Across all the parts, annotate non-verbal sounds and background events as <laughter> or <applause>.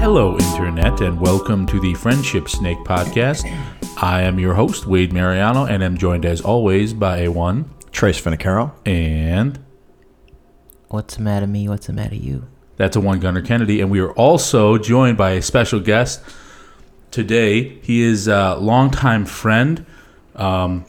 Hello, Internet, and welcome to the Friendship Snake Podcast. I am your host, Wade Mariano, and am joined as always by a one Trace Finicaro. and What's the matter me? What's the matter you? that's a one Gunner Kennedy. And we are also joined by a special guest today. He is a longtime friend, um,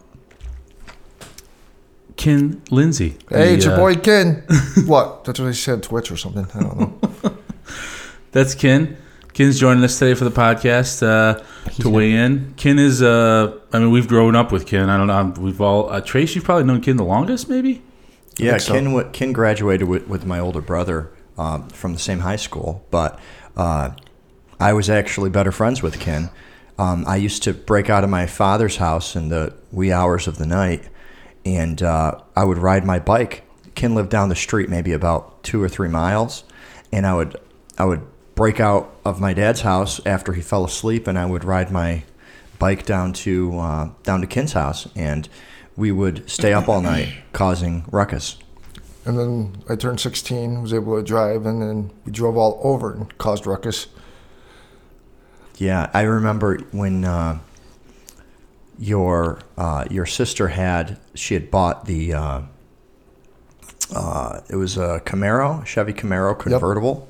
Ken Lindsay. Hey, it's The, your uh, boy Ken. <laughs> what? That's what I said, Twitch or something. I don't know. <laughs> That's Ken. Ken's joining us today for the podcast uh, to weigh in. Ken is, uh, I mean, we've grown up with Ken. I don't know. We've all, uh, Trace, you've probably known Ken the longest, maybe? Yeah, so. Ken, Ken graduated with, with my older brother um, from the same high school, but uh, I was actually better friends with Ken. Um, I used to break out of my father's house in the wee hours of the night, and uh, I would ride my bike. Ken lived down the street, maybe about two or three miles, and I would I would break out of my dad's house after he fell asleep, and I would ride my bike down to uh, down to Ken's house, and we would stay up all night <clears throat> causing ruckus. And then I turned 16, was able to drive, and then we drove all over and caused ruckus. Yeah, I remember when uh, your uh, your sister had she had bought the uh, uh, it was a Camaro, Chevy Camaro convertible.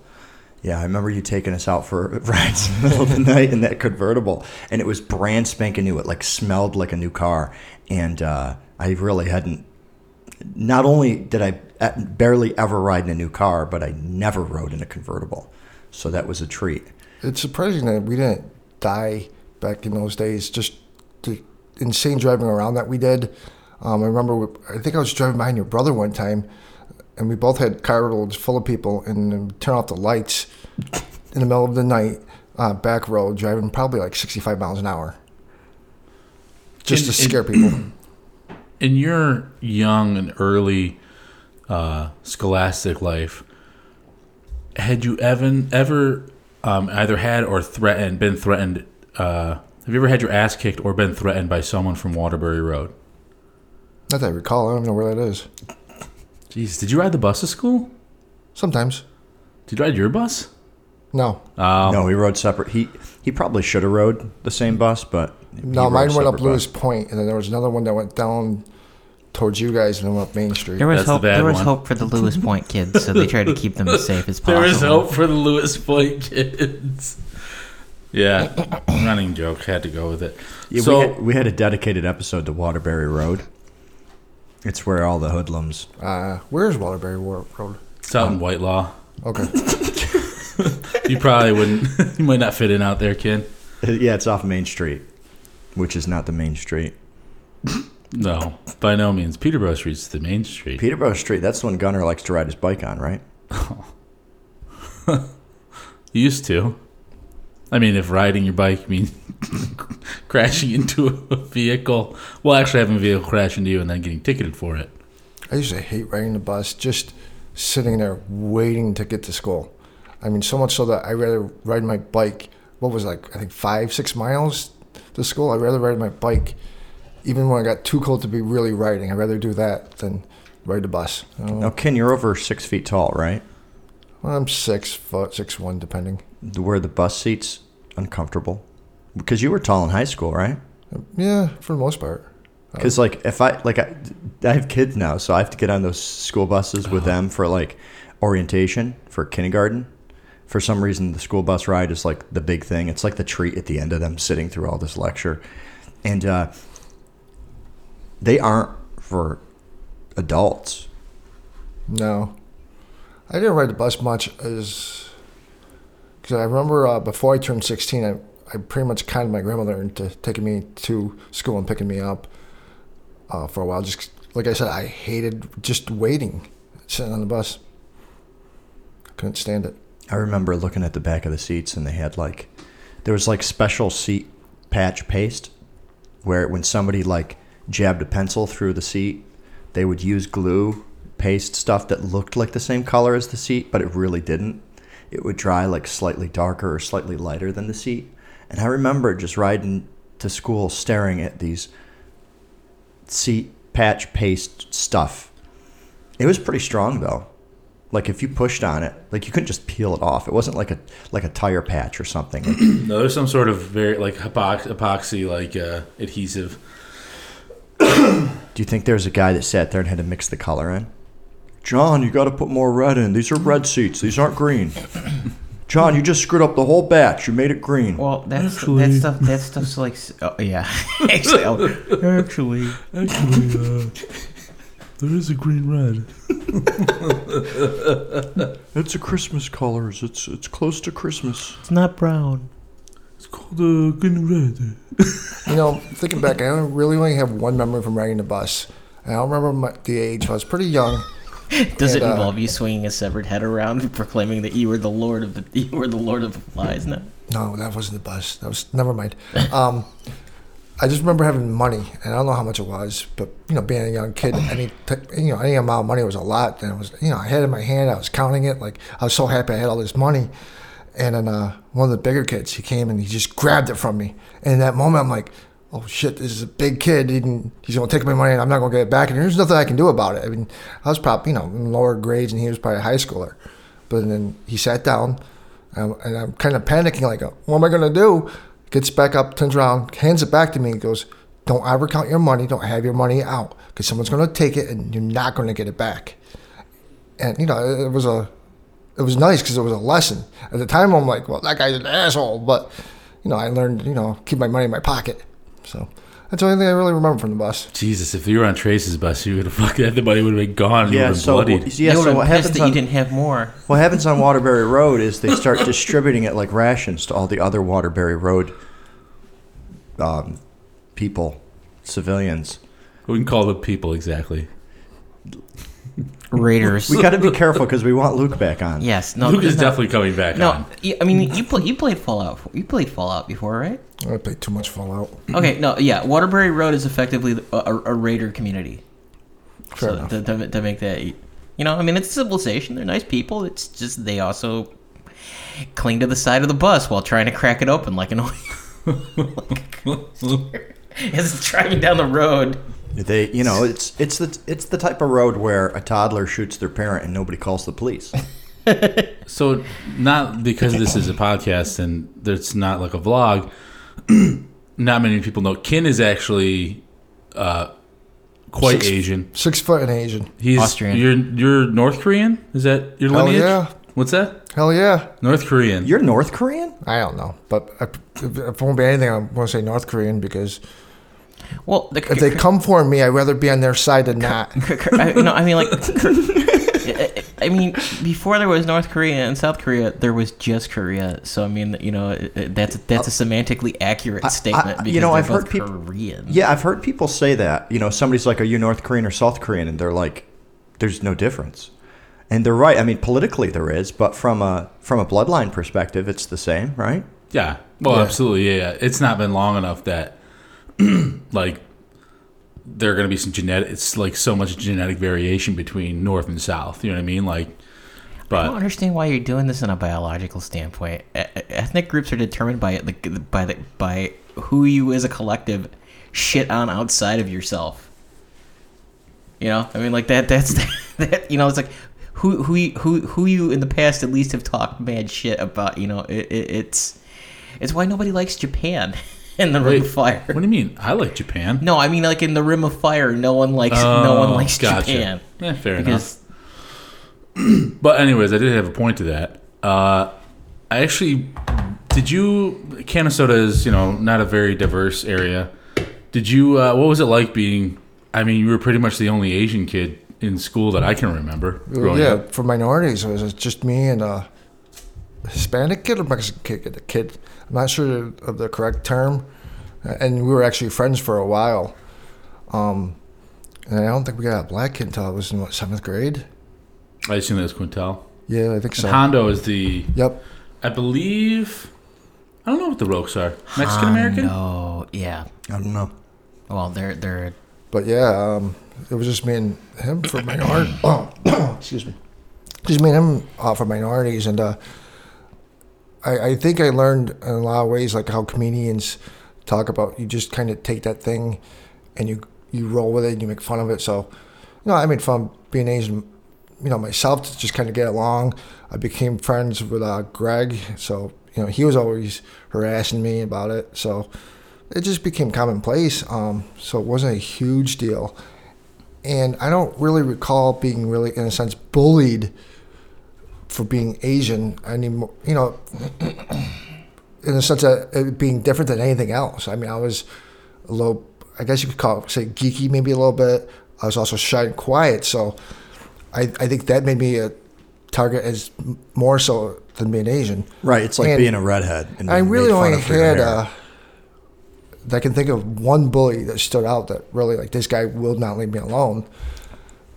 Yeah, I remember you taking us out for <laughs> rides in the middle of the night in that convertible, and it was brand spanking new. It like smelled like a new car, and uh, I really hadn't. Not only did I uh, barely ever ride in a new car, but I never rode in a convertible, so that was a treat. It's surprising that we didn't die back in those days. Just the insane driving around that we did. Um, I remember, I think I was driving behind your brother one time, and we both had car full of people, and turn off the lights in the middle of the night, uh, back road, driving probably like 65 miles an hour, just In- to in- scare people. <clears throat> in your young and early uh, scholastic life, had you ever ever um, either had or threatened been threatened? Uh, have you ever had your ass kicked or been threatened by someone from Waterbury Road? Not that I recall. I don't even know where that is. Jeez, did you ride the bus to school? Sometimes. Did you ride your bus? No. Oh, No, we rode separate. He he probably should have rode the same bus, but he No, rode mine went up separate Lewis Point, and then there was another one that went down towards you guys and then went up Main Street. There was That's the hope. bad There was one. hope for the Lewis Point kids, so they tried to keep them as safe as possible. <laughs> there is hope for the Lewis Point kids. Yeah, <coughs> running joke had to go with it. Yeah, so we, had, we had a dedicated episode to Waterbury Road. It's where all the hoodlums. Uh, where's Waterbury Wa- Road? it's out in Whitelaw. Okay. <laughs> You probably wouldn't. <laughs> you might not fit in out there, Ken. Yeah, it's off Main Street, which is not the main street. <laughs> No, by no means. Peterboro Street's the main street. Peterboro Street. That's the one Gunner likes to ride his bike on, right? Used to. I mean, if riding your bike means <laughs> crashing into a vehicle, well, actually having a vehicle crash into you and then getting ticketed for it. I used to hate riding the bus, just sitting there waiting to get to school. I mean, so much so that I rather ride my bike. What was it, like I think five, six miles to school. I'd rather ride my bike, even when I got too cold to be really riding. I'd rather do that than ride the bus. I know. Now, Ken, you're over six feet tall, right? Well, I'm six foot, six one, depending. Were the bus seats uncomfortable? Because you were tall in high school, right? Yeah, for the most part. Because like if I like I, I have kids now, so I have to get on those school buses with them for like orientation for kindergarten. For some reason, the school bus ride is like the big thing. It's like the treat at the end of them sitting through all this lecture, and uh, they aren't for adults. No, I didn't ride the bus much as because I remember uh, before I turned 16, I, I pretty much conned my grandmother into taking me to school and picking me up uh, for a while. Just like I said, I hated just waiting, sitting on the bus. I Couldn't stand it. I remember looking at the back of the seats, and they had like there was like special seat patch paste, where when somebody like jabbed a pencil through the seat, they would use glue paste stuff that looked like the same color as the seat, but it really didn't. It would dry like slightly darker or slightly lighter than the seat. And I remember just riding to school staring at these seat patch paste stuff. It was pretty strong though. Like if you pushed on it, like you couldn't just peel it off. It wasn't like a like a tire patch or something. <clears throat> No, there's some sort of very like epox- epoxy like uh, adhesive. do you think there's a guy that sat there and had to mix the color in? John, you got to put more red in. These are red seats. These aren't green. John, you just screwed up the whole batch. You made it green. Well, that's Actually- that stuff. That stuff's like, oh yeah. <laughs> actually, oh, actually, Actually, uh, there is a green red. It's a Christmas colors. It's it's close to Christmas. it's not brown. It's called uh, green red. You know, thinking back, I only- really only have one memory from riding the bus. I don't remember my, the age. I was pretty young. <laughs> Does it And, uh, involve you swinging a severed head around, and proclaiming that you were the lord of the <laughs> you were the lord of the flies? No. No, that wasn't the bus. That was never mind. Um, I just remember having money, and I don't know how much it was, but you know, being a young kid, any you know any amount of money was a lot. And it was you know I had it in my hand, I was counting it, like I was so happy I had all this money. And then uh, one of the bigger kids, he came and he just grabbed it from me. And in that moment, I'm like, oh shit, this is a big kid. He he's gonna take my money, and I'm not gonna get it back. And there's nothing I can do about it. I mean, I was probably you know in lower grades, and he was probably a high schooler. But then he sat down, um, and I'm kind of panicking, like, what am I going to do? Gets back up, turns around, hands it back to me, and goes, don't ever count your money. Don't have your money out because someone's going to take it and you're not going to get it back. And, you know, it was a, it was nice because it was a lesson. At the time, I'm like, well, that guy's an asshole. But, you know, I learned, you know, keep my money in my pocket. So that's the only thing I really remember from the bus. Jesus, if you were on Trace's bus, you would have <laughs> fucking everybody would have been gone. and you Yeah. So bloodied. yeah. you So what happens that on you didn't have more. <laughs> what happens on <laughs> Waterbury Road is they start distributing it like rations to all the other Waterbury Road um, people, civilians. We can call the people exactly. Raiders. We got to be careful because we want Luke back on. yes. No. Luke is no, definitely coming back No. on. you- I mean, you play, you played Fallout. You played Fallout before, right? I played too much Fallout. Okay. No. Yeah. Waterbury Road is effectively a, a, a raider community. Fair so to, to, to make that, you know, I mean, it's a civilization. They're nice people. It's just they also cling to the side of the bus while trying to crack it open like an. <laughs> As <laughs> it's driving down the road. They, you know, it's it's the it's the type of road where a toddler shoots their parent and nobody calls the police. <laughs> So, not because this is a podcast and it's not like a vlog. <clears throat> not many people know Ken is actually uh, quite Six- Asian. Six foot and Asian. He's Austrian. You're you're North Korean. Is that your Hell lineage? yeah. What's that? Hell yeah. North Korean. You're North Korean? I don't know. But if, if it won't be anything, I want to say North Korean because Well, the, if they come for me, I'd rather be on their side than not. <laughs> I, no, I mean like. I- I mean, before there was North Korea and South Korea, there was just Korea. So I mean, you know, it- it- that's that's a semantically accurate statement I- because you know, I've both heard peop- Korean. Yeah, I've heard people say that. You know, somebody's like, "Are you North Korean or South Korean?" And they're like, "There's no difference." And they're right. I mean, politically there is, but from a from a bloodline perspective, it's the same, right? Yeah. Well, Yeah. absolutely. Yeah, yeah. It's not been long enough that <clears throat> like there are going to be some genetic. It's like so much genetic variation between North and South. You know what I mean? Like, but I don't understand why you're doing this in a biological standpoint. E- Ethnic groups are determined by the by the by who you as a collective shit on outside of yourself. You know, I mean, like that. That's <laughs> that. You know, it's like who who who who you in the past at least have talked mad shit about. You know, it, it, it's it's why nobody likes Japan <laughs> <laughs> in the Rim Wait, of Fire. what do you mean? I like Japan. No, I mean like in the Rim of Fire, no one likes no one Oh, likes gotcha. Japan Yeah, fair enough. <clears throat> But anyways, I did have a point to that. Uh, I actually did you Canastota is you know not a very diverse area. Did you? Uh, what was it like being? I mean, you were pretty much the only Asian kid in school that I can remember. growing yeah, up. for minorities, it was just me and a Hispanic kid or Mexican kid. A kid. I'm not sure of the correct term. And we were actually friends for a while. Um, and I don't think we got a black kid until I was in what seventh grade. I assume that's Quintel. Yeah, I think so. Hondo is the, Yep. I believe. I don't know what the Rokes are. Mexican American. No, yeah. I don't know. Well, they're they're But yeah, um, it was just me and him for <coughs> minority. Oh, <coughs> excuse me. Just me and him uh, for minorities, and uh, I, I think I learned in a lot of ways like how comedians talk about. You just kind of take that thing, and you you roll with it, and you make fun of it. So, you know, I made fun of being Asian you know myself to just kind of get along. I became friends with uh, Greg, so you know he was always harassing me about it. So it just became commonplace. Um, so it wasn't a huge deal, and I don't really recall being really, in a sense, bullied for being Asian anymore. You know, <clears throat> in the sense of it being different than anything else. I mean, I was a little, I guess you could call it, say, geeky maybe a little bit. I was also shy and quiet, so I, I think that made me a target as more so than being Asian. Right. It's like And being a redhead. And I really only of for your had, uh, I can think of one bully that stood out that really, like, this guy will not leave me alone.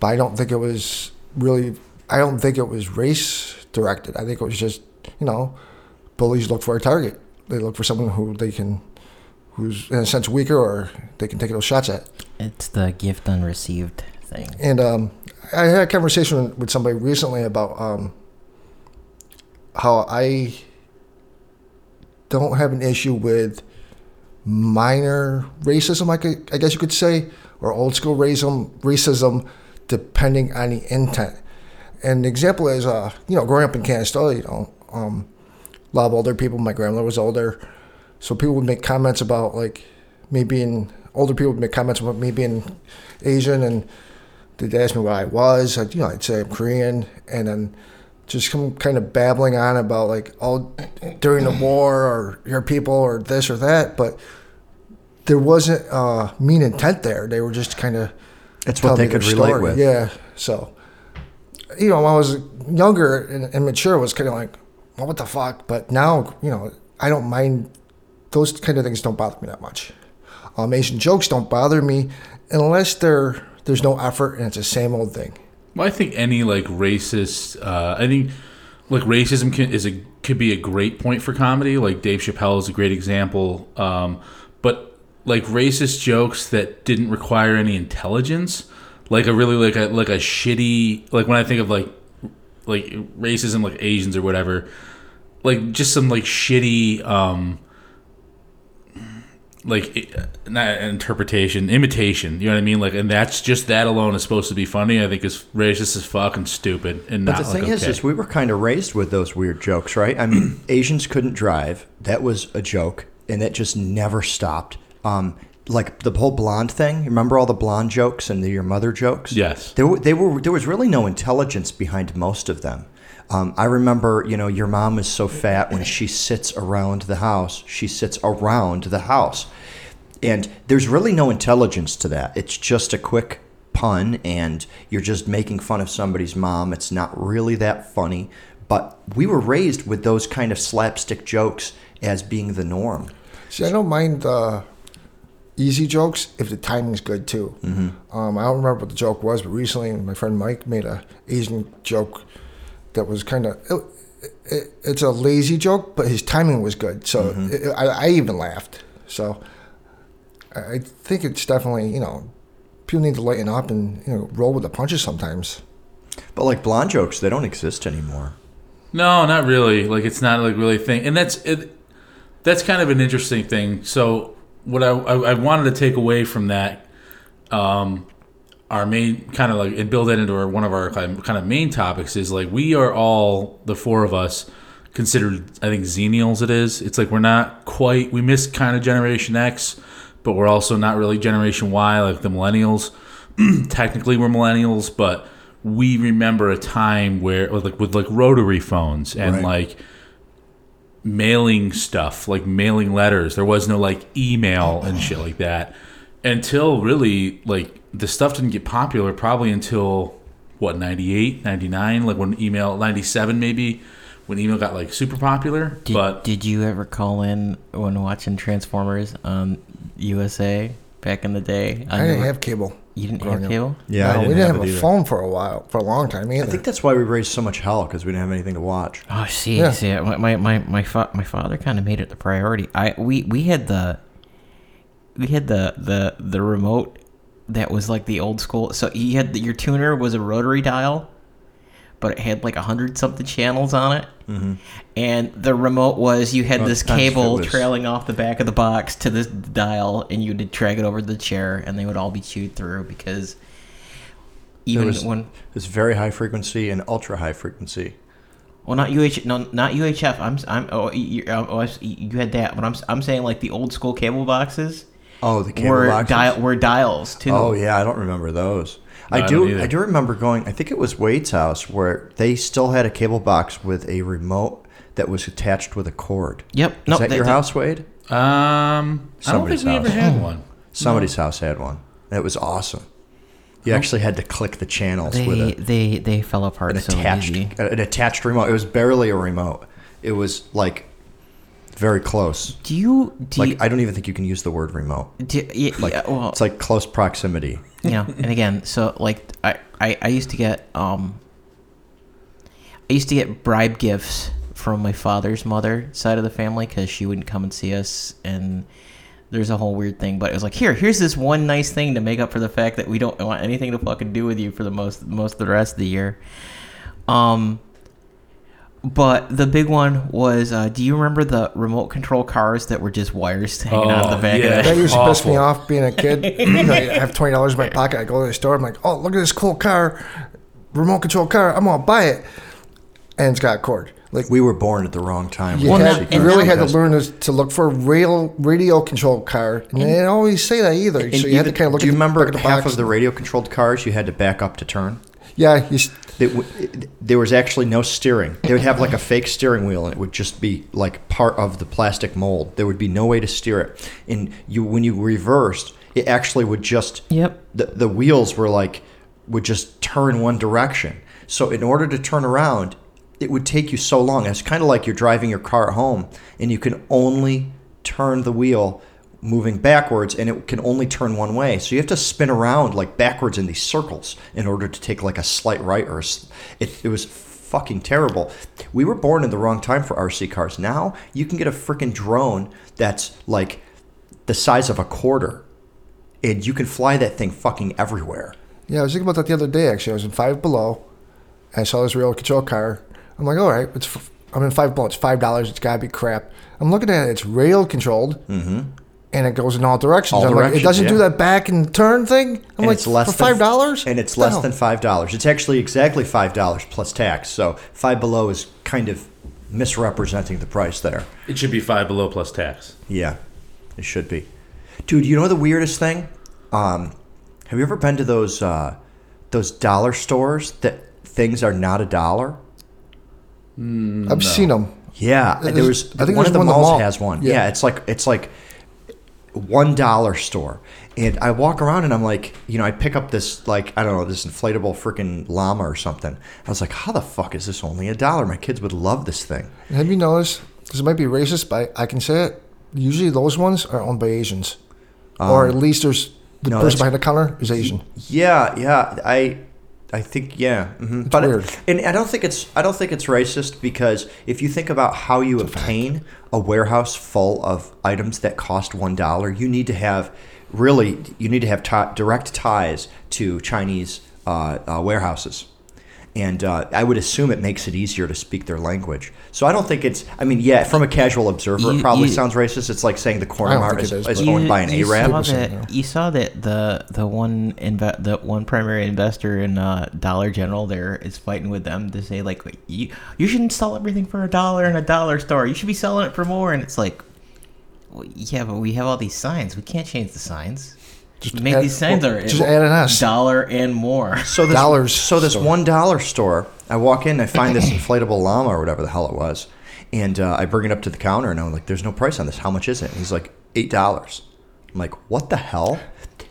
But I don't think it was really, I don't think it was race directed. I think it was just, you know, bullies look for a target. They look for someone who they can, who's in a sense weaker or they can take those shots at. It's the gift unreceived thing. And um, I had a conversation with somebody recently about um, how I don't have an issue with minor racism, I, could, I guess you could say, or old school racism, racism, depending on the intent. And the example is, uh, you know, growing up in Canastota, you know, um, a lot of older people. My grandmother was older, so people would make comments about like me being older. People would make comments about me being Asian, and they'd ask me what I was. I'd, you know, I'd say I'm Korean, and then just come kind of babbling on about like all during the war or your people or this or that, but there wasn't uh, mean intent there. They were just kind of It's what they could relate story. with. Yeah, so you know, when I was younger and, and mature, was kind of like, well, what the fuck? But now, you know, I don't mind. Those kind of things don't bother me that much. Um, Asian jokes don't bother me unless they're there's no effort and it's the same old thing. Well, I think any like racist, uh, I think like racism can, is a could be a great point for comedy. Like Dave Chappelle is a great example. Um, but like racist jokes that didn't require any intelligence, like a really like a like a shitty like when I think of like like racism like Asians or whatever, like just some like shitty um like not interpretation, imitation. You know what I mean? Like, and that's just that alone is supposed to be funny. I think is racist as fucking stupid and But not the thing like, is, okay. is we were kind of raised with those weird jokes, right? I mean, <clears throat> Asians couldn't drive. That was a joke, and that just never stopped. Um, like the whole blonde thing. Remember all the blonde jokes and the your mother jokes? Yes. There, were- they were. There was really no intelligence behind most of them. Um, I remember, you know, your mom is so fat when she sits around the house. She sits around the house, and there's really no intelligence to that. It's just a quick pun, and you're just making fun of somebody's mom. It's not really that funny, but we were raised with those kind of slapstick jokes as being the norm. See, I don't mind uh, easy jokes if the timing's good too. Mm-hmm. Um, I don't remember what the joke was, but recently my friend Mike made a Asian joke that was kind of. It, it, it's a lazy joke, but his timing was good, so it, I, I even laughed. So I I think it's definitely you know people need to lighten up and you know roll with the punches sometimes. But like blonde jokes, they don't exist anymore. No, not really. Like it's not like really a thing, and that's it. That's kind of an interesting thing. So what I I, I wanted to take away from that, um, our main kind of like and build that into our, one of our kind of, main topics is like we are all the four of us considered I think xennials. It is. It's like we're not quite. We miss kind of Generation X, but we're also not really Generation Y like the millennials. <clears throat> Technically, we're millennials, but we remember a time where like with like rotary phones and Right. like mailing stuff, like mailing letters. There was no like email and shit like that until really like the stuff didn't get popular probably until what 98, 99, like when email 97 maybe when email got like super popular. Did, but did you ever call in when watching Transformers um, on USA back in the day? I didn't have cable. You didn't growing have up. cable? Yeah, no, didn't we didn't have have, a either. phone for a while, for a long time either. I think that's why we raised so much hell because we didn't have anything to watch. Oh, see, Yeah. see, my my my my, fa- my father kind of made it the priority. I we we had the we had the the the remote that was like the old school. So he had the, your tuner was a rotary dial, but it had like a hundred something channels on it. Mm-hmm. And the remote was you had it this <laughs> depends if it cable trailing off the back of the box to this dial, and you would drag it over the chair, and they would all be chewed through because even was- when It's very high frequency and ultra high frequency. well not UH no not UHF I'm I'm oh you, oh, you had that but I'm I'm saying like the old school cable boxes Oh, the cable were boxes. dial were dials too. Oh yeah, I don't remember those. No, I I do. I do remember going. I think it was Wade's house where they still had a cable box with a remote that was attached with a cord. Yep. Is No, that they- your they- house, Wade? Um, Somebody's I don't Somebody's think we ever house. had one. Somebody's house had one. It was awesome. You actually had to click the channels with They a, they they fell apart an so attached easy. an attached remote. It was barely a remote. It was like very close. Do you do Like you, I don't even think you can use the word remote. do, yeah, Like yeah, well, it's like close proximity. You know, and again, so like I, I, I used to get um I used to get bribe gifts from my father's mother side of the family because she wouldn't come and see us and there's a whole weird thing but it was like here here's this one nice thing to make up for the fact that we don't want anything to fucking do with you for the most most of the rest of the year. Um but the big one was uh, do you remember the remote control cars that were just wires hanging out of the Oh, back yeah. of That used to piss me off being a kid. You <laughs> know, I have twenty dollars in my pocket. I go to the store. I'm like, oh, look at this cool car, remote control car. I'm gonna buy it, and it's got a cord. Like We were born at the wrong time. you, Well, had, you really had to learn to, to look for a rail radio control car, and they didn't always say that either. So you had to kind of look. Do you at the remember back of the half box. of the radio controlled cars you had to back up to turn? Yeah, you, s- It w- it- there was actually no steering. They would have like a fake steering wheel, and it would just be like part of the plastic mold. There would be no way to steer it. And you, when you reversed, it actually would just Yep. the the wheels were like would just turn one direction. So in order to turn around, it would take you so long. It's kind of like you're driving your car at home, and you can only turn the wheel moving backwards and it can only turn one way so you have to spin around like backwards in these circles in order to take like a slight right or a it, it was fucking terrible we were born in the wrong time for rc cars now you can get a freaking drone that's like the size of a quarter and you can fly that thing fucking everywhere yeah. I was thinking about that the other day. Actually, I was in Five Below. And I saw this rail control car. I'm like, all right, it's. f- I'm in Five Below. It's five dollars. It's gotta be crap. I'm looking at it. It's rail controlled. Mm-hmm. And it goes in all directions. All I'm like, it doesn't do that back and turn thing. I'm and like, it's less for five dollars, and it's less than five dollars it's actually exactly five dollars plus tax so five below is kind of misrepresenting the price there It should be five below plus tax. Yeah, it should be. Dude, you know the weirdest thing? Um, have you ever been to those uh, those dollar stores that things are not a dollar? I've seen them. Yeah, There's- there was. I think one of the one in the malls mall. has one. Yeah. Yeah. it's like it's like one dollar store, and I walk around and I'm like, you know, I pick up this like I don't know this inflatable freaking llama or something. I was like, how the fuck is this only a dollar? My kids would love this thing. Have you noticed? This might be racist, but I can say it. Usually, those ones are owned by Asians, or at least there's the Um, no, person behind the counter is Asian. Yeah, yeah, I, I think yeah, hmm but weird. and I don't think it's I don't think it's racist because if you think about how you obtain a warehouse full of items that cost one dollar, you need to have really you need to have ti direct ties to Chinese uh, uh, warehouses. And uh, I would assume it makes it easier to speak their language. So I don't think it's. I mean, yeah, from a casual observer, You- it probably you- sounds racist. It's like saying the corner I don't mart think is, is, is but- owned by an you Arab. Saw Percent, that, you saw that the the one inve- the one primary investor in uh, Dollar General there is fighting with them to say like you you shouldn't sell everything for a dollar in a dollar store. You should be selling it for more. And it's like, well, yeah, but we have all these signs. We can't change the signs. Just make add- these signs well, are just add an S. dollar and more. So this Dollars So this store. one dollar store, I walk in, I find this inflatable llama or whatever the hell it was, and uh, I bring it up to the counter, and I'm like, "There's no price on this. How much is it?" And he's like, eight dollars. I'm like, "What the hell?"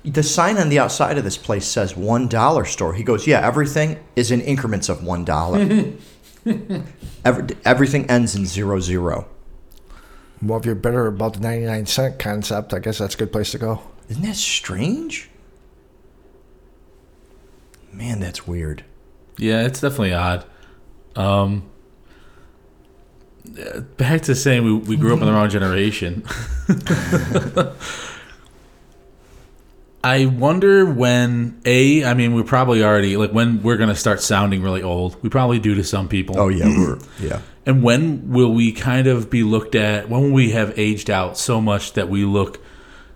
The sign on the outside of this place says one dollar store. He goes, "Yeah, everything is in increments of one dollar. <laughs> Every, everything ends in zero zero. Well, if you're bitter about the 99 cent concept, I guess that's a good place to go. Isn't that strange? Man, that's weird. Yeah, it's definitely odd. Um, back to saying we, we grew up in the wrong generation. <laughs> I wonder when a. I mean, we're probably already like when we're gonna start sounding really old. We probably do to some people. Oh yeah, we're yeah. And when will we kind of be looked at? When will we have aged out so much that we look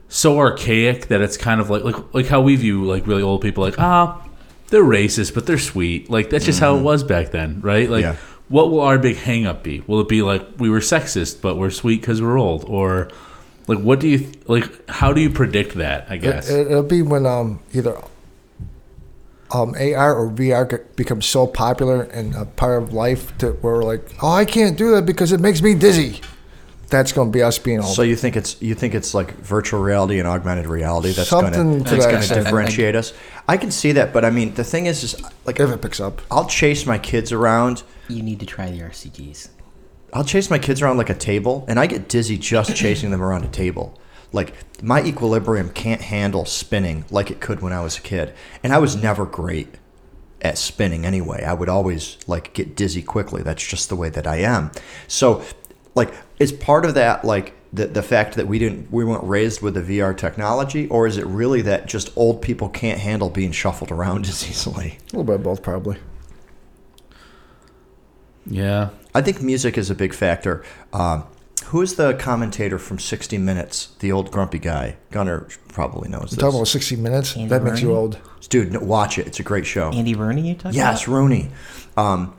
so archaic that it's kind of like like like how we view like really old people? Like ah, they're racist, but they're sweet. Like that's just how it was back then, right? Like, Yeah. what will our big hang up be? Will it be like we were sexist, but we're sweet because we're old, or like what do you like? How do you predict that? I guess. It, it'll be when um either um AR or VR becomes so popular and a part of life that we're like, oh, I can't do that because it makes me dizzy. That's going to be us being old. So you think it's you think it's like virtual reality and augmented reality that's Something going to that's going to differentiate us? I can see that, but I mean the thing is, is like if it picks up. I'll chase my kids around. You need to try the RCGs. I'll chase my kids around like a table, and I get dizzy just chasing them around a table. Like my equilibrium can't handle spinning like it could when I was a kid, and I was never great at spinning anyway. I would always like get dizzy quickly. That's just the way that I am. So, like, is part of that like the the fact that we didn't we weren't raised with the VR technology, or is it really that just old people can't handle being shuffled around <laughs> as easily? A little bit of both, probably. yeah. I think music is a big factor. Um, who is the commentator from 60 Minutes? The old grumpy guy. Gunner probably knows You're this. talking about 60 minutes? Andy that makes you old. Dude, no, watch it. It's a great show. Andy Rooney, you talking yes, about? Rooney. Um,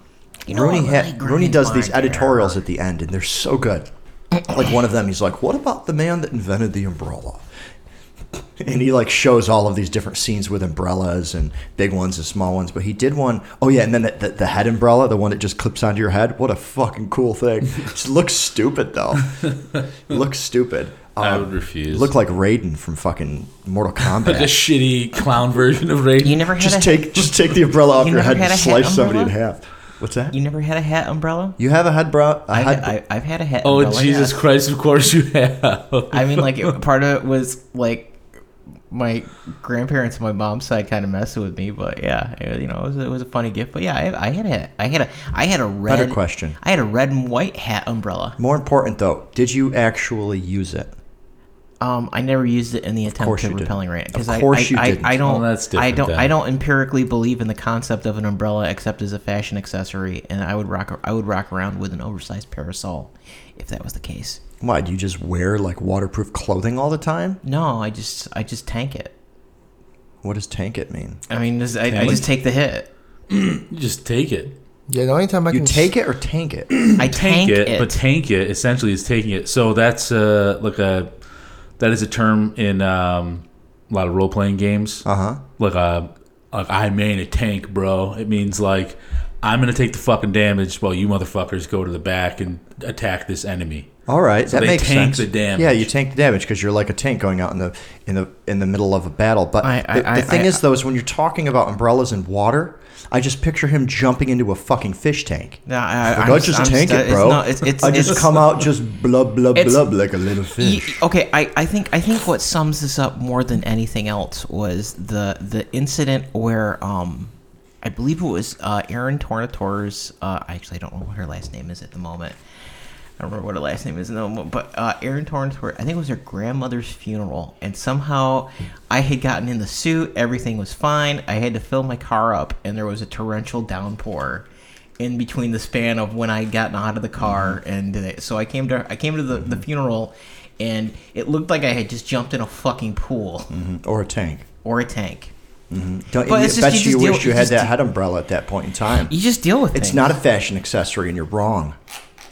You know, Rooney, I ha- Rooney does these editorials at the end, and they're so good. like one of them, he's like, "What about the man that invented the umbrella?" And he like shows all of these different scenes with umbrellas and big ones and small ones. But he did one oh yeah, and then the, the, the head umbrella, the one that just clips onto your head. What a fucking cool thing! just looks stupid though. <laughs> looks stupid. I Um, would refuse. Look like Raiden from fucking Mortal Kombat. <laughs> like a shitty clown version of Raiden. You never had just a take just take the umbrella off You your head and a hat slice somebody in half. What's that? You never had a hat umbrella? You have a hat bro. A I've, head, I, I've had a hat. Umbrella. Oh umbrella, Jesus yeah. Christ! Of course you have. I mean, like it, <laughs> part of it was like my grandparents on my mom's side kind of messing with me, but yeah, it, you know, it was, it was a funny gift. But yeah, I, I had a, I had a, I had a red. Better question. I had a red and white hat umbrella. More important though, did you actually use it? Um, I never used it in the attempt course to didn't. repelling rain because Of I, course I, you I, didn't. I don't, Well, that's I don't, then. I don't empirically believe in the concept of an umbrella except as a fashion accessory, and I would rock, I would rock around with an oversized parasol if that was the case. Why? Do you just wear like waterproof clothing all the time? No, I just, I just tank it. What does tank it mean? I mean, this, I, I just take the hit. <clears throat> You just take it. Yeah, the only time I You can take it or tank it? <clears throat> I tank, it. but tank it essentially is taking it. So that's uh, like a that is a term in um, a lot of role playing games. Uh huh. Like a like I main a tank, bro. It means like I'm gonna take the fucking damage while you motherfuckers go to the back and attack this enemy. All right, that they makes tank sense. the damage. Yeah, you tank the damage because you're like a tank going out in the in the in the middle of a battle. But I- I- the, the I- thing I- is, though, is when you're talking about umbrellas and water, I just picture him jumping into a fucking fish tank. Yeah, I, Like, I'm I just I'm tank st- it, it's bro. not- it's, it's, I just it's- come out just blub blub blub like a little fish. okay, I, I think I think what sums this up more than anything else was the the incident where um I believe it was uh, Erin Tornator's uh, I actually don't know what her last name is at the moment. I don't remember what her last name is, no, but uh, Erin Tornator, I think it was her grandmother's funeral, and somehow I had gotten in the suit, everything was fine. I had to fill my car up, and there was a torrential downpour in between the span of when I had gotten out of the car mm-hmm. and did it. So I came to I came to the, the mm-hmm. funeral, and it looked like I had just jumped in a fucking pool mm-hmm. or a tank. or a tank. Don't, But it's just- you you, just deal- wish you had that head umbrella at that point in time. You just deal with it. It's not a fashion accessory, and you're wrong.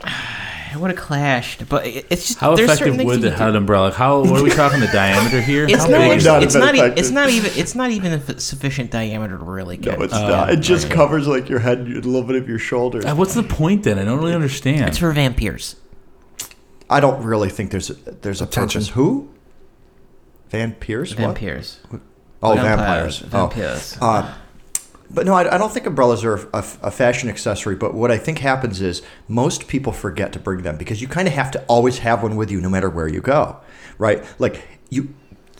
<sighs> It would have clashed, but it, it's just How there's effective would you the can head umbrella? How what are we talking the diameter here? It's How not. big It's, is not it? it's not. e- It's not even. It's not even a f- sufficient diameter to really No, get. it's Oh, not. It just okay. covers like your head, and a little bit of your shoulders. Uh, What's the point then? I don't really understand. It's for vampires. I don't really think there's a, there's a Attention. purpose. Who? Van Pierce? What? Vampires. Oh, Vampires. vampires. Vampires. Oh. Uh, but no, I, I don't think umbrellas are a, a fashion accessory. But what I think happens is most people forget to bring them because you kind of have to always have one with you no matter where you go, right? Like you,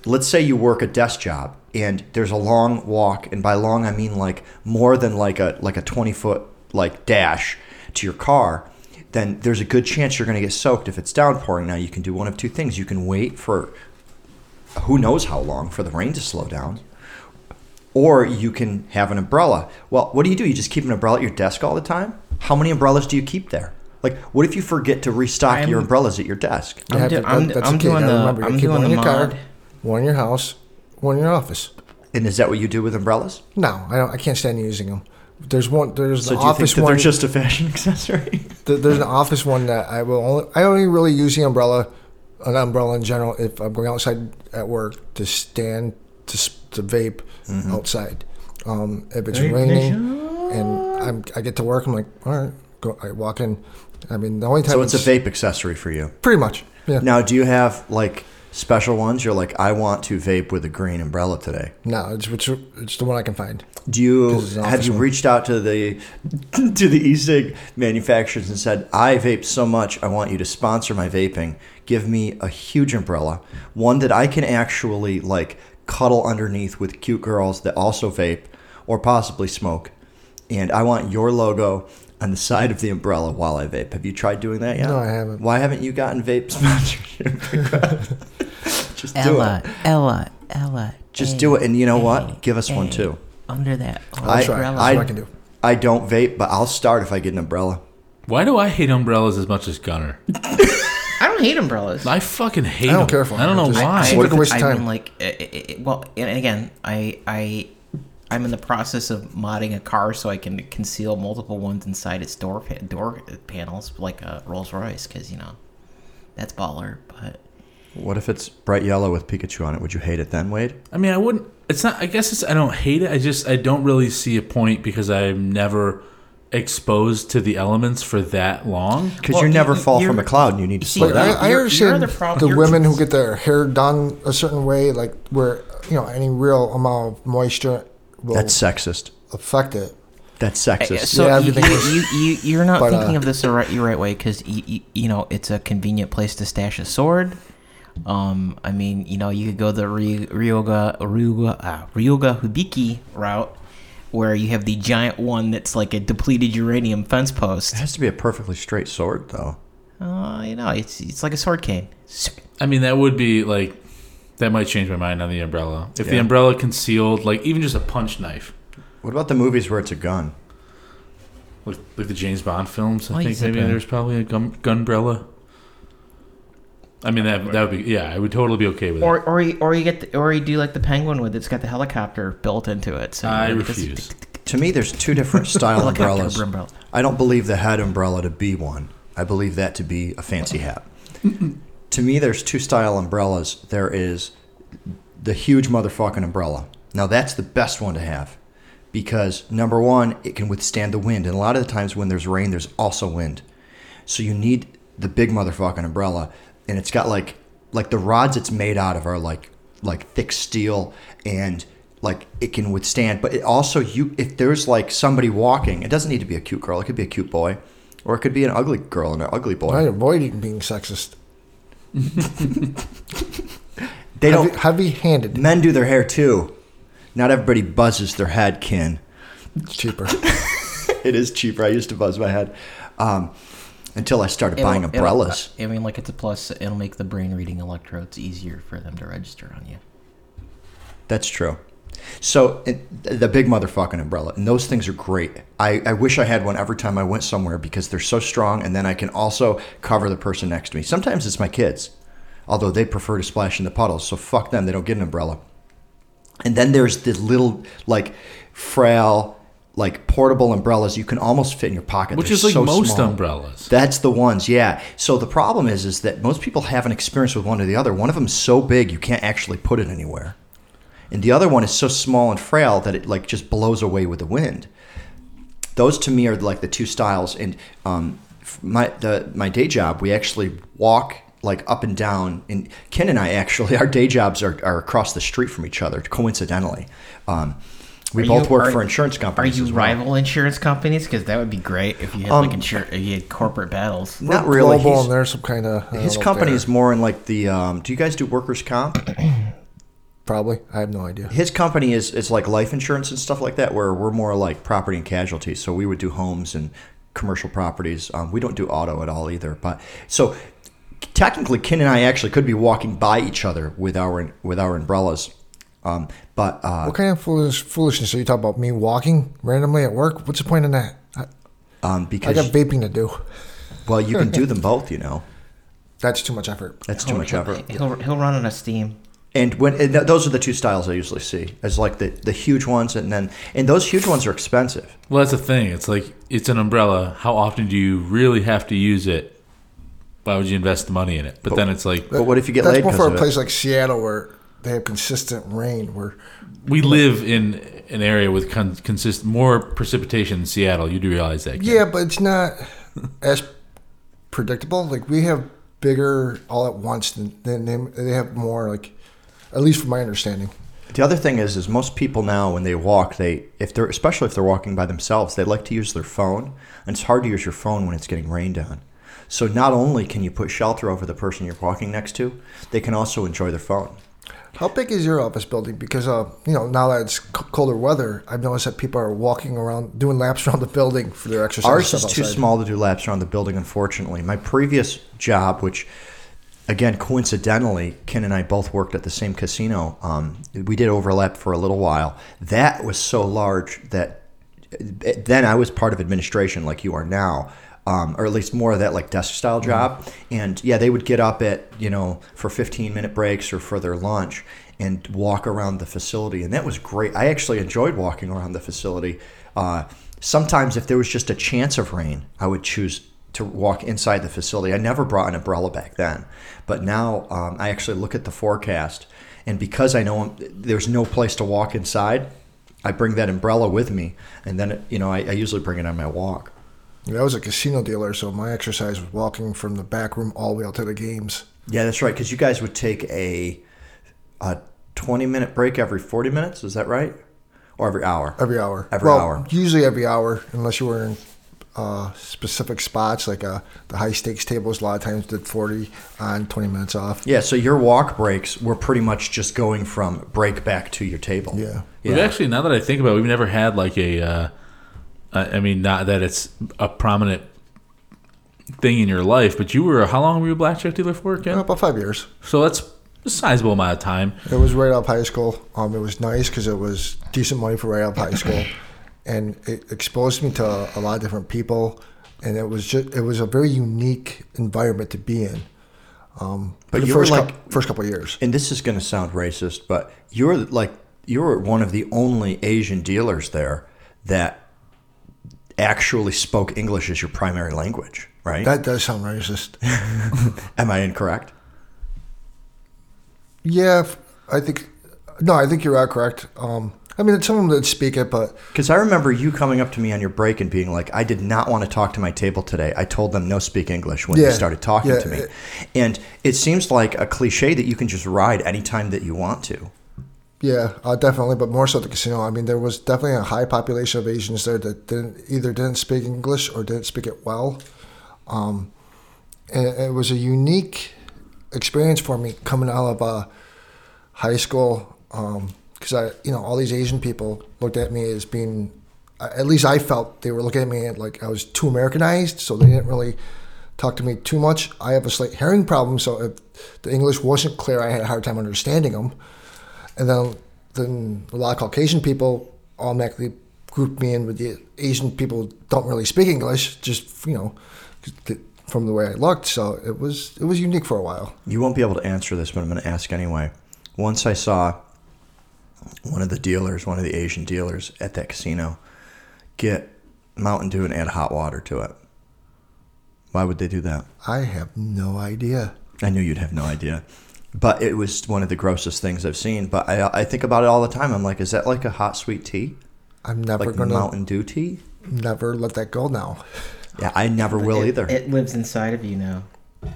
let's say you work a desk job and there's a long walk, and by long I mean like more than like a like a twenty foot like dash to your car. Then there's a good chance you're going to get soaked if it's downpouring. Now you can do one of two things: you can wait for who knows how long for the rain to slow down or you can have an umbrella. Well, what do you do? You just keep an umbrella at your desk all the time? How many umbrellas do you keep there? Like, what if you forget to restock I'm- your umbrellas at your desk? I'm have do- I'm- that- that's I'm the doing gotta the- remember, I'm doing one in the your car, one in your house, one in your office. And is that what you do with umbrellas? No, I don't. I can't stand using them. There's one. There's So the do you think office that one. they're just a fashion <laughs> accessory? Th- there's an office one that I will only I only really use the umbrella, an umbrella in general if I'm going outside at work to stand to to vape Mm-hmm. outside. Um, if it's raining and I'm I get to work, I'm like, all right, go. I walk in. I mean, the only time so it's a vape accessory for you. pretty much. Yeah. Now, do you have like special ones? You're like, I want to vape with a green umbrella today. No, it's it's, it's the one I can find. Do you This is an have you one. reached out to the <laughs> to the e-cig manufacturers and said, I vape so much, I want you to sponsor my vaping. Give me a huge umbrella, one that I can actually like cuddle underneath with cute girls that also vape or possibly smoke. And I want your logo on the side of the umbrella while I vape. Have you tried doing that yet? No, I haven't. Why haven't you gotten vape sponsorship? <laughs> Just do Ella, it. Ella, Ella. Ella. Just hey, do it. And you know hey, what? Give us one too. Under that I, umbrella. That's I, I can do. I don't vape, but I'll start if I get an umbrella. Why do I hate umbrellas as much as Gunner? <laughs> I don't hate umbrellas. I fucking hate I don't them. care for I don't know Just- why. Seems like a waste of I time. mean, like, uh, uh, uh, well, and again, I, I, I'm in the process of modding a car so I can conceal multiple ones inside its door pa- door panels, like a Rolls Royce, because you know, that's baller. But What if it's bright yellow with Pikachu on it? Would you hate it then, Wade? I mean, I wouldn't. It's not. I guess it's. I don't hate it. I just. I don't really see a point because I'm never exposed to the elements for that long. Because Well, you you- never you- fall from a cloud and you need to see, slow Like, I. I understand the problem- the women who get their hair done a certain way, like where you know any real amount of moisture will That's sexist. affect it. That's sexist. so Yeah, you you you you're not but, thinking uh, of this the right, the right way because you, you, you know it's a convenient place to stash a sword. Um, I mean, you know, you could go the Ry- Ryoga Ryuga uh, Ryoga Hibiki route, where you have the giant one that's like a depleted uranium fence post. It has to be a perfectly straight sword, though. Uh, you know, it's it's like a sword cane. I mean, that would be like. That might change my mind on the umbrella. If the umbrella concealed, like even just a punch knife, What about the movies where it's a gun? like, like the James Bond films. I Well, think maybe there's probably a gun gunbrella. I mean that that would be yeah. I would totally be okay with Or it. or you, or you get the, or you do like the penguin with it's got the helicopter built into it. So I refuse. To me, there's two different <laughs> style umbrellas. umbrella. I don't believe the head umbrella to be one. I believe that to be a fancy hat. to me, there's two style umbrellas. There is the huge motherfucking umbrella. Now, that's the best one to have because number one, it can withstand the wind. And a lot of the times when there's rain, there's also wind. So you need the big motherfucking umbrella. And it's got like like the rods it's made out of are like like thick steel and like it can withstand but it also you if there's like somebody walking it doesn't need to be a cute girl it could be a cute boy or it could be an ugly girl and an ugly boy I avoid even being sexist. <laughs> they don't Heavy handed. men do their hair too not everybody buzzes their head Ken It's cheaper. <laughs> it is cheaper i used to buzz my head um, until i started It'll- buying umbrellas uh, I mean, like it's a plus. It'll make the brain reading electrodes easier for them to register on you. That's true. So it, the big motherfucking umbrella, and those things are great. I, I wish I had one every time I went somewhere because they're so strong, and then I can also cover the person next to me. Sometimes it's my kids, although they prefer to splash in the puddles. So fuck them; they don't get an umbrella. And then there's the little like frail, like portable umbrellas you can almost fit in your pocket, Which They're is like so most small. umbrellas. That's the ones, yeah. So the problem is, is that most people have an experience with one or the other. One of them's so big you can't actually put it anywhere, and the other one is so small and frail that it like just blows away with the wind. Those to me are like the two styles. And um, my the my day job, we actually walk like up and down. And Ken and I actually, <laughs> our day jobs are, are across the street from each other. Coincidentally, um, we Are both you- work are- for insurance companies. Are you as well. rival insurance companies? Because that would be great if you had Um, like insur- if you had corporate battles. Not We're really. Global, He's- and there's some kind of His company is more in like the. Um, do you guys do workers' comp? <clears throat> probably. I have no idea. His company is is like life insurance and stuff like that, where we're more like property and casualty. So we would do homes and commercial properties. Um, we don't do auto at all either. But so technically, Ken and I actually could be walking by each other with our with our umbrellas. Um, but uh, What kind of foolish, foolishness are you talking about? Me walking randomly at work? What's the point in that? I, um, I got vaping to do. well, you can do <laughs> them both. You know, That's too much effort. that's too much effort. He'll he'll run on a steam. And when and those are the two styles I usually see, as like the, the huge ones, and then and those huge ones are expensive. Well, that's the thing. It's like it's an umbrella. How often do you really have to use it? Why would you invest the money in it? But then it's like But what if you get That's laid more for of a it? place like Seattle where they have consistent rain. Where we live in an area with con- consist more precipitation in Seattle. You do realize that? Ken. yeah, but it's not <laughs> as predictable. Like we have bigger all at once than, than they, they have more. Like at least from my understanding. The other thing is, is most people now when they walk, they if they're especially if they're walking by themselves, they like to use their phone, and it's hard to use your phone when it's getting rained on. So not only can you put shelter over the person you're walking next to, they can also enjoy their phone. How big is your office building? Because uh, you know, now that it's c- colder weather, I've noticed that people are walking around, doing laps around the building for their exercise. Ours is too small to do laps around the building, unfortunately. My previous job, which again coincidentally, Ken and I both worked at the same casino. Um, we did overlap for a little while. That was so large that then I was part of administration, like you are now. Um, or at least more of that like desk style job. And yeah, they would get up at, you know, for 15 minute breaks or for their lunch and walk around the facility. And that was great. I actually enjoyed walking around the facility. Uh, sometimes if there was just a chance of rain, I would choose to walk inside the facility. I never brought an umbrella back then. But now um, I actually look at the forecast. And because I know there's no place to walk inside, I bring that umbrella with me. And then, you know, I, I usually bring it on my walk. Yeah, I was a casino dealer, so my exercise was walking from the back room all the way out to the games. Yeah, that's right. Because you guys would take a a twenty minute break every forty minutes. Is that right? Or every hour? Every hour. Every well, hour. Usually every hour, unless you were in uh, specific spots, like uh, the high stakes tables. A lot of times did 40 on, 20 minutes off. Yeah. So your walk breaks were pretty much just going from break back to your table. Yeah. We've actually, now that I think about it, we've never had like a. Uh, I I mean, not that it's a prominent thing in your life, but you were how long were you a blackjack dealer for, Ken? About five years. So that's a sizable amount of time. It was right out of high school. Um, it was nice because it was decent money for right out of high school, <laughs> and it exposed me to a lot of different people, and it was just it was a very unique environment to be in. Um, But for the you were first like- cou- first couple of years. And this is going to sound racist, but you're like you're one of the only Asian dealers there that actually spoke English as your primary language, right? That does sound racist. <laughs> Am I incorrect? yeah, I think. No, I think you're correct. Um, I mean, some of them did speak it, but Because I remember you coming up to me on your break and being like, I did not want to talk to my table today. I told them no speak English when Yeah, they started talking yeah, to me. it- And it seems like a cliche that you can just ride anytime that you want to. Yeah, uh, definitely, but more so the casino. I mean, there was definitely a high population of Asians there that didn't either didn't speak English or didn't speak it well. Um, and it was a unique experience for me coming out of uh, high school because I, you know, all these Asian people looked at me as being, uh, at least I felt they were looking at me like I was too Americanized, so they didn't really talk to me too much. I have a slight hearing problem, so if the English wasn't clear, I had a hard time understanding them. And then, then a lot of Caucasian people automatically group me in with the Asian people who don't really speak English, just you know, from the way I looked. So it was it was unique for a while. You won't be able to answer this, but I'm going to ask anyway. Once I saw one of the dealers, one of the Asian dealers at that casino, get Mountain Dew and add hot water to it. Why would they do that? I have no idea. I knew you'd have no idea. But it was one of the grossest things I've seen. But I, I think about it all the time. I'm like, is that like a hot sweet tea? I'm never Like gonna Mountain Dew tea? never let that go now. <laughs> Yeah, I never will it, either. It lives inside of you now.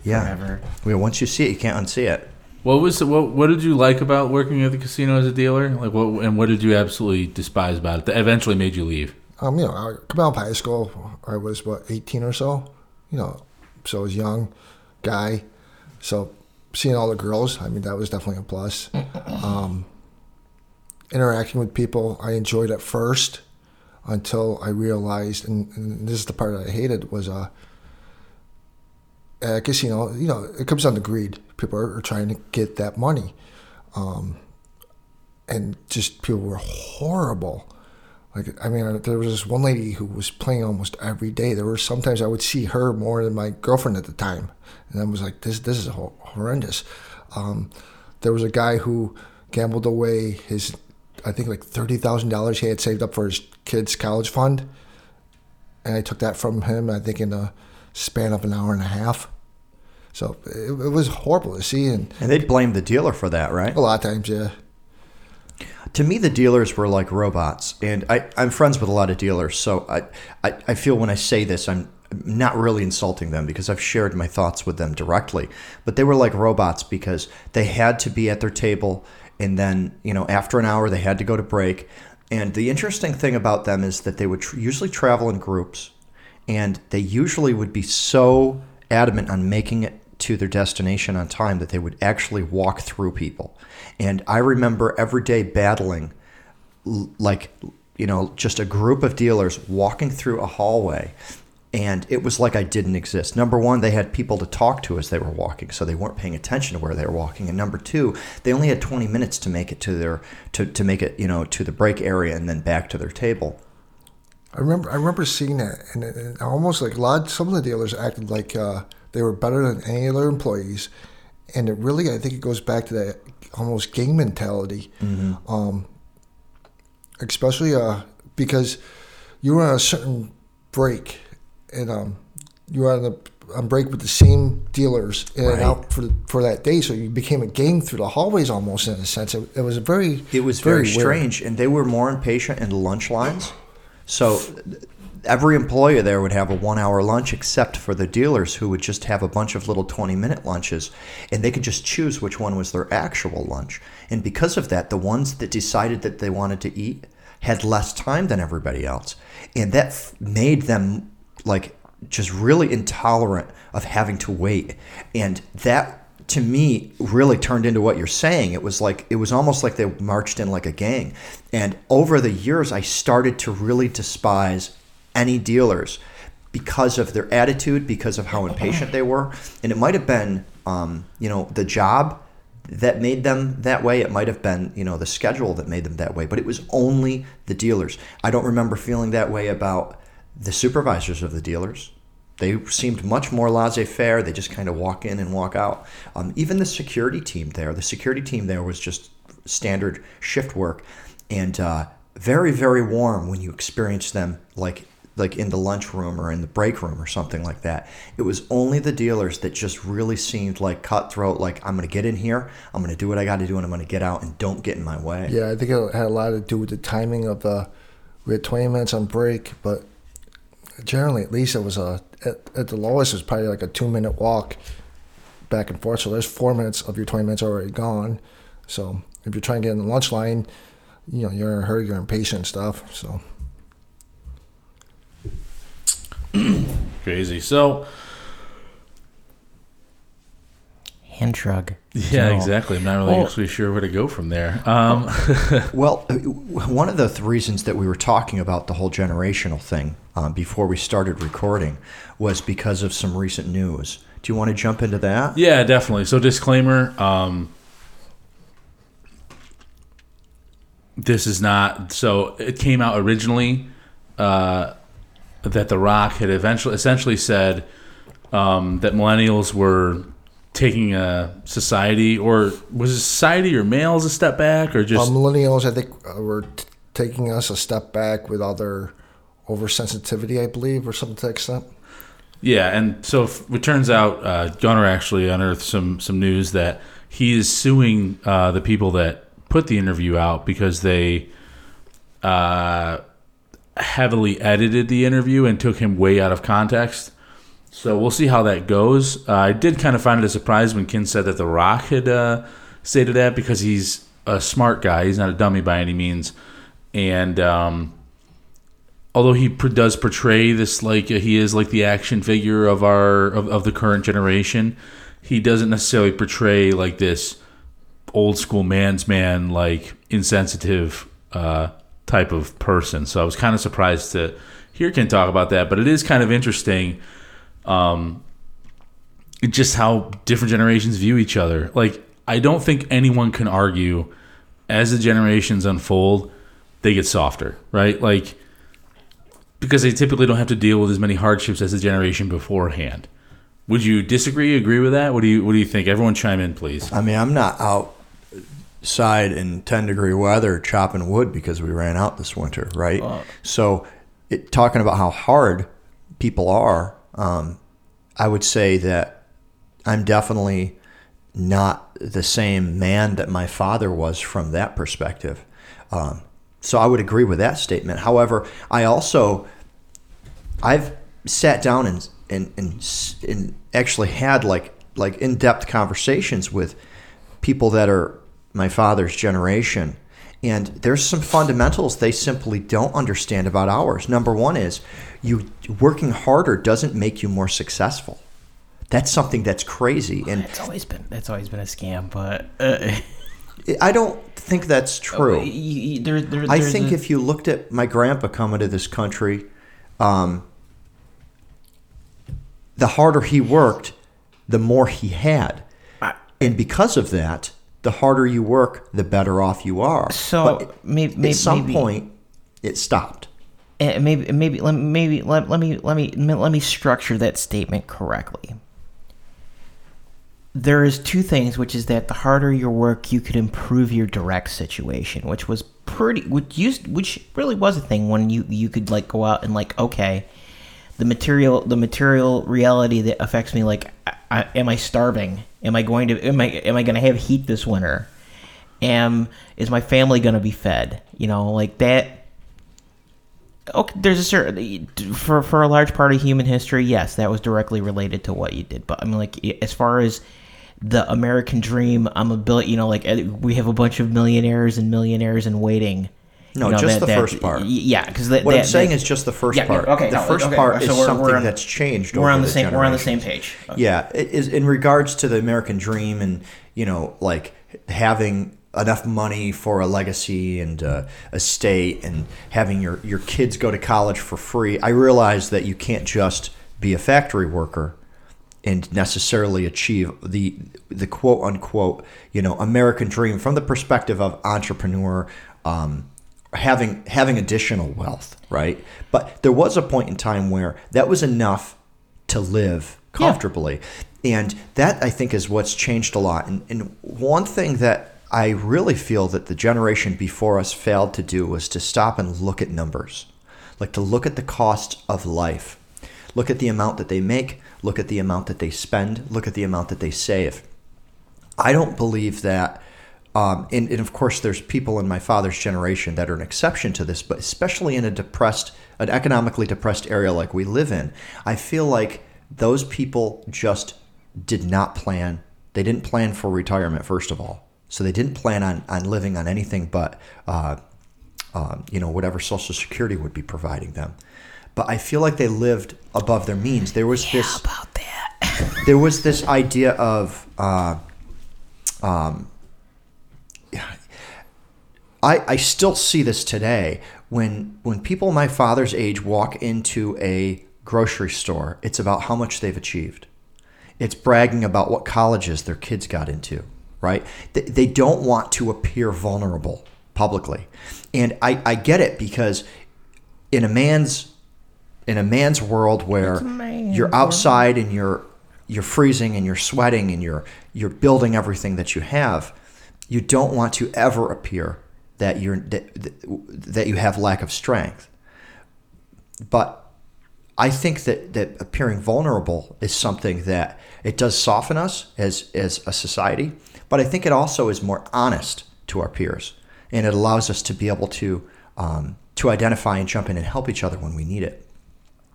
yeah. Forever. Well, once you see it, you can't unsee it. What was what? What did you like about working at the casino as a dealer? Like what? And what did you absolutely despise about it that eventually made you leave? Um, you know, I come out of high school. I was what 18 or so. You know, so I was young guy. So seeing all the girls, I mean, that was definitely a plus. <laughs> Um, interacting with people, I enjoyed at first until I realized, and, and this is the part that I hated, was uh, at a casino, you know, it comes down to greed. People are, are trying to get that money. Um, and just people were horrible. Like, I mean, there was this one lady who was playing almost every day. There were sometimes I would see her more than my girlfriend at the time, and I was like, "This, this is horrendous." Um, there was a guy who gambled away his, I think like thirty thousand dollars he had saved up for his kid's college fund, and I took that from him. I think in a span of an hour and a half. So it, it was horrible to see, and And they'd blame the dealer for that, right? a lot of times, yeah. To me, the dealers were like robots, and I, I'm friends with a lot of dealers, so I, I, I feel when I say this, I'm not really insulting them because I've shared my thoughts with them directly. But they were like robots because they had to be at their table, and then you know after an hour they had to go to break. And the interesting thing about them is that they would tr- usually travel in groups, and they usually would be so adamant on making it to their destination on time that they would actually walk through people. And I remember every day battling, like, you know, just a group of dealers walking through a hallway. And it was like I didn't exist. Number one, they had people to talk to as they were walking, so they weren't paying attention to where they were walking. And number two, they only had 20 minutes to make it to their to, to make it, you know, to the break area and then back to their table. I remember I remember seeing that, and, it- and almost like a lot. Some of the dealers acted like uh, they were better than any other employees, and it really I think it goes back to that almost gang mentality, um, especially uh, because you were on a certain break, and um, you were on a on break with the same dealers in and out for for that day, so you became a gang through the hallways almost in a sense. It, it was a very It was very, weird. strange, and they were more impatient in the lunch lines. So every employer there would have a one-hour lunch, except for the dealers who would just have a bunch of little twenty-minute lunches, and they could just choose which one was their actual lunch. And because of that, the ones that decided that they wanted to eat had less time than everybody else, and that f- made them like just really intolerant of having to wait, and that to me really turned into what you're saying. It was like it was almost like they marched in like a gang. And over the years i started to really despise any dealers because of their attitude because of how impatient they were. And it might have been um, you know the job that made them that way. It might have been you know the schedule that made them that way but it was only the dealers. I don't remember feeling that way about the supervisors of the dealers. They seemed much more laissez-faire. They just kind of walk in and walk out. Um, even the security team there, the security team there was just standard shift work, and uh, very very warm when you experience them like like in the lunchroom or in the break room or something like that. It was only the dealers that just really seemed like cutthroat. Like I'm going to get in here, I'm going to do what I got to do, and I'm going to get out, and don't get in my way. Yeah, I think it had a lot to do with the timing of the. We had 20 minutes on break, but generally, at least it was a at, at the lowest, it was probably like a two minute walk back and forth. So there's four minutes of your 20 minutes already gone. So if you're trying to get in the lunch line, you know you're in a hurry, you're impatient stuff. So <clears throat> Crazy. So Hand shrug. yeah, So- exactly. I'm not really Well- actually sure where to go from there. Um, <laughs> Well, one of the th- reasons that we were talking about the whole generational thing um, before we started recording was because of some recent news. Do you want to jump into that? Yeah, definitely. So disclaimer, um this is not so it came out originally uh that The Rock had eventually essentially said um that millennials were taking a society or was it society or males a step back or uh, just millennials, I think, uh, were t- taking us a step back with all their oversensitivity, I believe, or something to that extent. Yeah, and so it turns out uh, Gunnar actually unearthed some some news that he is suing uh, the people that put the interview out because they uh, heavily edited the interview and took him way out of context. So we'll see how that goes. Uh, I did kind of find it a surprise when Ken said that The Rock had uh, stated that because he's a smart guy. He's not a dummy by any means, and um, although he pr- does portray this like uh, he is like the action figure of our of, of the current generation he doesn't necessarily portray like this old school man's man like insensitive uh, type of person so i was kind of surprised to hear ken talk about that but it is kind of interesting um, just how different generations view each other like i don't think anyone can argue as the generations unfold they get softer right like because they typically don't have to deal with as many hardships as the generation beforehand. Would you disagree? Agree with that? What do you What do you think? Everyone chime in, please. I mean, I'm not out outside in 10 degree weather chopping wood because we ran out this winter, right? so, it, talking about how hard people are, um, I would say that I'm definitely not the same man that my father was from that perspective. Um, so I would agree with that statement. However, I also I've sat down and and and, and actually had like like in depth conversations with people that are my father's generation. And there's some fundamentals they simply don't understand about ours. Number one is you working harder doesn't make you more successful. That's something that's crazy. And It's always been that's always been a scam, but uh, I don't think that's <laughs> true. y- y- there, there, I think a- if you looked at my grandpa coming to this country, um, the harder he worked, the more he had. And because of that, the harder you work, the better off you are. So, But may- may- at some maybe- point, it stopped. Uh, maybe maybe let maybe let, let me let me let me structure that statement correctly. There is two things, which is that the harder your work, you could improve your direct situation, which was pretty, which used, which really was a thing when you you could like go out and like okay, the material the material reality that affects me like I, I, am I starving? Am I going to am I am I going to have heat this winter? Am is my family going to be fed? You know, like that okay, there's a certain for for a large part of human history, yes, that was directly related to what you did. But I mean, like as far as the American dream, I'm a bill. You know, like eh, we have a bunch of millionaires and millionaires in waiting. No, you know, just the first part. Yeah, because What that, I'm saying that- is just the first Yeah, part. okay, the no, first okay, part so is we're- something we're on- that's changed. we're over on the the same. We're on the same page. Yeah, it is in regards to the American dream and you know like having enough money for a legacy and uh, estate and having your your kids go to college for free. I realize that you can't just be a factory worker and necessarily achieve the the quote unquote you know American dream from the perspective of entrepreneur um, having having additional wealth, right? But there was a point in time where that was enough to live Yeah. comfortably, and that I think is what's changed a lot. And, and one thing that I really feel that the generation before us failed to do was to stop and look at numbers, like to look at the cost of life, look at the amount that they make, look at the amount that they spend, look at the amount that they save. I don't believe that. Um, and, and of course, there's people in my father's generation that are an exception to this, but especially in a depressed, an economically depressed area like we live in, I feel like those people just did not plan. They didn't plan for retirement, first of all. So they didn't plan on, on living on anything but, uh, um, you know, whatever Social Security would be providing them. But I feel like they lived above their means. There was this about that. <laughs> there was this idea of uh, um, I, I still see this today when when people my father's age walk into a grocery store it's about how much they've achieved. It's bragging about what colleges their kids got into right? They, they don't want to appear vulnerable publicly. And I, I get it because in a man's in a man's world where man's you're outside and you're you're freezing and you're sweating and you're you're building everything that you have you don't want to ever appear that you're that, you have lack of strength but I think that, that appearing vulnerable is something that it does soften us as, as a society, but I think it also is more honest to our peers, and it allows us to be able to um, to identify and jump in and help each other when we need it,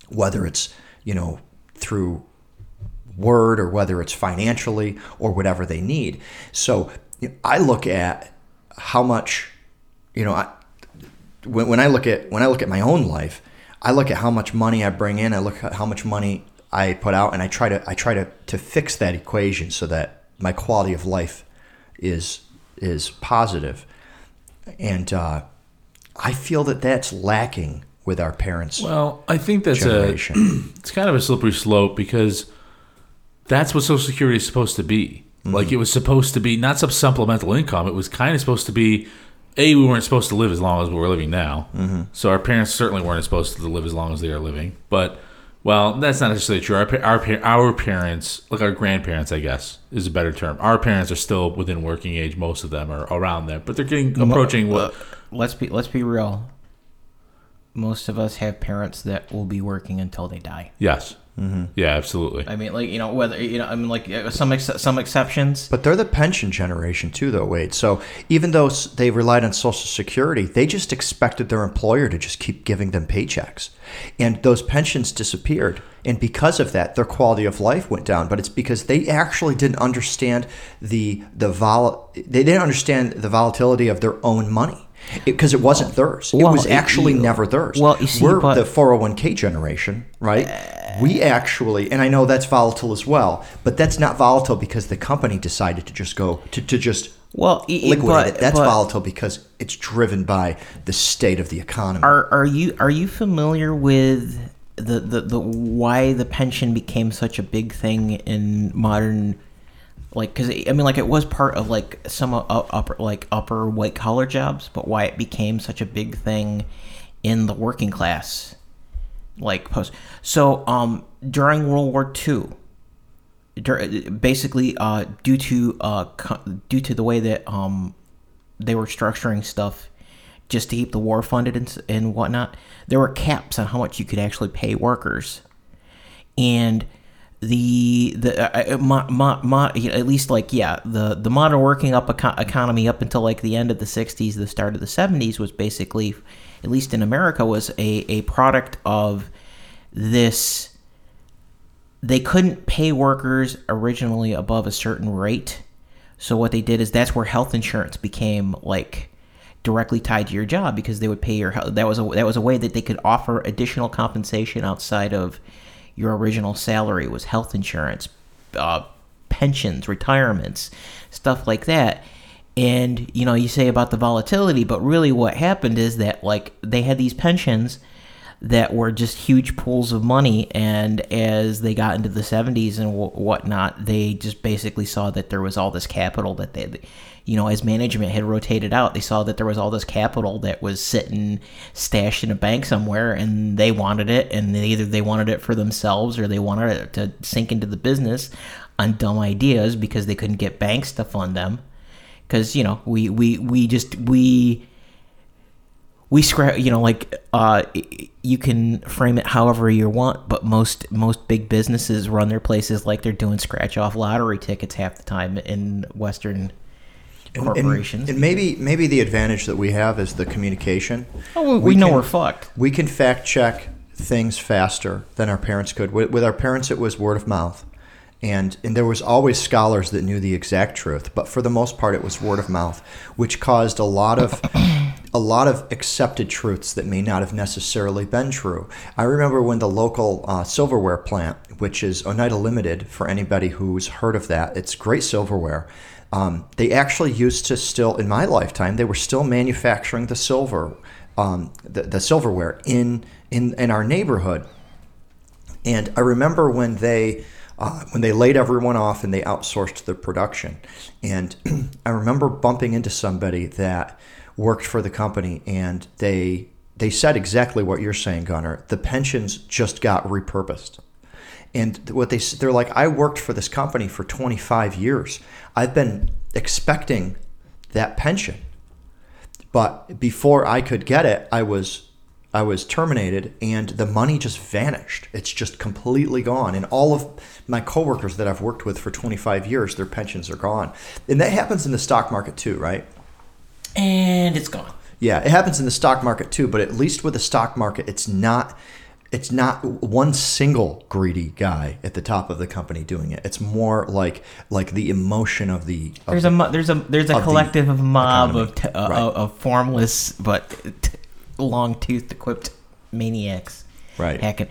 whether it's you know through word or whether it's financially or whatever they need. So you know, I look at how much you know I, when, when I look at when I look at my own life, I look at how much money I bring in. I look at how much money I put out, and I try to I try to to fix that equation so that my quality of life is is positive. And uh, I feel that that's lacking with our parents' Well, I think that's a <clears throat> it's kind of a slippery slope because that's what Social Security is supposed to be. Like it was supposed to be not some supplemental income. It was kind of supposed to be. A, we weren't supposed to live as long as we're living now, so our parents certainly weren't supposed to live as long as they are living. But Well, that's not necessarily true. Our, our, our parents, like our grandparents, I guess, is a better term. Our parents are still within working age. Most of them are around there, but they're getting approaching what. Uh, let's be let's be real. Most of us have parents that will be working until they die. Yes. Mm-hmm. Yeah, absolutely. I mean, like you know, whether you know, I mean, like uh, some ex- some exceptions. But they're the pension generation too, though, Wade. So even though they relied on Social Security, they just expected their employer to just keep giving them paychecks. And those pensions disappeared. And because of that, their quality of life went down. But it's because they actually didn't understand the the vol they didn't understand the volatility of their own money. Because it, wasn't theirs. It was actually you- never theirs. well, you see, We're but- the 401k generation, right? we actually, and I know that's volatile as well, but that's not volatile because the company decided to just go to, to just Well, liquidate but- it. That's but- volatile because it's driven by the state of the economy. Are are you are you familiar with the, the, the why the pension became such a big thing in modern like because I mean like it was part of like some u- upper like upper white collar jobs, but why it became such a big thing in the working class like post. So um during World War II, dur- basically uh due to uh co- due to the way that um they were structuring stuff just to keep the war funded and, and whatnot, there were caps on how much you could actually pay workers. And the the uh, uh, mo, you know, at least like yeah the the modern working up eco- economy up until like the end of the 60s the start of the 70s was basically at least in America was a, a product of this they couldn't pay workers originally above a certain rate. So what they did is that's where health insurance became like directly tied to your job because they would pay your health. That was a that was a way that they could offer additional compensation outside of your original salary was health insurance, uh, pensions, retirements, stuff like that. And you know, you say about the volatility, but really what happened is that like they had these pensions that were just huge pools of money. And as they got into the 70s and wh- whatnot, they just basically saw that there was all this capital that they, you know, as management had rotated out, they saw that there was all this capital that was sitting stashed in a bank somewhere, and they wanted it, and they, either they wanted it for themselves or they wanted it to sink into the business on dumb ideas because they couldn't get banks to fund them. Because you know, we we we just we we scrap you know like uh you can frame it however you want but most most big businesses run their places like they're doing scratch off lottery tickets half the time in western corporations And, maybe maybe the advantage that we have is the communication. oh, we, know can- we're fucked We can fact check things faster than our parents could. With, with our parents, it was word of mouth, and and there was always scholars that knew the exact truth. But for the most part, it was word of mouth, which caused a lot of <coughs> a lot of accepted truths that may not have necessarily been true. I remember when the local uh, silverware plant, which is Oneida Limited, for anybody who's heard of that, it's great silverware. Um, they actually used to still, in my lifetime, they were still manufacturing the silver, um, the, the silverware in, in in our neighborhood. And I remember when they uh, when they laid everyone off and they outsourced the production. And <clears throat> I remember bumping into somebody that worked for the company, and they they said exactly what you're saying, Gunnar. The pensions just got repurposed. And what they they're like, I worked for this company for 25 years. I've been expecting that pension, but before I could get it, I was I was terminated, and the money just vanished. It's just completely gone. And all of my coworkers that I've worked with for 25 years, their pensions are gone. And that happens in the stock market too, right? and it's gone Yeah, it happens in the stock market too, but at least with the stock market, it's not it's not one single greedy guy at the top of the company doing it. It's more like like the emotion of the of there's the- a mo- there's a there's a of collective of mob economy. of, t- uh, Right. of formless but t- long toothed equipped maniacs right. hacking.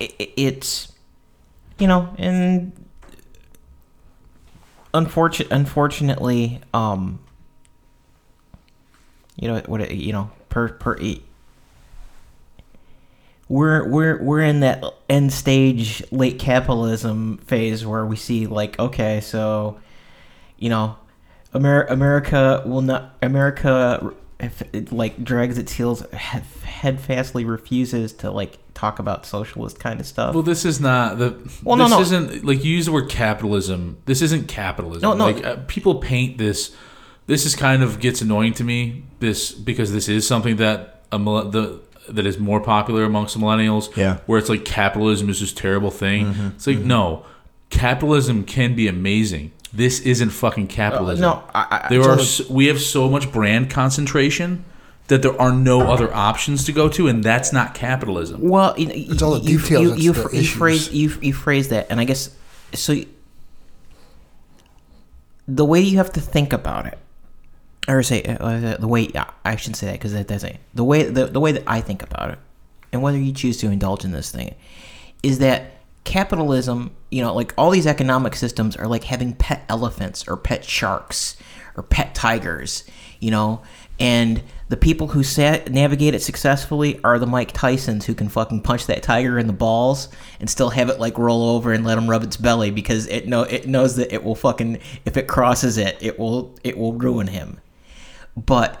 I- I- It's you know, and unfortunate, unfortunately, um, you know what? You know, per per. We're we're we're in that end stage late capitalism phase where we see like okay so, you know, Amer- America will not America if it, like drags its heels head, headfastly refuses to like talk about socialist kind of stuff. Well, this is not the. Well, no, this no. isn't like you use the word capitalism. This isn't capitalism. No, no. Like uh, people paint this. This is kind of gets annoying to me. This because this is something that a the that is more popular amongst the millennials. Yeah. where it's like capitalism is this terrible thing. Mm-hmm. It's like no, capitalism can be amazing. This isn't fucking capitalism. no, I- I- there so are the- s we have so much brand concentration that there are no other options to go to, and that's not capitalism. Well, you, it's all the details, You, it's you, the you phrase you you phrase that, and I guess so. The way you have to think about it, or say uh, the way I shouldn't say that because that doesn't the way the, the way that I think about it, and whether you choose to indulge in this thing, is that capitalism. You know, like all these economic systems are like having pet elephants or pet sharks or pet tigers. You know, and the people who navigate it successfully are the Mike Tysons who can fucking punch that tiger in the balls and still have it like roll over and let him rub its belly because it know it knows that it will fucking if it crosses it it will it will ruin him. But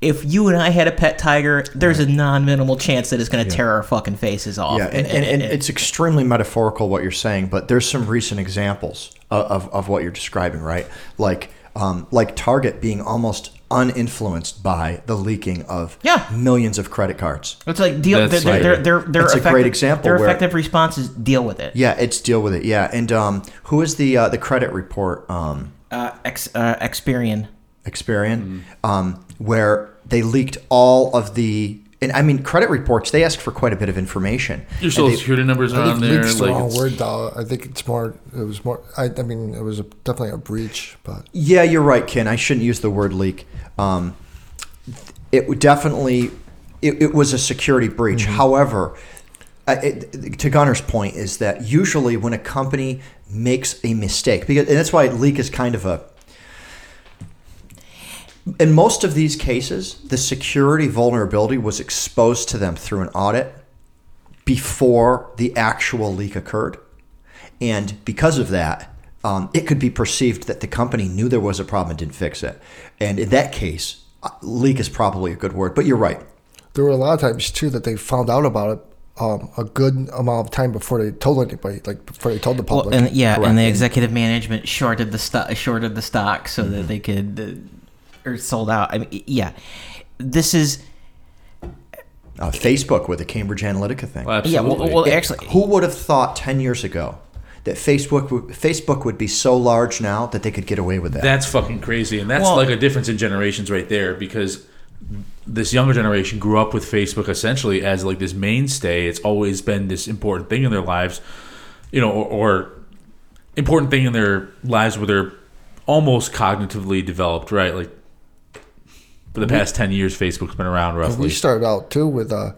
if you and I had a pet tiger, there's a non-minimal chance that it's going to tear our fucking faces off. Yeah, and, and, and it's extremely metaphorical what you're saying, but there's some recent examples of, of, of what you're describing, right? Like um, like Target being almost uninfluenced by the leaking of Yeah. millions of credit cards. It's like deal. Their, That's their, like- their, their, their That's a effective, great example Their where- effective response is deal with it. Yeah, it's deal with it. Yeah, and um, who is the uh, the credit report? Um, Uh, ex, uh, Experian. Experian, um, where they leaked all of the. And I mean, credit reports. They ask for quite a bit of information. Your social they- security numbers are I on think there. leak's the wrong it's- word, though. I think it's more. It was more. I, I mean, it was a, definitely a breach, but Yeah, you're right, Ken. I shouldn't use the word leak. Um, it would definitely, it, it was a security breach. However, uh, it, to Gunner's point is that usually when a company makes a mistake, because and that's why leak is kind of a. In most of these cases, the security vulnerability was exposed to them through an audit before the actual leak occurred. And because of that, um, it could be perceived that the company knew there was a problem and didn't fix it. And in that case, uh, leak is probably a good word. But you're right. there were a lot of times too that they found out about it um, a good amount of time before they told anybody, like before they told the Well, public. and yeah, Correct. and the executive management shorted the stock, shorted the stock so that they could, uh, or sold out. I mean, yeah, this is Uh, Facebook with the Cambridge Analytica thing. Well, yeah. Well, well, actually, Who would have thought 10 years ago that Facebook would, Facebook would be so large now that they could get away with that? That's fucking crazy, and that's Well- like a difference in generations right there because this younger generation grew up with Facebook essentially as like this mainstay. It's always been this important thing in their lives, you know, or, or important thing in their lives where they're almost cognitively developed, right? Like for the past ten years, Facebook's been around roughly we started out too with uh,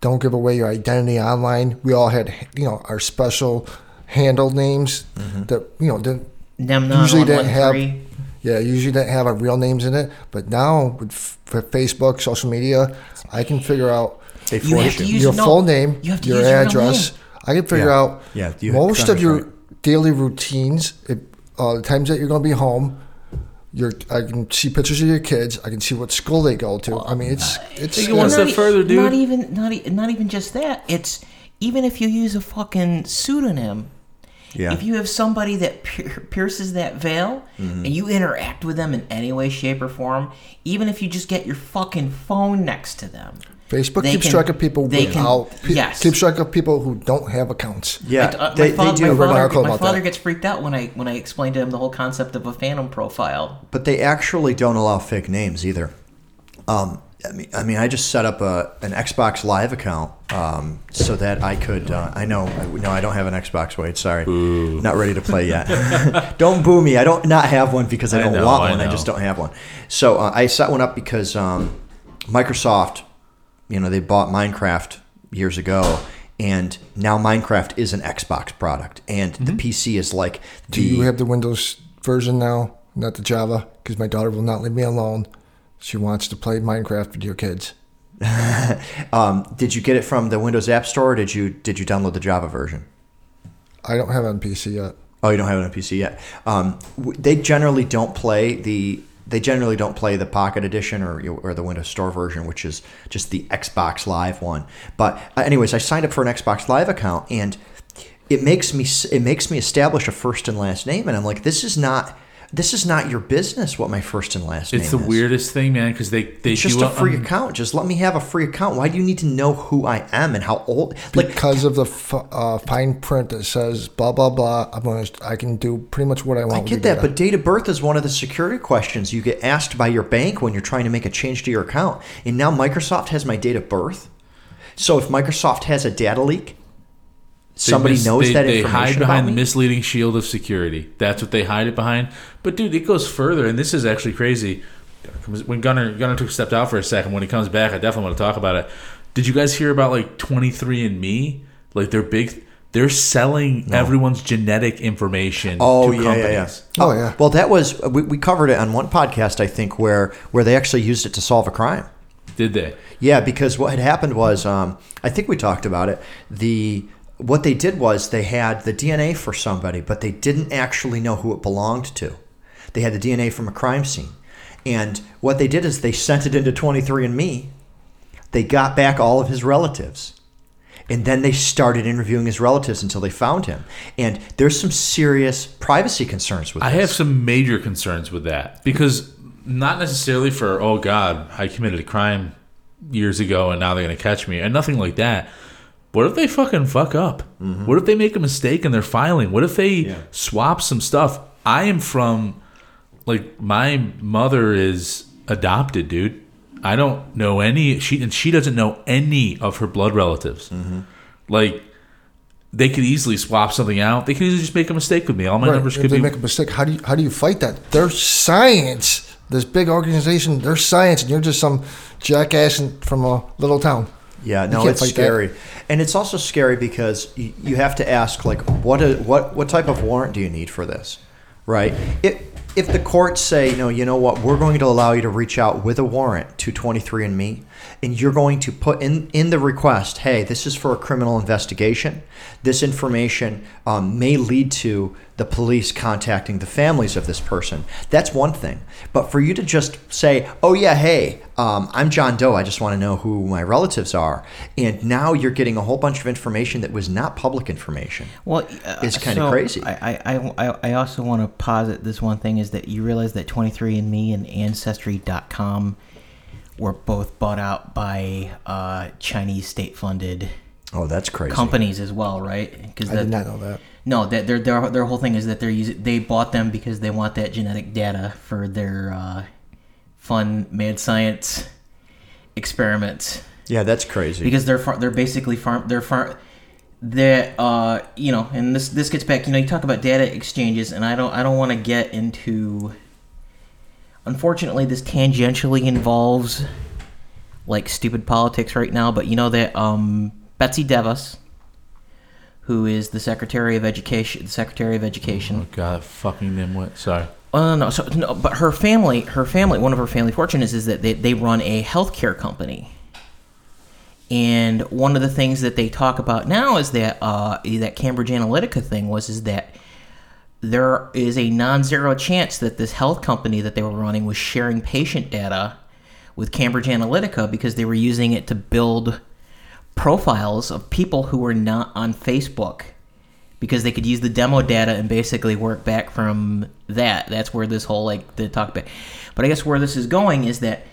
"Don't give away your identity online." We all had, you know, our special handle names that you know didn't Nemnon usually one didn't have three. yeah usually didn't have our real names in it but now with f- for facebook social media i can figure out They You have to use your no, full name You have to your use your address name. i can figure Yeah. out Yeah, you- most of your right. daily routines if, uh, the times that you're going to be home your, I can see pictures of your kids. I can see what school they go to. I mean, it's it's Think it one step Not further, dude. Not even, not, e- not even just that. It's even if you use a fucking pseudonym. Yeah. If you have somebody that <laughs> pier- pierces that veil Mm-hmm. and you interact with them in any way, shape, or form, even if you just get your fucking phone next to them, Facebook they keeps can- track of people they can- without. pe- yes. keeps track of people who don't have accounts. yeah, Uh, they, my, fa- they do. my I read an father, my father gets freaked out when I when I explain to him the whole concept of a phantom profile. But they actually don't allow fake names either. Um, I mean, I mean, I just set up a an Xbox Live account um, so that I could. Uh, I know, no, I don't have an Xbox. Wait, sorry, not ready to play yet. <laughs> <laughs> don't boo me. I don't not have one because I I don't know, want I one. I, know. just don't have one. So uh, I set one up because um, Microsoft, you know, they bought Minecraft years ago. And now Minecraft is an Xbox product, and the PC is like the Do you have the Windows version now, not the Java? Because my daughter will not leave me alone. She wants to play Minecraft with your kids. <laughs> Um, did you get it from the Windows App Store, or did you did you download the Java version? I don't have it on PC yet. Oh, you don't have it on PC yet. Um, w- they generally don't play the they generally don't play the Pocket Edition or or the Windows Store version, which is just the Xbox Live one. But uh, anyways, I signed up for an Xbox Live account, and it makes me it makes me establish a first and last name, and I'm like, this is not this is not your business what my first and last is. It's the weirdest thing, man, because they they It's just do a free um, account. Just let me have a free account. Why do you need to know who I am and how old? Like, because of the f- uh, fine print that says blah blah blah. I'm gonna, I can do pretty much what I want. I get that, data. but date of birth is one of the security questions you get asked by your bank when you're trying to make a change to your account. And now Microsoft has my date of birth. So if Microsoft has a data leak, they somebody mis- knows they, that they information hide about behind me. the misleading shield of security. That's what they hide it behind. But dude, it goes further, and this is actually crazy. When Gunner Gunner took stepped out for a second, when he comes back, I definitely want to talk about it. Did you guys hear about like 23andMe? Like they're big. They're selling everyone's genetic information Oh to yeah, companies. yeah, yeah. Oh, yeah. Well, that was we, we covered it on one podcast, I think, where where they actually used it to solve a crime. Did they? Yeah, because what had happened was, um, I think we talked about it. The what they did was they had the DNA for somebody, but they didn't actually know who it belonged to. They had the DNA from a crime scene, and what they did is they sent it into 23andMe. They got back all of his relatives, and then they started interviewing his relatives until they found him. And there's some serious privacy concerns with that. I this. have some major concerns with that because not necessarily for oh god, I committed a crime years ago and now they're gonna catch me and nothing like that. What if they fucking fuck up? Mm-hmm. What if they make a mistake in their filing? What if they swap some stuff? I am from like my mother is adopted, dude. I don't know any she and she doesn't know any of her blood relatives. Mm-hmm. Like they could easily swap something out. They could easily just make a mistake with me. All my Right, numbers if could they be make a mistake, how do you how do you fight that? Their science, this big organization, their science, and you're just some jackass from a little town. Yeah, no, it's fight that. scary, and it's also scary because you, you have to ask like, what a, what what type of warrant do you need for this, right? If if the courts say, no, you know what, we're going to allow you to reach out with a warrant to 23andMe, and you're going to put in in the request, hey, this is for a criminal investigation. This information um, may lead to the police contacting the families of this person. That's one thing. But for you to just say, oh, yeah, hey, um, I'm John Doe. I just want to know who my relatives are. And now you're getting a whole bunch of information that was not public information. Well, uh, It's kinda crazy. I, I, I, I also want to posit this one thing is that you realize that 23andMe and Ancestry.com were both bought out by uh, Chinese state-funded Oh, that's crazy. companies as well, right? Because I did not know that. No, that their their their whole thing is that they're using they bought them because they want that genetic data for their uh, fun mad science experiments Yeah, that's crazy. because they're far, they're basically farm they're farm that uh you know and this this gets back you know you talk about data exchanges and I don't I don't want to get into unfortunately this tangentially involves like stupid politics right now but you know that um Betsy DeVos who is the Secretary of Education the Secretary of Education Oh god, fucking nimwit. Sorry. Oh no, no, so no, but her family, her family, one of her family fortunes is that they, they run a healthcare company, and one of the things that they talk about now is that uh, that Cambridge Analytica thing was is that there is a non-zero chance that this health company that they were running was sharing patient data with Cambridge Analytica because they were using it to build profiles of people who were not on Facebook because they could use the demo data and basically work back from that. That's where this whole like the talk back. But I guess where this is going is that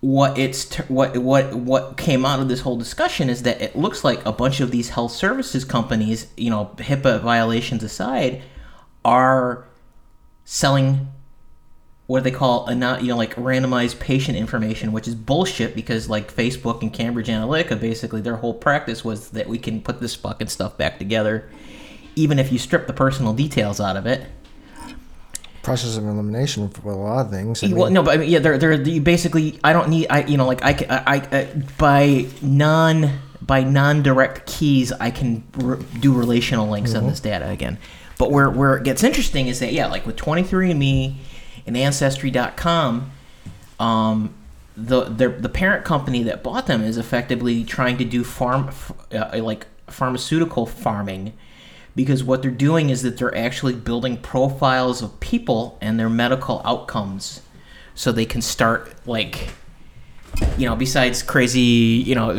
what it's what what what came out of this whole discussion is that it looks like a bunch of these health services companies, you know, HIPAA violations aside, are selling what they call a not you know like randomized patient information, which is bullshit because like Facebook and Cambridge Analytica basically their whole practice was that we can put this fucking stuff back together, even if you strip the personal details out of it. Process of elimination for a lot of things. I well, mean, no, but I mean, yeah, they're they're you basically. I don't need. I you know like I I, I uh, by non by non direct keys I can re- do relational links on this data again. But where where it gets interesting is that yeah, like with 23andMe and Ancestry.com, um, the the the parent company that bought them is effectively trying to do farm uh, like pharmaceutical farming because what they're doing is that they're actually building profiles of people and their medical outcomes so they can start like you know besides crazy you know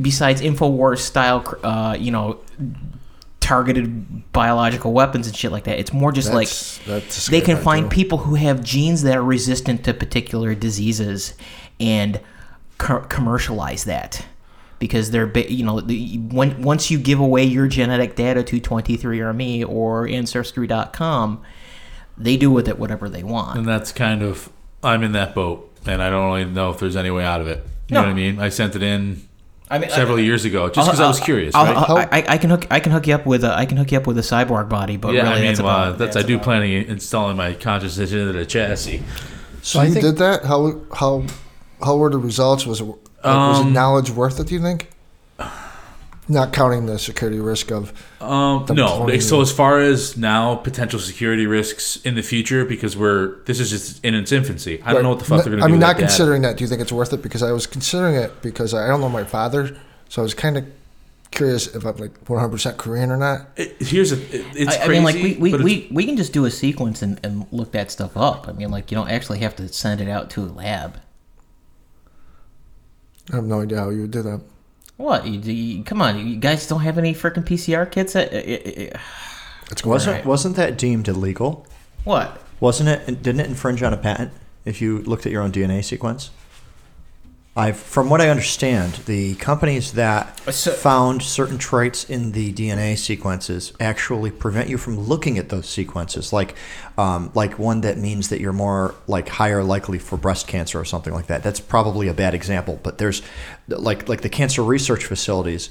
besides infowars style uh, you know targeted biological weapons and shit like that it's more just like That's- that's they can find too. people who have genes that are resistant to particular diseases and co- commercialize that because they're you know when, once you give away your genetic data to 23andme or ancestry.com they do with it whatever they want And that's kind of I'm in that boat, and I don't really know if there's any way out of it. You No. know what I mean? I sent it in I mean, several years ago just because I was curious, I'll- right? I'll- I, I can hook I can hook you up with a I can hook you up with a cyborg body, but yeah, really I mean, that's well, about, that's I do plan on installing my consciousness into the chassis. So I you think- did that? How how how were the results? Was it like, was it Um, knowledge worth it? Do you think? Not counting the security risk of Um, The no. point So as far as now potential security risks in the future, because we're this is just in its infancy. I don't know what the fuck they're going to I do. mean, with not that data. considering that. Do you think it's worth it? Because I was considering it because I don't know my father, so I was kind of curious if I'm like 100 percent Korean or not. It- here's a. It, it's I, I mean, like we we, we, we can just do a sequence and, and look that stuff up. I mean, like you don't actually have to send it out to a lab. I have no idea how you would do that. What? You, you, come on, you guys don't have any freaking PCR kits? At, uh, uh, uh, It's Wasn't Right. wasn't that deemed illegal? what? Wasn't it? Didn't it infringe on a patent if you looked at your own DNA sequence? I, from what I understand, the companies that So- found certain traits in the DNA sequences actually prevent you from looking at those sequences. Like, um, like one that means that you're more like higher likely for breast cancer or something like that. That's probably a bad example, but there's like like the cancer research facilities.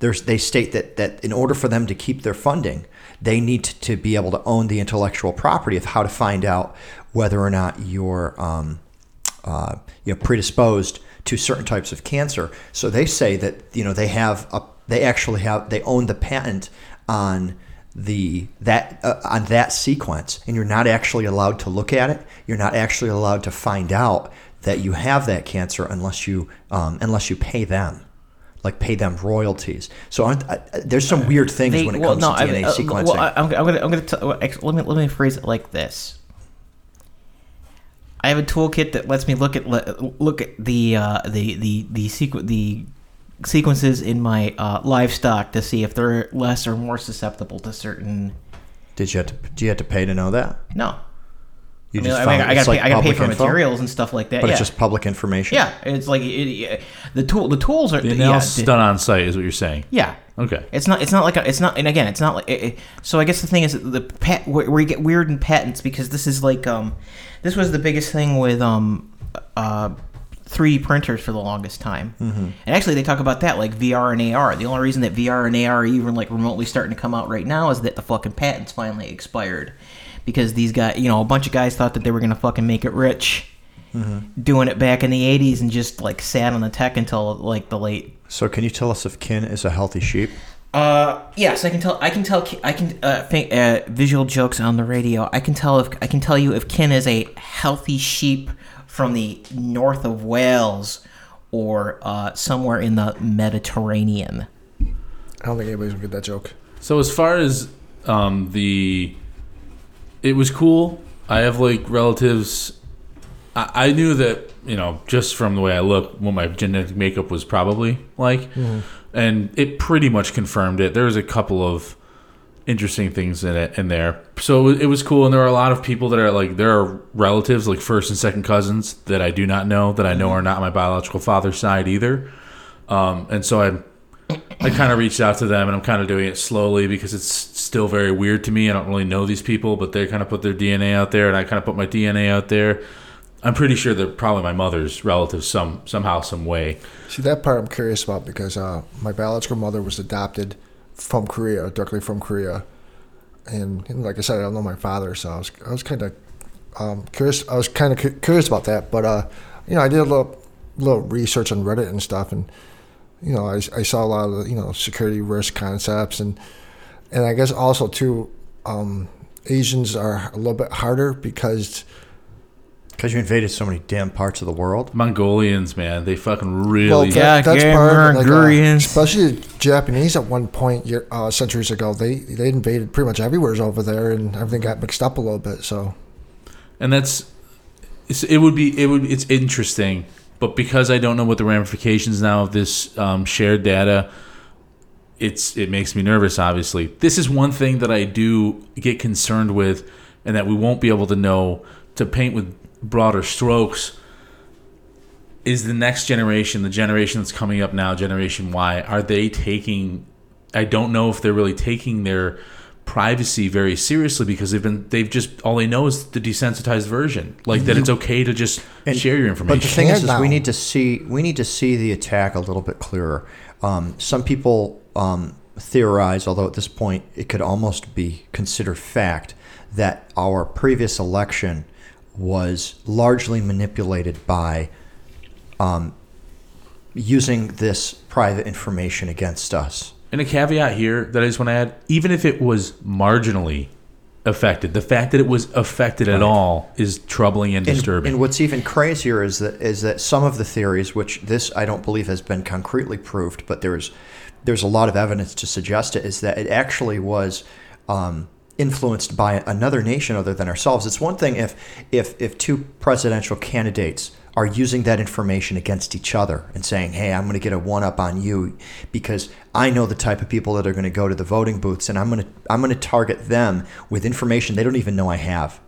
There's they state that that in order for them to keep their funding, they need to, to be able to own the intellectual property of how to find out whether or not you're um, uh, you know predisposed to certain types of cancer. So they say that you know they have a they actually have they own the patent on the that uh, on that sequence, and you're not actually allowed to look at it. You're not actually allowed to find out that you have that cancer unless you um, unless you pay them. Like pay them royalties. So aren't, uh, there's some weird things They- when it well, comes no, to DNA uh, sequencing. Well, I, I'm, I'm gonna, I'm gonna. T- let me let me phrase it like this. I have a toolkit that lets me look at look at the uh, the the the sequ- the sequences in my uh, livestock to see if they're less or more susceptible to certain. Did you have to, do you have to pay to know that? No, You I mean, I, mean, found I it's gotta like pay, I gotta pay public for info? materials and stuff like that. but yeah. it's just public information. yeah, it's like it, it, the tool. The tools are the analysis the- done on site is what you're saying. yeah. Okay. It's not. It's not like a, it's not. And again, it's not like. It, it- so I guess the thing is the pet where, where you get weird in patents because this is like um, this was the biggest thing with um, uh, 3D printers for the longest time. Mm-hmm. And actually, they talk about that like VR and AR. The only reason that VR and AR are even like remotely starting to come out right now is that the fucking patents finally expired because these guys, you know, a bunch of guys thought that they were gonna fucking make it rich. Doing it back in the '80s and just like sat on the tech until like the late So can you tell us if Ken is a healthy sheep? Uh, yes, I can tell. I can tell. I can uh, think, uh, visual jokes on the radio. I can tell if I can tell you if Ken is a healthy sheep from the north of Wales or uh, somewhere in the Mediterranean. I don't think anybody's gonna get that joke. So as far as um, the, it was cool. I have like relatives. I, I knew that you know just from the way I look, what my genetic makeup was probably like, and it pretty much confirmed it. There was a couple of interesting things in it in there, so it was cool. And there are a lot of people that are like there are relatives like first and second cousins that I do not know that I know are not my biological father's side either. Um, and so I I kind of reached out to them, and I'm kind of doing it slowly because it's still very weird to me. I don't really know these people, but they kind of put their DNA out there, and I kind of put my DNA out there. I'm pretty sure they're probably my mother's relatives, some somehow, some way. See that part I'm curious about because uh, my biological mother was adopted from Korea, directly from Korea, and, and like I said, I don't know my father, so I was I was kind of um, curious. I was kind of cu- curious about that, but uh, you know, I did a little little research on Reddit and stuff, and you know, I, I saw a lot of you know security risk concepts, and and I guess also too, um, Asians are a little bit harder because Because you invaded so many damn parts of the world. Mongolians, man, they fucking Well, really. Yeah, that, that's yeah, part, like, uh, especially the Japanese at one point year, uh, centuries ago. They they invaded pretty much everywhere over there, and everything got mixed up a little bit. So and that's It's, it would be it would it's interesting, but because I don't know what the ramifications now of this um, shared data, it's it makes me nervous. Obviously, this is one thing that I do get concerned with, and that we won't be able to know to paint with broader strokes. Is the next generation, the generation that's coming up now, Generation Y, are they taking? I don't know if they're really taking their privacy very seriously because they've been they've just all they know is the desensitized version like that it's okay to just and, share your information But the thing is, is we need to see we need to see the attack a little bit clearer. Um, some people um, theorize, although at this point it could almost be considered fact, that our previous election was largely manipulated by um, using this private information against us. and a caveat here that i just want to add even if it was marginally affected the fact that it was affected at all is troubling and And- disturbing And, what's even crazier is that is that some of the theories, which this I don't believe has been concretely proved, but there's there's a lot of evidence to suggest it, is that it actually was um, influenced by another nation other than ourselves. It's one thing if if if two presidential candidates are using that information against each other and saying, "Hey, I'm going to get a one up on you because I know the type of people that are going to go to the voting booths, and I'm going to I'm going to target them with information they don't even know I have."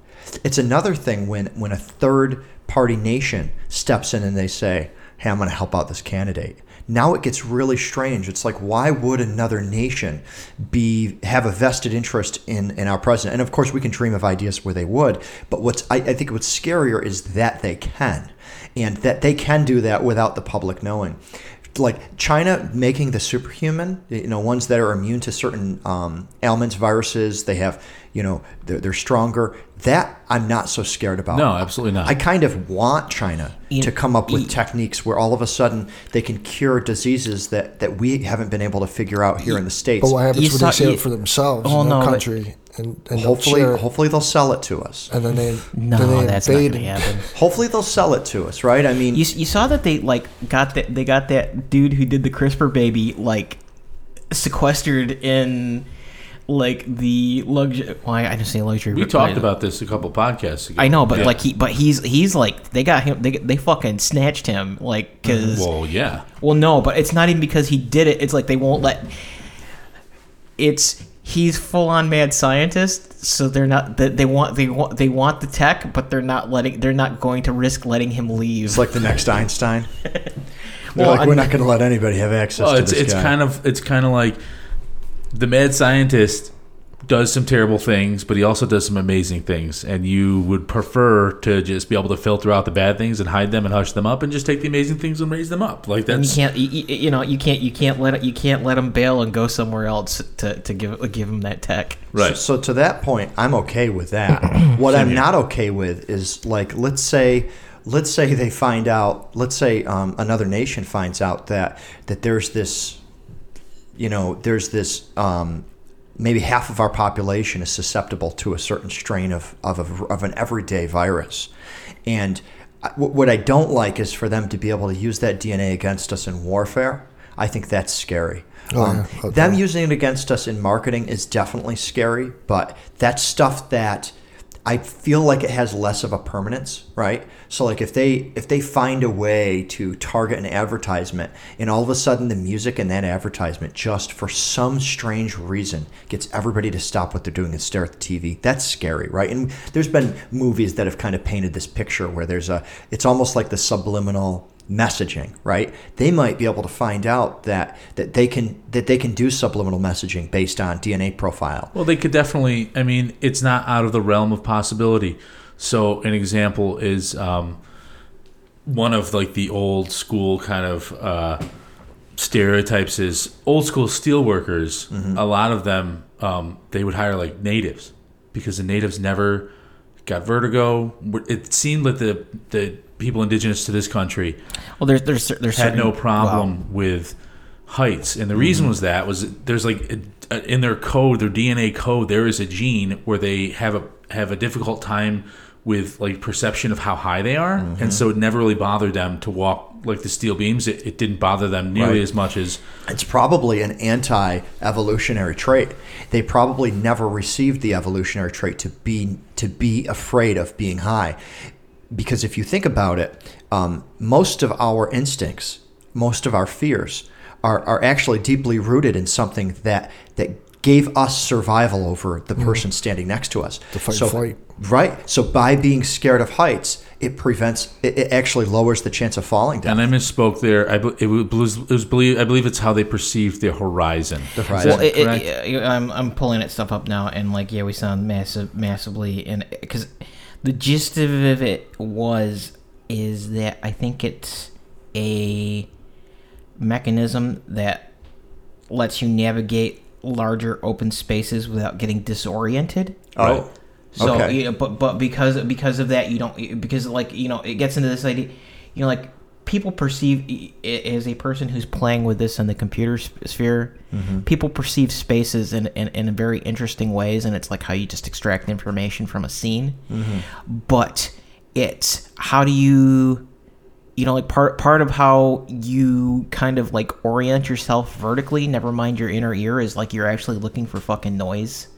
It's another thing when when a third party nation steps in and they say, "Hey, I'm going to help out this candidate." Now it gets really strange. It's like, why would another nation be have a vested interest in in our president? And of course, we can dream of ideas where they would. But what's I, I think what's scarier is that they can, and that they can do that without the public knowing like China making the superhuman, you know, ones that are immune to certain um, ailments, viruses, they have, you know, they're, they're stronger. That I'm not so scared about. no absolutely not I kind of want China You- to come up with you- techniques where all of a sudden they can cure diseases that, that we haven't been able to figure out here in the States. But what happens You when saw- they save you- it for themselves Oh, in their no, country and, and hopefully, share it, hopefully they'll sell it to us. and then they <laughs> No, then they that's not gonna happen. <laughs> Hopefully they'll sell it to us, right? I mean, You, you saw that they like got that they got that dude who did the CRISPR baby like sequestered in like the luxury. Why I just say luxury. we talked about this a couple podcasts ago I know, but Yeah. like he, but he's he's like they got him. They they fucking snatched him like mm, because well yeah well no, but it's not even because he did it. It's like they won't let. It's he's full on mad scientist, so they're not. They, they want they want they want the tech, but they're not letting. They're not going to risk letting him leave. it's like the next Einstein. <laughs> They're Well, like, we're I'm- not going to let anybody have access well to it's this it's guy. kind of it's kind of like the mad scientist does some terrible things but he also does some amazing things and you would prefer to just be able to filter out the bad things and hide them and hush them up and just take the amazing things and raise them up like And you can't, you, you you know, you can't, you can't let, you can't let them bail and go somewhere else to, to give, give them that tech. right So, so to that point, I'm okay with that. <coughs> what I'm not okay with is like, let's say, let's say they find out, let's say um, another nation finds out that that there's this, you know, there's this. Um, Maybe half of our population is susceptible to a certain strain of, of, a, of an everyday virus. And what I don't like is for them to be able to use that DNA against us in warfare. I think that's scary. Oh, Um, yeah. Okay. Them using it against us in marketing is definitely scary, but that's stuff that I feel like it has less of a permanence, right? So like if they if they find a way to target an advertisement and all of a sudden the music in that advertisement just for some strange reason gets everybody to stop what they're doing and stare at the TV, that's scary, right? And there's been movies that have kind of painted this picture where there's a it's almost like the subliminal messaging right they might be able to find out that that they can that they can do subliminal messaging based on dna profile Well, they could definitely. I mean, it's not out of the realm of possibility. So, an example is um, one of like the old school kind of uh, stereotypes is old school steelworkers. A lot of them um, they would hire like natives because the natives never got vertigo. It seemed that the the people indigenous to this country Well, there's, there's, there's had certain, no problem with heights, and the reason mm-hmm. was that was there's like a, a- in their code, their DNA code, there is a gene where they have a have a difficult time with like perception of how high they are, and mm-hmm. so it never really bothered them to walk like the steel beams. It, it didn't bother them nearly Right. as much as it's probably an anti-evolutionary trait. They probably never received the evolutionary trait to be to be afraid of being high because if you think about it, um, most of our instincts, most of our fears, are, are actually deeply rooted in something that that gave us survival over the person standing next to us. The fight so, flight. Right. So by being scared of heights, it prevents. It, it actually lowers the chance of falling down. And I misspoke there. I, be- it was, it was believe, I believe it's how they perceive the horizon. The horizon. Well, it, correct? it, it- I'm I'm pulling it stuff up now, and like, yeah, we sound massive, massively, and because the gist of it was is that I think it's a mechanism that lets you navigate larger open spaces without getting disoriented. oh. So, Okay. you know, but but because because of that, you don't because like you know it gets into this idea, you know, like people perceive as a person who's playing with this in the computer sphere, Mm-hmm. people perceive spaces in, in in very interesting ways, and it's like how you just extract information from a scene. Mm-hmm. But it's how do you you know like part part of how you kind of like orient yourself vertically never mind your inner ear is like you're actually looking for fucking noise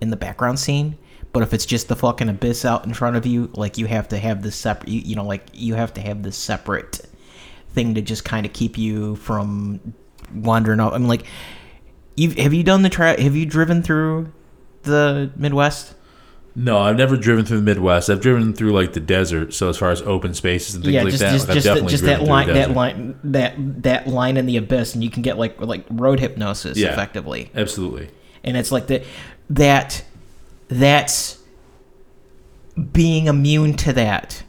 in the background scene but if it's just the fucking abyss out in front of you like you have to have this separate you, you know like you have to have this separate thing to just kind of keep you from wandering off i'm like you have you done the tra- have you driven through the midwest No, I've never driven through the Midwest. I've driven through like the desert. So as far as open spaces and things yeah, like just that, just like, I've just, that, just that line that line that that line in the abyss, and you can get like like road hypnosis Yeah. effectively, Absolutely. and it's like the that that's being immune to that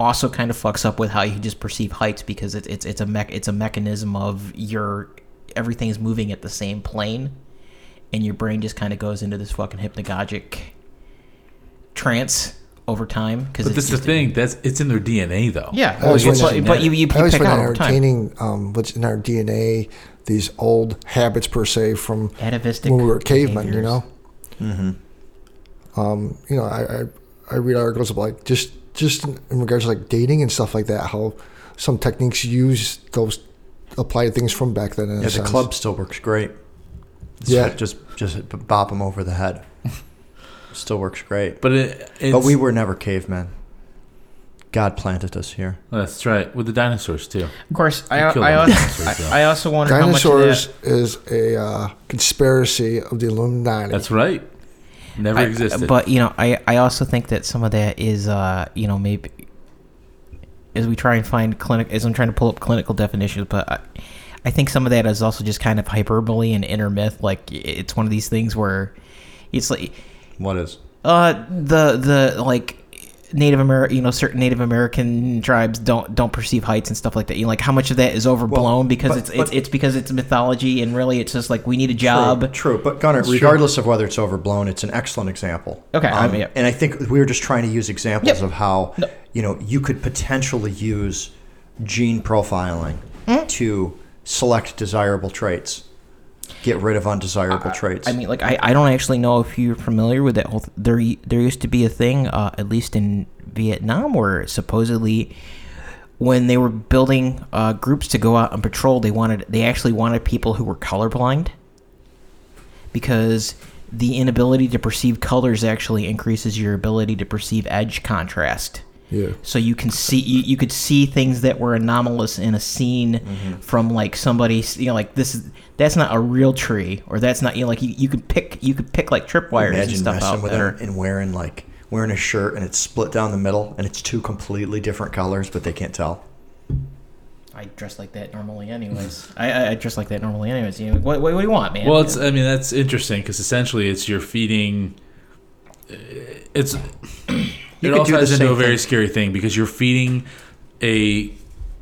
also kind of fucks up with how you just perceive heights because it's it's it's a mech it's a mechanism of your everything's moving at the same plane, and your brain just kind of goes into this fucking hypnagogic trance over time because But this is the thing. That's it's in their DNA though. Yeah, I always well, find but, but you, you I pick find out it over time. entertaining um, what's in our DNA, these old habits per se from Atavistic when we were cavemen. You know, Mm-hmm. um, you know, I, I I read articles of like just just in regards to like dating and stuff like that. How some techniques use those applied things from back then. In a Yeah, the sense. club still works great. It's Yeah. just just bop them over the head. still works great. But it, it's, But we were never cavemen. God planted us here. That's right. With the dinosaurs too. Of course, I, killed I, also, dinosaurs. I, I also wonder how much Dinosaurs is a uh, conspiracy of the Illuminati. That's right. Never I- existed. but you know, I, I also think that some of that is, uh, you know, maybe as we try and find clinic, as I'm trying to pull up clinical definitions, but I, I think some of that is also just kind of hyperbole and inner myth. Like it's one of these things where it's like What is? Uh, the the like Native American, you know, certain Native American tribes don't don't perceive heights and stuff like that. You know, like how much of that is overblown Well, because but- it's it's but- it's because it's mythology and really it's just like we need a job. True, true. but Gunnar, true. regardless of whether it's overblown, it's an excellent example. Okay, I Um, mean, yeah. and I think we were just trying to use examples Yep. of how No. you know you could potentially use gene profiling Hmm? to select desirable traits, get rid of undesirable traits. I mean, like I, I don't actually know if you're familiar with that whole. Th- there there used to be a thing, uh, at least in Vietnam, where supposedly when they were building uh, groups to go out on patrol, they wanted they actually wanted people who were colorblind because the inability to perceive colors actually increases your ability to perceive edge contrast. Yeah. So you can see you, you could see things that were anomalous in a scene Mm-hmm. from like somebody you know like this is that's not a real tree or that's not you know like you, you could pick you could pick like tripwires and stuff out with that them are and wearing like wearing a shirt and it's split down the middle and it's two completely different colors, but they can't tell. I dress like that normally anyways I, I, I dress like that normally anyways you know, what, what, what do you want man well, it's. I mean, that's interesting because essentially, it's you're feeding. It's. You it could all do the ties into same a very thing. scary thing because you're feeding a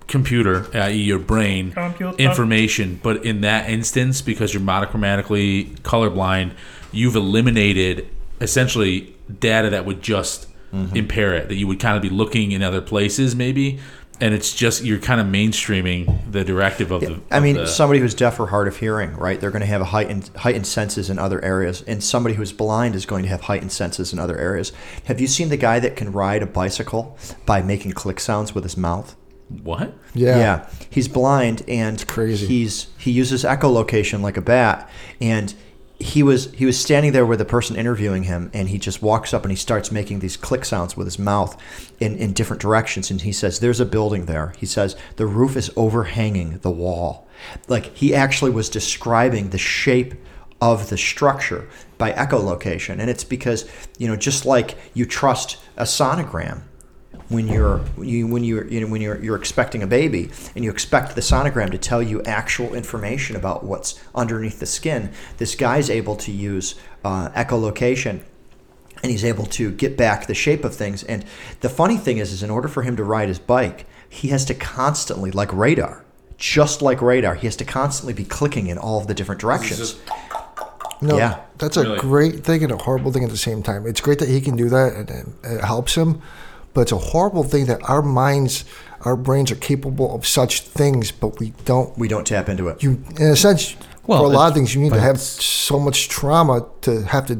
computer, i.e., your brain, information. But in that instance, because you're monochromatically colorblind, you've eliminated essentially data that would just Mm-hmm. impair it. That you would kind of be looking in other places, maybe. And it's just you're kind of mainstreaming the directive of the. I of mean, the- somebody who's deaf or hard of hearing, right? They're going to have a heightened heightened senses in other areas, and somebody who's blind is going to have heightened senses in other areas. Have you seen the guy that can ride a bicycle by making click sounds with his mouth? what? Yeah. he's blind and crazy. He's he uses echolocation like a bat, and he was he was standing there with the person interviewing him and he just walks up and he starts making these click sounds with his mouth in, in different directions. And he says there's a building there. He says the roof is overhanging the wall. Like he actually was describing the shape of the structure by echolocation. And it's because you know just like you trust a sonogram when you're you, when you're you know when you're you're expecting a baby and you expect the sonogram to tell you actual information about what's underneath the skin this guy's able to use uh, echolocation and he's able to get back the shape of things and the funny thing is is in order for him to ride his bike he has to constantly like radar just like radar he has to constantly be clicking in all of the different directions No, Yeah. that's a Really? great thing and a horrible thing at the same time. It's great that he can do that and, and it helps him, but it's a horrible thing that our minds, our brains are capable of such things, but we don't. we don't tap into it You, in a sense, Well, for a lot of things, you need to have so much trauma to have to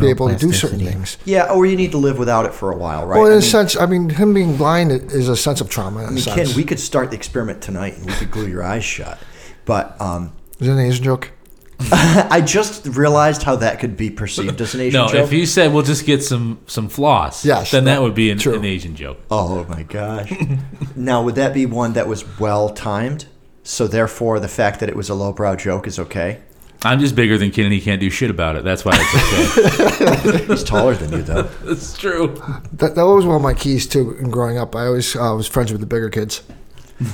be able to do certain things. yeah or you need to live without it for a while right Well, in I a mean- sense, I mean, him being blind is a sense of trauma. In I a mean, sense. Ken, we could start the experiment tonight and we could glue your eyes shut. But um, is that an Asian joke? <laughs> I just realized how that could be perceived as an Asian joke. No, joke. if you said we'll just get some some floss, Yes, then that no, would be an, true. an Asian joke. oh my gosh. now, would that be one that was well timed? So therefore, the fact that it was a lowbrow joke is okay. I'm just bigger than Ken, and he can't do shit about it. That's why it's okay. <laughs> He's taller than you, though. <laughs> That's true. That, that was one of my keys too in growing up. I always uh, was friends with the bigger kids.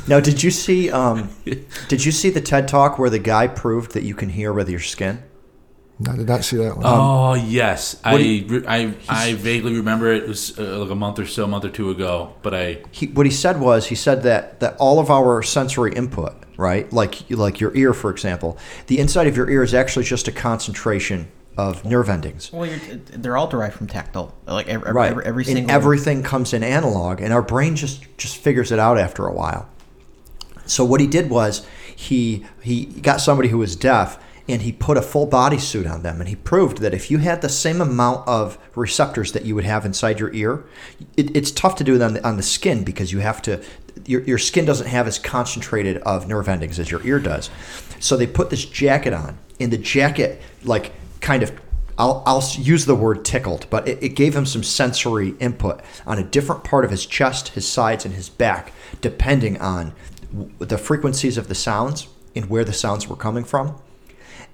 Now, did you see? Um, <laughs> did you see the TED Talk where the guy proved that you can hear with your skin? I did not see that one. oh yes, I, do I I vaguely remember it it was uh, like a month or so, a month or two ago. But I he, what he said was he said that that all of our sensory input, right, like like your ear, for example, the inside of your ear is actually just a concentration of nerve endings. Well, you're, they're all derived from tactile. Like every, Right. every, every and everything comes in analog, and our brain just just figures it out after a while. So what he did was he he got somebody who was deaf and he put a full body suit on them and he proved that if you had the same amount of receptors that you would have inside your ear it, it's tough to do it on the, on the skin because you have to your, your skin doesn't have as concentrated of nerve endings as your ear does. So they put this jacket on and the jacket like kind of I'll, I'll use the word tickled, but it, it gave him some sensory input on a different part of his chest, his sides, and his back, depending on the frequencies of the sounds and where the sounds were coming from.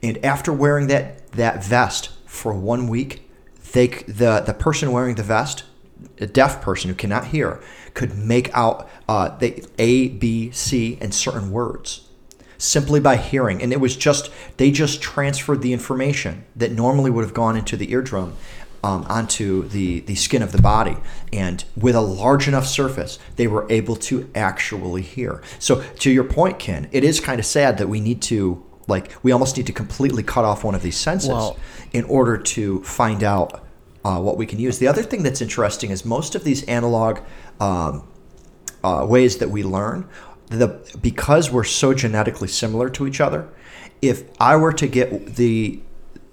And after wearing that, that vest for one week, they the the person wearing the vest, a deaf person who cannot hear, could make out uh, the A, B, C, and certain words simply by hearing. And it was just, they just transferred the information that normally would have gone into the eardrum um, onto the, the skin of the body. And with a large enough surface, they were able to actually hear. So, to your point, Ken, it is kind of sad that we need to, like, we almost need to completely cut off one of these senses Well- in order to find out. Uh, what we can use. The other thing that's interesting is most of these analog um, uh, ways that we learn the because we're so genetically similar to each other if i were to get the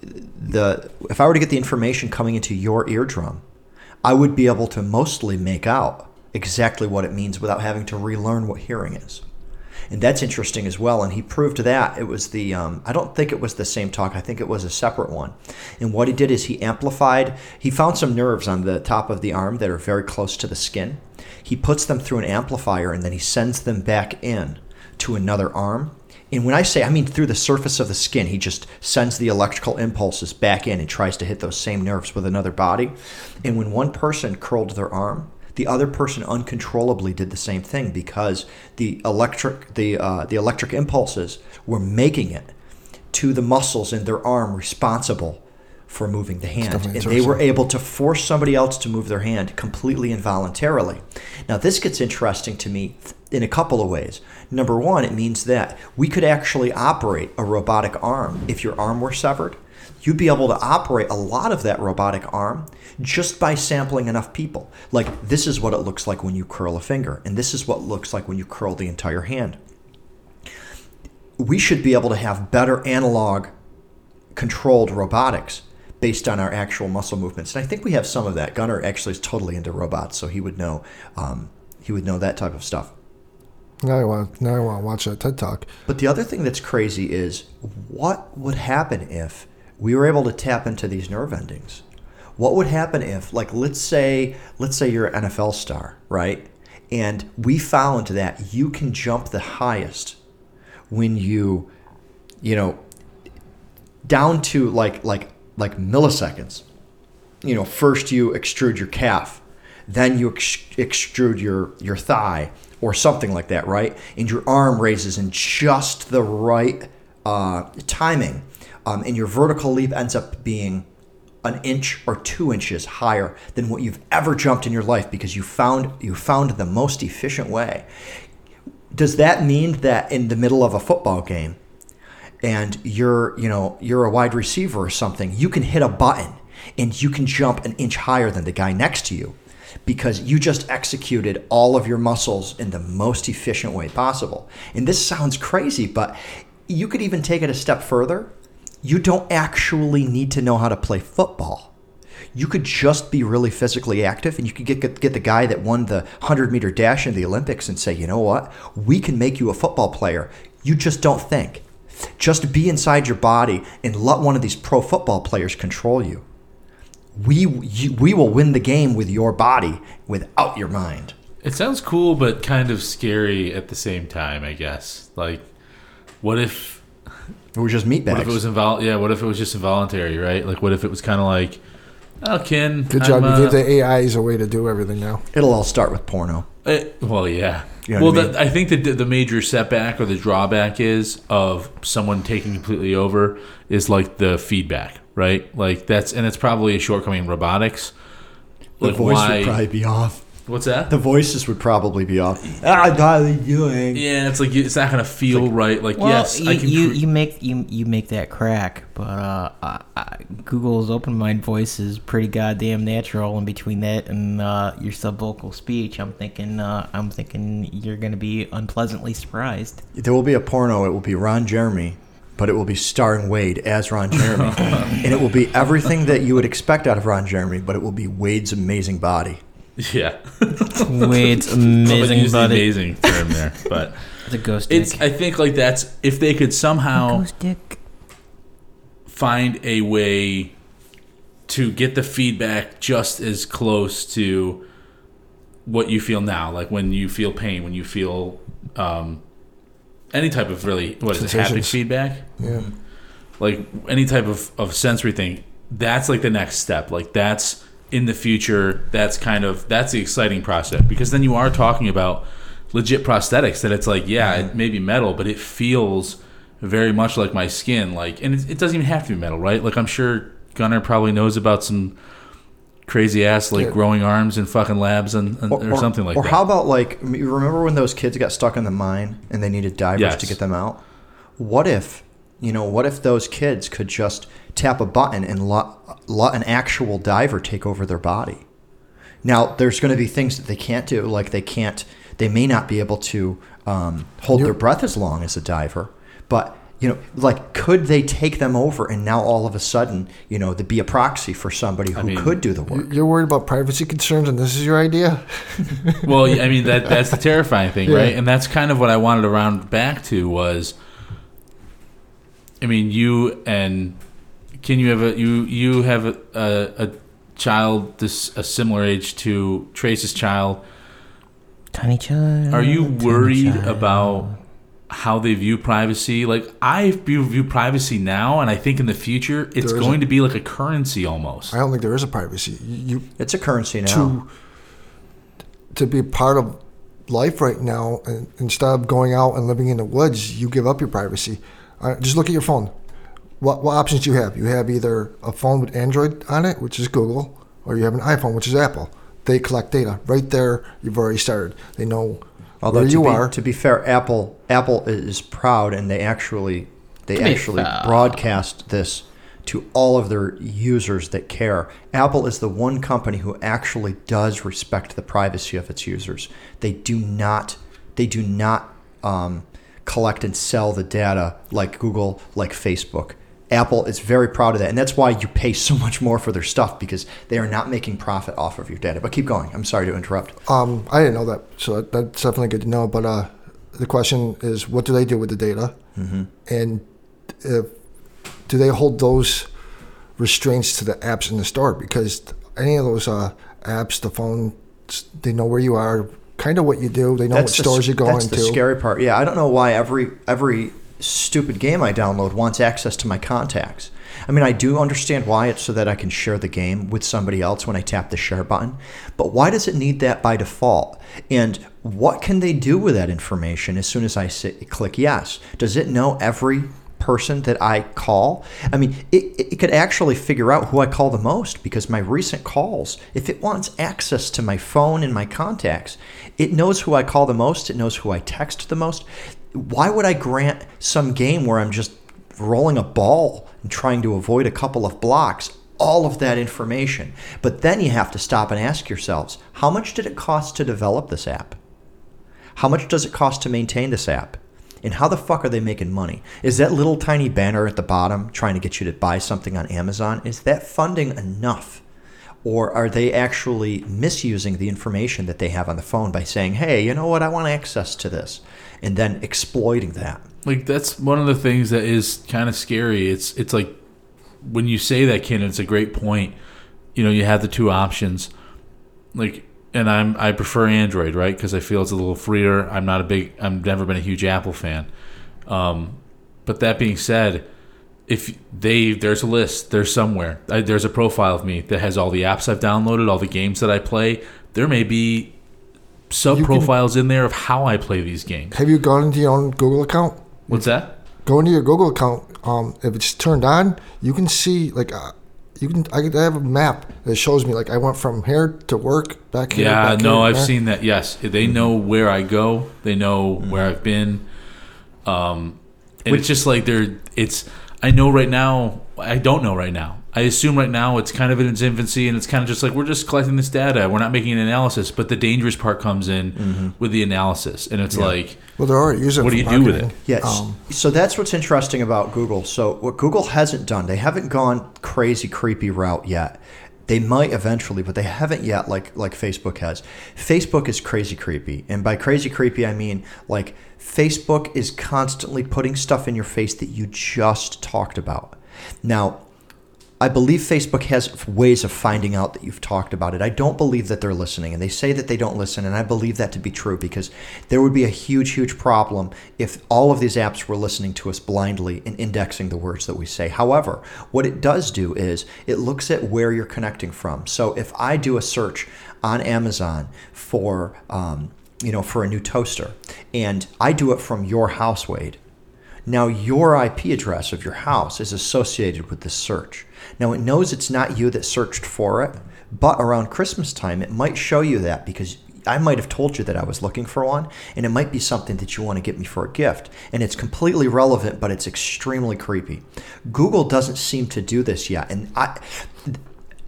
the if i were to get the information coming into your eardrum i would be able to mostly make out exactly what it means without having to relearn what hearing is. And that's interesting as well and he proved that. It was the um, i don't think it was the same talk i think it was a separate one. And what he did is he amplified he found some nerves on the top of the arm that are very close to the skin. He puts them through an amplifier and then he sends them back in to another arm and when i say i mean through the surface of the skin he just sends the electrical impulses back in and tries to hit those same nerves with another body. And when one person curled their arm the other person uncontrollably did the same thing because the electric the uh, the electric impulses were making it to the muscles in their arm responsible for moving the hand. And they were able to force somebody else to move their hand completely involuntarily now this gets interesting to me in a couple of ways number one it means that we could actually operate a robotic arm if your arm were severed you'd be able to operate a lot of that robotic arm just by sampling enough people. Like, this is what it looks like when you curl a finger, and this is what looks like when you curl the entire hand. We should be able to have better analog controlled robotics based on our actual muscle movements. And I think we have some of that. Gunnar actually is totally into robots, so he would know um, he would know that type of stuff. Now I want now I want to watch that TED talk. But the other thing that's crazy is what would happen if we were able to tap into these nerve endings. What would happen if, like, let's say, let's say you're an NFL star, right? And we found that you can jump the highest when you, you know, down to like like like milliseconds. You know, first you extrude your calf, then you ex- extrude your your thigh or something like that, right? And your arm raises in just the right uh, timing, um, and your vertical leap ends up being an inch or two inches higher than what you've ever jumped in your life because you found you found the most efficient way. Does that mean that in the middle of a football game and you're, you know, you're a wide receiver or something, you can hit a button and you can jump an inch higher than the guy next to you because you just executed all of your muscles in the most efficient way possible. And this sounds crazy, but you could even take it a step further. You don't actually need to know how to play football. You could just be really physically active and you could get, get, get the guy that won the 100 meter dash in the Olympics and say, you know what? We can make you a football player. You just don't think. Just be inside your body and let one of these pro football players control you. We, you, we will win the game with your body without your mind. It sounds cool, but kind of scary at the same time. I guess. Like, what if? We're just meat What if it was invol? Yeah. What if it was just involuntary? Right. Like, what if it was kind of like, oh, Ken. Good job. I'm, you gave uh, the AIs a way to do everything now. It'll all start with porno. Eh, well, yeah. You know well, I mean? the, I think that the, the major setback or the drawback is of someone taking completely over is like the feedback, right? Like that's and it's probably a shortcoming in robotics. The Like voice why? would probably be off. what's that? The voices would probably be off. Ah, how are you doing? yeah, it's like it's not gonna feel right. Like Well, yes, you, I can. you, cre- you make you you make that crack, but uh, I, I, Google's open mind voice is pretty goddamn natural. And between that and uh, your sub vocal speech, I'm thinking uh, I'm thinking you're gonna be unpleasantly surprised. There will be a porno. It will be Ron Jeremy, but it will be starring Wade as Ron Jeremy, <laughs> and it will be everything that you would expect out of Ron Jeremy, but it will be Wade's amazing body. yeah, <laughs> Wade's But amazing use the buddy. amazing term there, but It's a ghost it's. I think like that's if they could somehow. Ghost dick. find a way to get the feedback just as close to what you feel now like when you feel pain when you feel um, any type of really what is it haptic feedback? Yeah. like any type of, of sensory thing that's like the next step. Like that's in the future. That's kind of that's the exciting process. Because then you are talking about legit prosthetics that it's like yeah it mm-hmm. may be metal but it feels very much like my skin. Like and it, it doesn't even have to be metal right? Like i'm sure Gunnar probably knows about some crazy ass like Yeah. growing arms in fucking labs and, and or, something like or that how about like remember when those kids got stuck in the mine and they needed divers Yes. to get them out? What if you know? What if those kids could just tap a button and let, let an actual diver take over their body? Now there's going to be things that they can't do, like they can't, they may not be able to um, hold their breath as long as a diver, but. You know, like, could they take them over and now all of a sudden, you know, to be a proxy for somebody who mean, could do the work? You're worried about privacy concerns, and this is your idea? <laughs> well, I mean that that's the terrifying thing, <laughs> Yeah. right? And that's kind of what I wanted to round back to was I mean, you and can you have a you you have a, a, a child this a similar age to Trace's child. Tiny child. Are you worried child. about how they view privacy? Like I view, view privacy now, and I think in the future it's going to be like a currency almost. I don't think there is a privacy. You It's a currency now. to to be part of life right now, and instead of going out and living in the woods, you give up your privacy. Uh, just look at your phone. What what options do you have? You have either a phone with Android on it, which is Google, or you have an iPhone, which is Apple. They collect data right there. You've already started. They know Although to you be, are. to be fair, Apple Apple is proud, and they actually they To actually broadcast this to all of their users that care. Apple is the one company who actually does respect the privacy of its users. They do not they do not um, collect and sell the data like Google, like Facebook. Apple is very proud of that, and that's why you pay so much more for their stuff because they are not making profit off of your data. But keep going. I'm sorry to interrupt. Um, I didn't know that, so that's definitely good to know. But uh, the question is, what do they do with the data? Mm-hmm. And if, do they hold those restraints to the apps in the store because any of those uh, apps, the phone, they know where you are, kind of what you do. They know what stores s- you're going That's to. That's the scary part. Yeah, I don't know why every every stupid game I download wants access to my contacts. I mean, I do understand why it's so that I can share the game with somebody else when I tap the share button, but why does it need that by default? And what can they do with that information as soon as I click yes? Does it know every person that I call. I mean, it, it could actually figure out who I call the most because my recent calls, if it wants access to my phone and my contacts, it knows who I call the most, it knows who I text the most. Why would I grant some game where I'm just rolling a ball and trying to avoid a couple of blocks all of that information? But then you have to stop and ask yourselves how much did it cost to develop this app? How much does it cost to maintain this app? And how the fuck are they making money? Is that little tiny banner at the bottom trying to get you to buy something on Amazon? Is that funding enough? Or are they actually misusing the information that they have on the phone by saying, hey, you know what, I want access to this, and then exploiting that? Like that's one of the things that is kind of scary. It's it's like when you say that, Ken, it's a great point. You know, you have the two options. Like, and I'm I prefer Android, right? Because I feel it's a little freer. I'm not a big. I've never been a huge Apple fan. Um, but that being said, if they there's a list, there's somewhere, I, there's a profile of me that has all the apps I've downloaded, all the games that I play. There may be sub profiles in there of how I play these games. Have you gone into your own Google account? What's that? Go into your Google account. Um, if it's turned on, you can see like uh, you can. I, I have a map that shows me like I went from here to work back here. Yeah, back no, here, I've there. seen that. Yes, they know where I go. They know where I've been. Um, and it's just like they're. It's. I know right now. I don't know right now. I assume right now it's kind of in its infancy, and it's kind of just like we're just collecting this data. We're not making an analysis, but the dangerous part comes in with the analysis, and it's like, Well, there are already using. it What do for you do with it? Yes. Um, so that's what's interesting about Google. So what Google hasn't done, they haven't gone crazy creepy route yet. They might eventually, but they haven't yet like like Facebook has. Facebook is crazy creepy. And by crazy creepy I mean like Facebook is constantly putting stuff in your face that you just talked about. Now, I believe Facebook has ways of finding out that you've talked about it. I don't believe that they're listening, and they say that they don't listen, and I believe that to be true because there would be a huge, huge problem if all of these apps were listening to us blindly and indexing the words that we say. However, what it does do is it looks at where you're connecting from. So if I do a search on Amazon for, um, you know, for a new toaster, and I do it from your house, Wade, now, your IP address of your house is associated with this search. Now, it knows it's not you that searched for it, but around Christmas time, it might show you that because I might have told you that I was looking for one, and it might be something that you want to get me for a gift. And it's completely relevant, but it's extremely creepy. Google doesn't seem to do this yet. And I,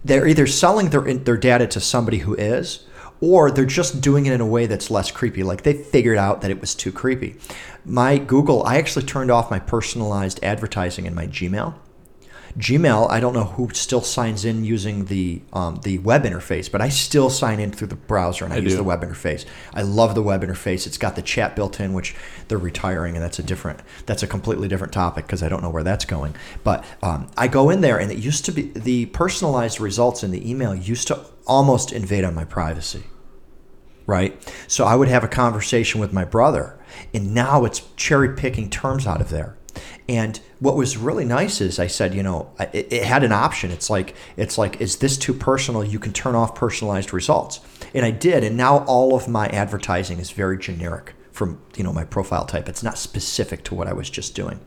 they're either selling their, their data to somebody who is, or they're just doing it in a way that's less creepy. Like they figured out that it was too creepy. My Google, I actually turned off my personalized advertising in my Gmail. Gmail, I don't know who still signs in using the um, the web interface, but I still sign in through the browser and I, I use do. the web interface. I love the web interface. It's got the chat built in, which they're retiring, and that's a different, that's a completely different topic because I don't know where that's going. But um, I go in there, and it used to be the personalized results in the email used to almost invade on my privacy right? So I would have a conversation with my brother, and now it's cherry picking terms out of there. And what was really nice is I said, you know, it, it had an option. It's like it's like, is this too personal? You can turn off personalized results, and I did. And now all of my advertising is very generic from you know my profile type. It's not specific to what I was just doing.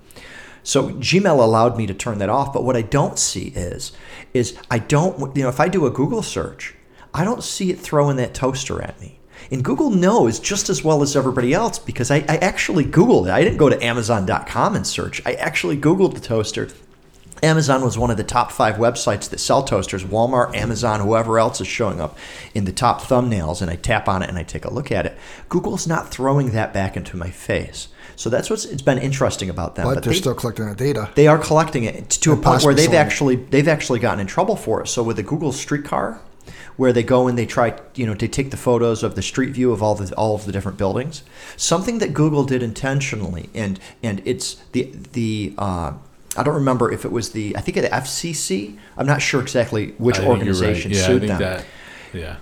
So Gmail allowed me to turn that off, but what I don't see is is I don't you know if I do a Google search, I don't see it throwing that toaster at me. And Google knows just as well as everybody else because I, I actually Googled it. I didn't go to Amazon.com and search. I actually Googled the toaster. Amazon was one of the top five websites that sell toasters. Walmart, Amazon, whoever else is showing up in the top thumbnails, and I tap on it and I take a look at it. Google's not throwing that back into my face. So that's what's it's been interesting about them. but they're they- still collecting that data. they are collecting it to a point where they've actually they've actually gotten in trouble for it. So with the Google Streetcar, where they go and they try, you know, they take the photos of the street view of all the all of the different buildings. Something that Google did intentionally, and and it's the the uh, I don't remember if it was the I think the FCC. I'm not sure exactly which I think you're organization right. Yeah, I sued think them. that. Yeah.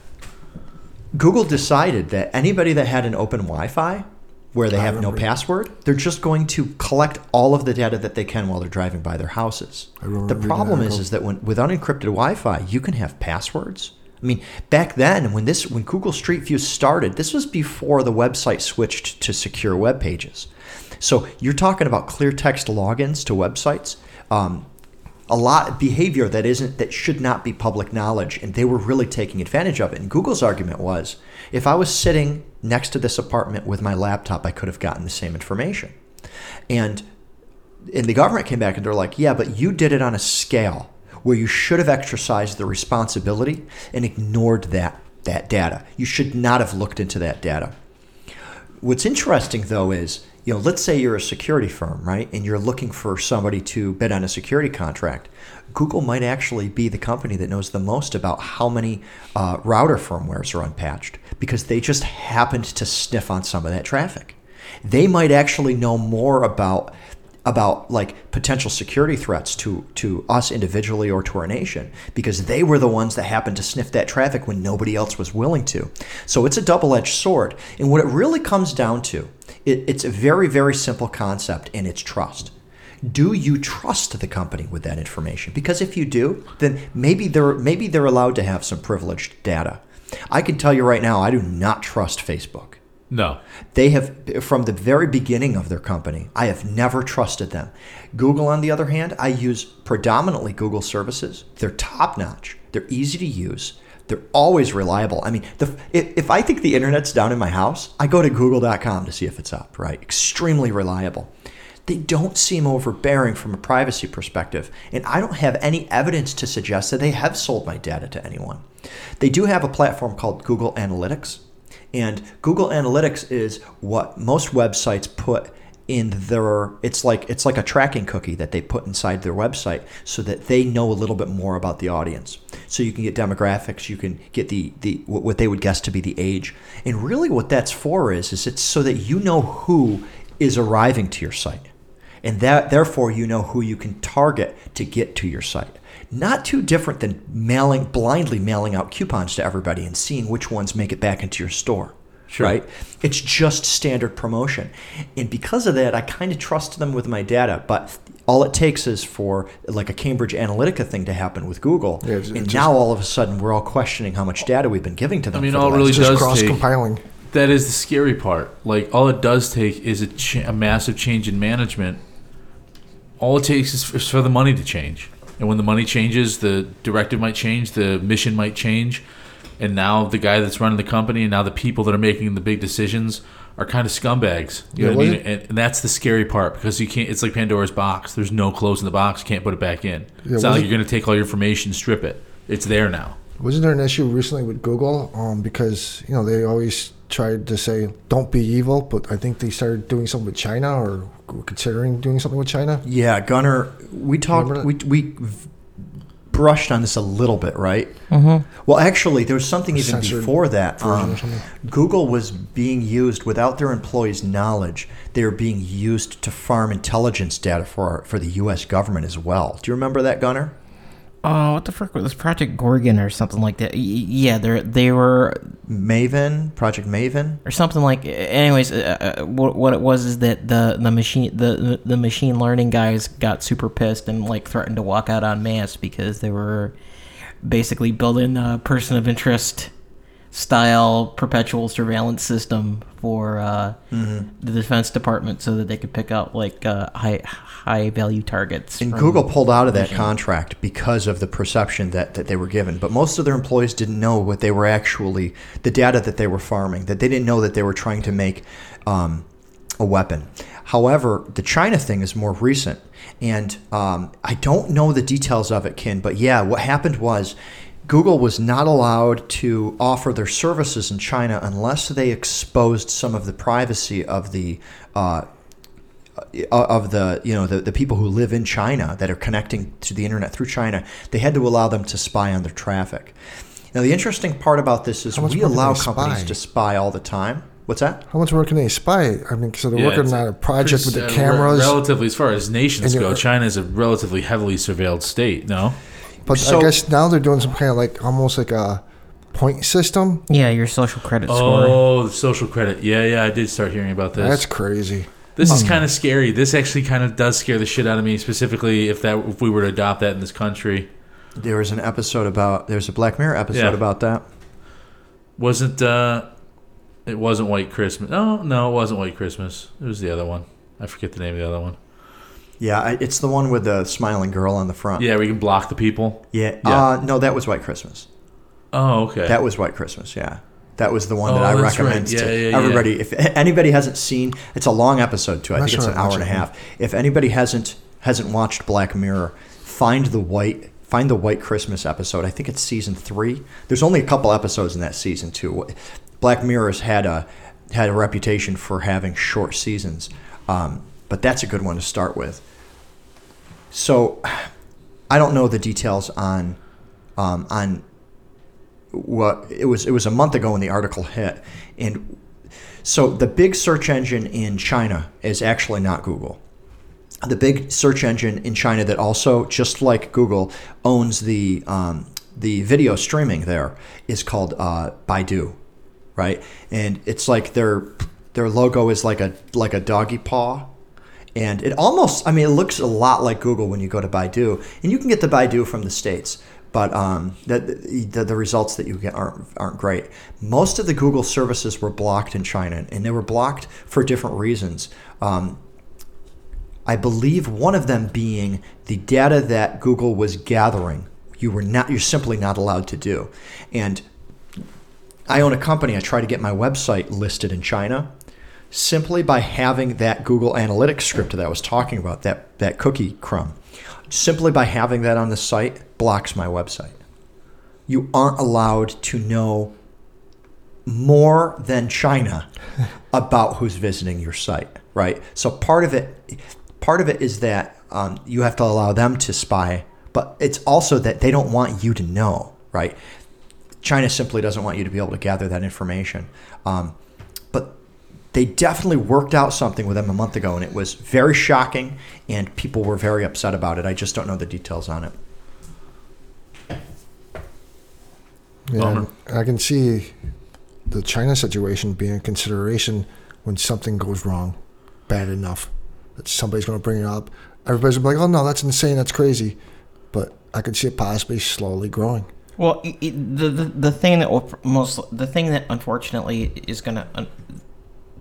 Google decided that anybody that had an open Wi-Fi where they I have no remember. password, they're just going to collect all of the data that they can while they're driving by their houses. I remember The problem that is, is that when with unencrypted Wi-Fi, you can have passwords. I mean, back then when this when Google Street View started, this was before the website switched to secure web pages. So you're talking about clear text logins to websites. Um, a lot of behavior that isn't that should not be public knowledge and they were really taking advantage of it and google's argument was if i was sitting next to this apartment with my laptop i could have gotten the same information and and the government came back and they're like yeah but you did it on a scale where you should have exercised the responsibility and ignored that that data you should not have looked into that data What's interesting though is, you know, let's say you're a security firm, right? And you're looking for somebody to bid on a security contract. Google might actually be the company that knows the most about how many uh, router firmwares are unpatched because they just happened to sniff on some of that traffic. They might actually know more about about like potential security threats to to us individually or to our nation because they were the ones that happened to sniff that traffic when nobody else was willing to. So it's a double-edged sword, and what it really comes down to, it, it's a very very simple concept, and it's trust. Do you trust the company with that information? Because if you do, then maybe they're maybe they're allowed to have some privileged data. I can tell you right now, I do not trust Facebook. No. They have, from the very beginning of their company, I have never trusted them. Google, on the other hand, I use predominantly Google services. They're top notch, they're easy to use, they're always reliable. I mean, the, if, if I think the internet's down in my house, I go to google.com to see if it's up, right? Extremely reliable. They don't seem overbearing from a privacy perspective, and I don't have any evidence to suggest that they have sold my data to anyone. They do have a platform called Google Analytics, and Google Analytics is what most websites put in their it's like it's like a tracking cookie that they put inside their website so that they know a little bit more about the audience. So you can get demographics, you can get the the what they would guess to be the age. And really what that's for is is it's so that you know who is arriving to your site. And that therefore you know who you can target to get to your site. Not too different than mailing blindly mailing out coupons to everybody and seeing which ones make it back into your store. Sure. Right? It's just standard promotion. And because of that, I kind of trust them with my data. But all it takes is for like a Cambridge Analytica thing to happen with Google. Yeah, it's- and it's now all of a sudden we're all questioning how much data we've been giving to them. I mean, for the all it really does cross take- compiling. That is the scary part. Like all it does take is a, ch- a massive change in management. All it takes is for, is for the money to change, and when the money changes, the directive might change, the mission might change, and now the guy that's running the company and now the people that are making the big decisions are kind of scumbags. You know what I mean? And, and that's the scary part because you can't. It's like Pandora's box. There's no closing the box. You can't put it back in. Yeah, it's not like you're going to take all your information, strip it. It's there now. Wasn't there an issue recently with Google? Um, because you know they always tried to say don't be evil, but I think they started doing something with China or were considering doing something with China. Yeah, Gunnar, we talked, Remember we, we brushed on this a little bit, right? Mm-hmm. Well, actually, there was something even before that. Um. Google was being used without their employees' knowledge. They were being used to farm intelligence data for for the U.S. government as well. Do you remember that, Gunnar? Oh, what the frick was this Project Gorgon or something like that? Y- Yeah, they they were Maven, Project Maven. or something like. Anyways, uh, uh, what, what it was is that the the machine the the machine learning guys got super pissed and like threatened to walk out on mass because they were basically building a person of interest style perpetual surveillance system for uh, Mm-hmm. the defense department so that they could pick out like uh, high high value targets. And Google pulled out of that contract because of the perception that, that they were given. But most of their employees didn't know what they were actually, the data that they were farming, that they didn't know that they were trying to make um, a weapon. However, the China thing is more recent. And um, I don't know the details of it, Ken, but yeah, what happened was Google was not allowed to offer their services in China unless they exposed some of the privacy of the uh, of the you know the, the people who live in China that are connecting to the internet through China, they had to allow them to spy on their traffic. Now the interesting part about this is we allow companies spy? to spy all the time. What's that? How much more can they spy? I mean, so they're Yeah, working on a project with the pretty- uh, cameras, Relatively, as far as nations go, China is a relatively heavily surveilled state. No, but So- I guess now they're doing some kind of like almost like a point system. Yeah, your social credit score. oh, the social credit. Yeah, yeah, I did start hearing about this. That's crazy. This Hmm. is kind of scary. This actually kind of does scare the shit out of me, specifically if that if we were to adopt that in this country. There was an episode about. There's a Black Mirror episode Yeah. about that. Wasn't uh, it wasn't White Christmas? No, no, it wasn't White Christmas. It was the other one. I forget the name of the other one. Yeah, I, it's the one with the smiling girl on the front. Yeah, we can block the people. Yeah. Yeah. Uh, no, that was White Christmas. Oh, okay. That was White Christmas. Yeah. That was the one that Oh, I that's recommend right. Yeah, to yeah, yeah. everybody. If anybody hasn't seen, it's a long episode too. I I'm think not it's sure an I hour and a watched it. half. If anybody hasn't hasn't watched Black Mirror, find the white find the White Christmas episode. I think it's season three. There's only a couple episodes in that season too. Black Mirror's had a had a reputation for having short seasons, um, but that's a good one to start with. So, I don't know the details on um, on what it was. It was a month ago when the article hit, and so the big search engine in China is actually not Google. The big search engine in China that also, just like Google, owns the um, the video streaming there is called uh, Baidu, right? And it's like their their logo is like a like a doggy paw, and it almost I mean it looks a lot like Google when you go to Baidu, and you can get the Baidu from the states, but um, the, the the results that you get aren't aren't great. Most of the Google services were blocked in China, and they were blocked for different reasons. Um, I believe one of them being the data that Google was gathering. You were not you're simply not allowed to do, and I own a company. I try to get my website listed in China simply by having that Google Analytics script that I was talking about, that, that cookie crumb. Simply by having that on the site blocks my website. You aren't allowed to know more than China <laughs> about who's visiting your site, right? So part of it, part of it is that um, you have to allow them to spy, but it's also that they don't want you to know, right? China simply doesn't want you to be able to gather that information. Um, but they definitely worked out something with them a month ago, and it was very shocking, and people were very upset about it. I just don't know the details on it. Yeah, I can see the China situation being a consideration when something goes wrong, bad enough that somebody's going to bring it up. Everybody's gonna be like, "Oh no, that's insane, that's crazy," but I could see it possibly slowly growing. Well, i i the, the the thing that will most the thing that unfortunately is going to un-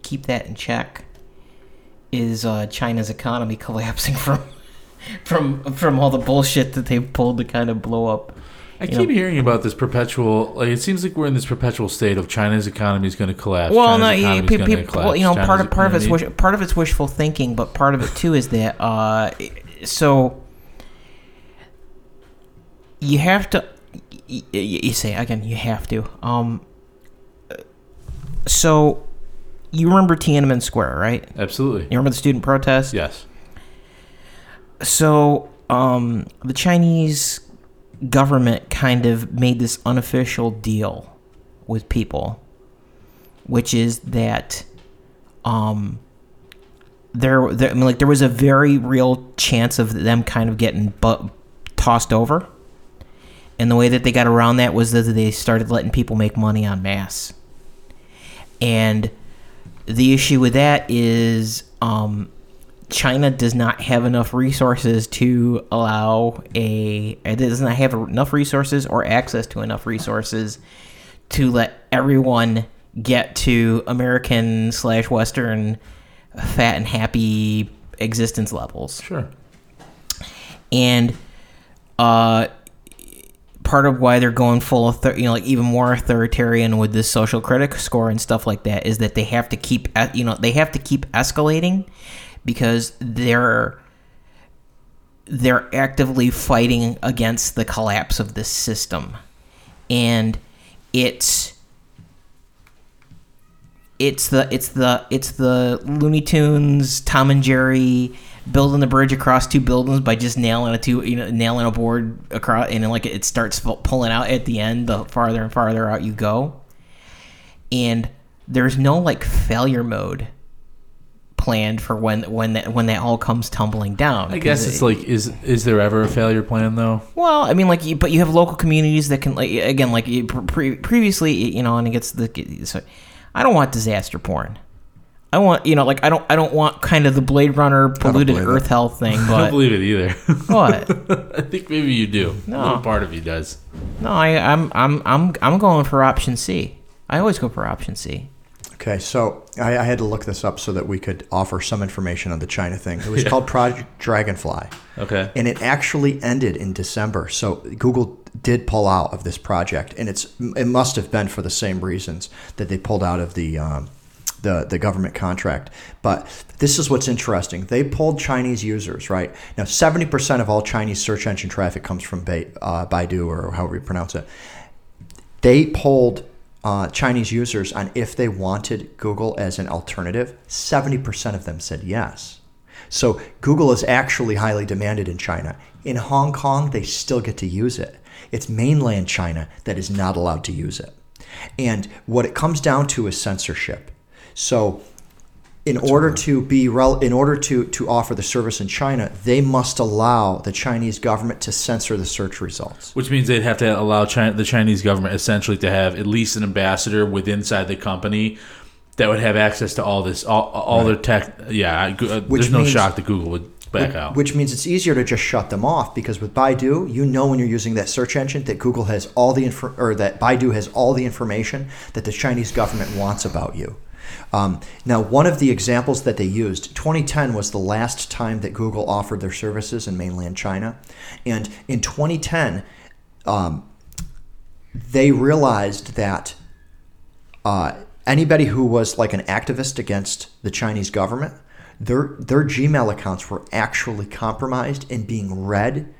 keep that in check is uh, China's economy <laughs> collapsing from from from all the bullshit that they've pulled to kind of blow up. I keep know. hearing about this perpetual. Like it seems like we're in this perpetual state of China's economy is going to collapse. Well, China's no, you, economy's pe- pe- collapse, well, you know, part of part of it's know what I wish, part of it's wishful thinking, but part of it too is that uh, so you have to. y- y- You say again, you have to. Um, so you remember Tiananmen Square, right? Absolutely. You remember the student protest? Yes. So, um, the Chinese government kind of made this unofficial deal with people, which is that, um, there, there I mean, like, there was a very real chance of them kind of getting bu- tossed over. And the way that they got around that was that they started letting people make money on mass. And the issue with that is um, China does not have enough resources to allow a it does not have enough resources or access to enough resources to let everyone get to American slash Western fat and happy existence levels Sure. and uh part of why they're going full author- you know like even more authoritarian with this social critic score and stuff like that is that they have to keep you know they have to keep escalating because they're they're actively fighting against the collapse of this system. And it's it's the it's the it's the Looney Tunes Tom and Jerry building the bridge across two buildings by just nailing a two you know nailing a board across and like it starts pulling out at the end the farther and farther out you go and there's no like failure mode planned for when when that when that all comes tumbling down. I guess it's like is is there ever a failure plan though? Well, I mean, like, you, but you have local communities that can, like, again, like pre- previously, you know, and it gets the. So, I don't want disaster porn. I want, you know, like I don't, I don't want kind of the Blade Runner polluted Earth health thing, <laughs> I don't believe it either. <laughs> what? <laughs> I think maybe you do. No. A little part of you does. No, I, I'm, I'm, I'm, I'm going for option C. I always go for option C. Okay, so I, I had to look this up so that we could offer some information on the China thing. It was called Project Dragonfly. Okay. and it actually ended in December. So Google did pull out of this project, and it's it must have been for the same reasons that they pulled out of the um, the the government contract. But this is what's interesting: they pulled Chinese users. Right now, seventy percent of all Chinese search engine traffic comes from uh, Baidu or however you pronounce it. They pulled. Uh, Chinese users on if they wanted Google as an alternative, 70% of them said yes. So Google is actually highly demanded in China. In Hong Kong, they still get to use it. It's mainland China that is not allowed to use it. And what it comes down to is censorship. So in order to be rel- in order to to offer the service in China, they must allow the Chinese government to censor the search results. Which means they'd have to allow China, the Chinese government essentially to have at least an ambassador within inside the company that would have access to all this, all, all their tech. Yeah, I, uh, Which there's no means- shock that Google would back Which- out. Which means it's easier to just shut them off because with Baidu, you know when you're using that search engine that Google has all the info or that Baidu has all the information that the Chinese government wants about you. Um, now, one of the examples that they used, 2010 was the last time that Google offered their services in mainland China, and in 2010, um, they realized that uh, anybody who was like an activist against the Chinese government, their their Gmail accounts were actually compromised and being read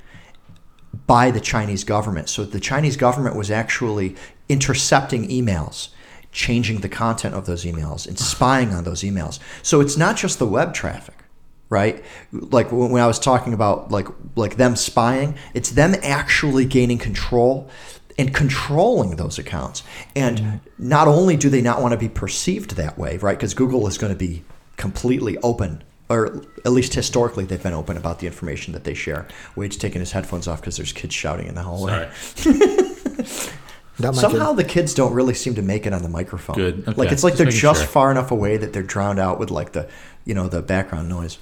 by the Chinese government. So the Chinese government was actually intercepting emails, changing the content of those emails, and spying on those emails. So it's not just the web traffic right? Like when i was talking about like like them spying it's them actually gaining control and controlling those accounts. And not only do they not want to be perceived that way right? Because google is going to be completely open or at least historically they've been open about the information that they share. Wade's taking his headphones off because there's kids shouting in the hallway <laughs> Sorry. Not my Somehow kid. the kids don't really seem to make it on the microphone. Good, okay. Like it's like Just they're just sure. far enough away that they're drowned out with like the, you know, the background noise.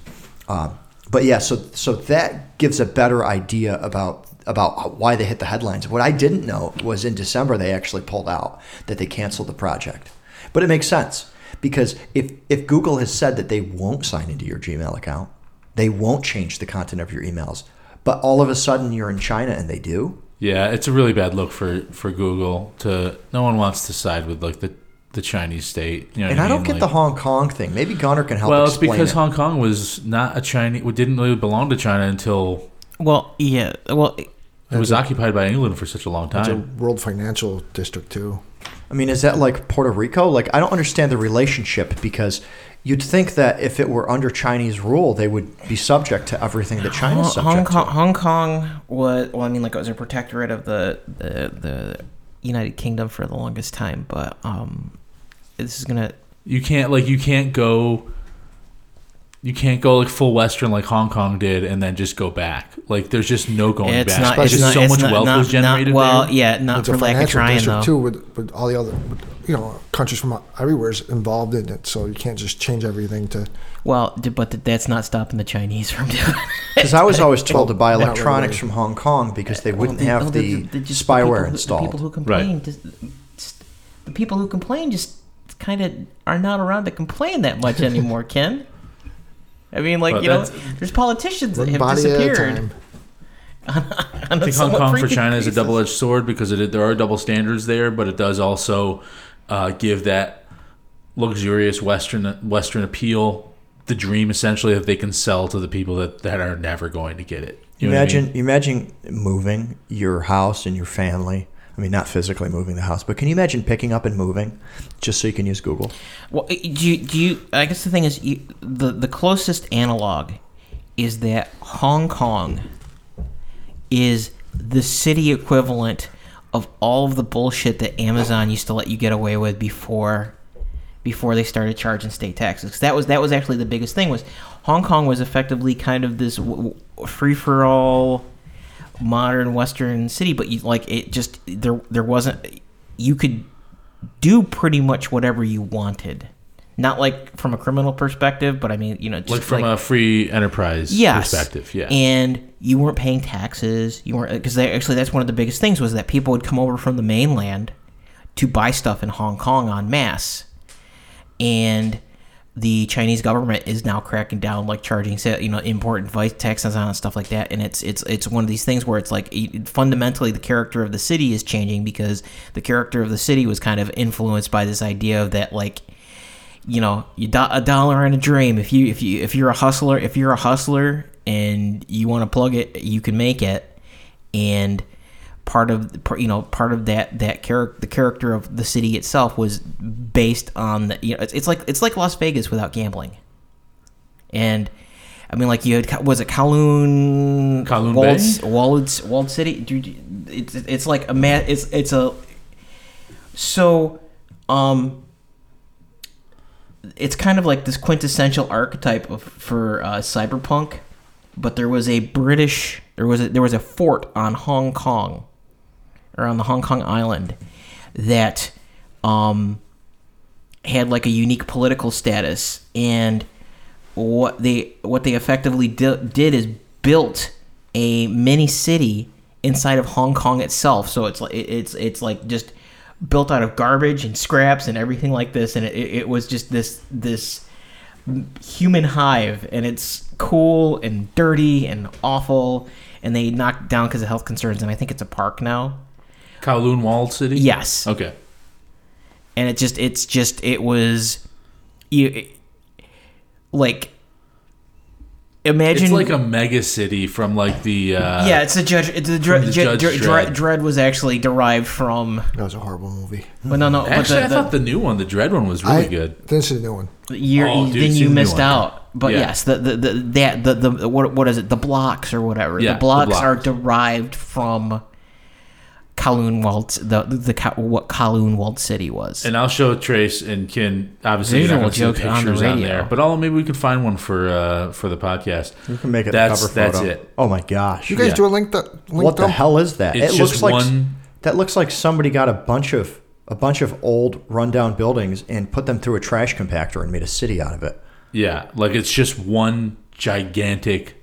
Um, but yeah, so so that gives a better idea about about why they hit the headlines. What I didn't know was in December they actually pulled out that they canceled the project. But it makes sense because if if Google has said that they won't sign into your Gmail account, they won't change the content of your emails, but all of a sudden you're in China and they do. Yeah, it's a really bad look for, for Google. To no one wants to side with like the, the Chinese state. You know And what I don't get Like- the Hong Kong thing. Maybe Gunnar can help. Well, it's because it. Hong Kong was not a Chinese. Didn't really belong to China until Well, yeah. Well, it was occupied by England for such a long time. It's a. World Financial District too. I mean, is that like Puerto Rico? Like, I don't understand the relationship because you'd think that if it were under Chinese rule, they would be subject to everything that China's Hong, Hong Kong, to. Hong Kong was well. I mean, like it was a protectorate of the the, the United Kingdom for the longest time, but um, this is gonna. You can't like you can't go. You can't go like full Western like Hong Kong did, and then just go back. Like there's just no going It's back. not. It's just not. so it's much not, wealth not, was generated Not, well, there. yeah, not It's a for lack of financial trying though. too, with, with all the other, with, you know, countries from everywhere is involved in it. So you can't just change everything to. Well, but that's not stopping the Chinese from <laughs> doing. it. Because I was always told to buy electronics really. from Hong Kong because they wouldn't Well, the- have well, the, just spyware people who- installed. The people who complain, just, just- the people who complain, just kind of are not around to complain that much anymore, Ken. I mean, like But you know, there's politicians that have body at a disappeared. time. <laughs> I think Hong Kong for China is a double-edged sword because it, there are double standards there, but it does also uh, give that luxurious Western Western appeal, the dream essentially that they can sell to the people that, that are never going to get it. You know what I imagine, mean? imagine moving your house and your family. I mean, not physically moving the house, but can you imagine picking up and moving just so you can use Google? Well, do you, do you? I guess the thing is, you, the the closest analog is that Hong Kong is the city equivalent of all of the bullshit that Amazon used to let you get away with before before they started charging state taxes. that was that was actually the biggest thing was Hong Kong was effectively kind of this free for all modern Western city, but you like it just there there wasn't you could do pretty much whatever you wanted. Not like from a criminal perspective, but I mean, you know, just like from a free enterprise yes. perspective. Yeah. And you weren't paying taxes. You weren't because actually that's one of the biggest things was that people would come over from the mainland to buy stuff in Hong Kong en masse, and the Chinese government is now cracking down, like charging, you know, import and vice taxes on and stuff like that. And it's it's it's one of these things where it's like it- fundamentally the character of the city is changing because the character of the city was kind of influenced by this idea of that like you know, you do- a dollar and a dream. If you if you if you're a hustler, if you're a hustler and you want to plug it, you can make it. And part of you know part of that that character the character of the city itself was based on the you know it's, it's like it's like Las Vegas without gambling. And I mean, like you had was it Kowloon, Kowloon walled, Bay? walled, walled city. Dude, It's it's like a ma- It's it's a so um it's kind of like this quintessential archetype of for uh, cyberpunk, but there was a British there was a, there was a fort on Hong Kong or on the Hong Kong island that um, had like a unique political status and what they what they effectively di- did is built a mini city inside of Hong Kong itself. So it's like it's it's like just built out of garbage and scraps and everything like this, and it, it was just this this human hive, and it's cool and dirty and awful. And they knocked down because of health concerns, and I think it's a park now. Kowloon Walled City? Yes, Okay. and it just it's just it was you like imagine It's like a mega city from like the uh yeah it's a judge it's a dre- the Ju- Judge Dre- Dre- Dredd. Dread was actually derived from That was a horrible movie. but no no Actually, but I the, thought the new one, the Dredd one, was really I good. didn't see the new one. you're, Oh, dude, then you the missed out but Yeah. yes the the, the that the, the what what is it the blocks or whatever Yeah, the the blocks are derived from Kowloon Walled the the, the what Kowloon Walled City was And I'll show Trace and Ken. Obviously, you're not Visual gonna see joke on the pictures on, there, but I'll, maybe we can find one for uh, for the podcast. You can make it That's the cover that's photo. it. Oh my gosh. You guys Yeah. do a link that link what the dump? hell is that? It's it just looks like one- that looks like somebody got a bunch of a bunch of old rundown buildings and put them through a trash compactor and made a city out of it. Yeah, like it's just one gigantic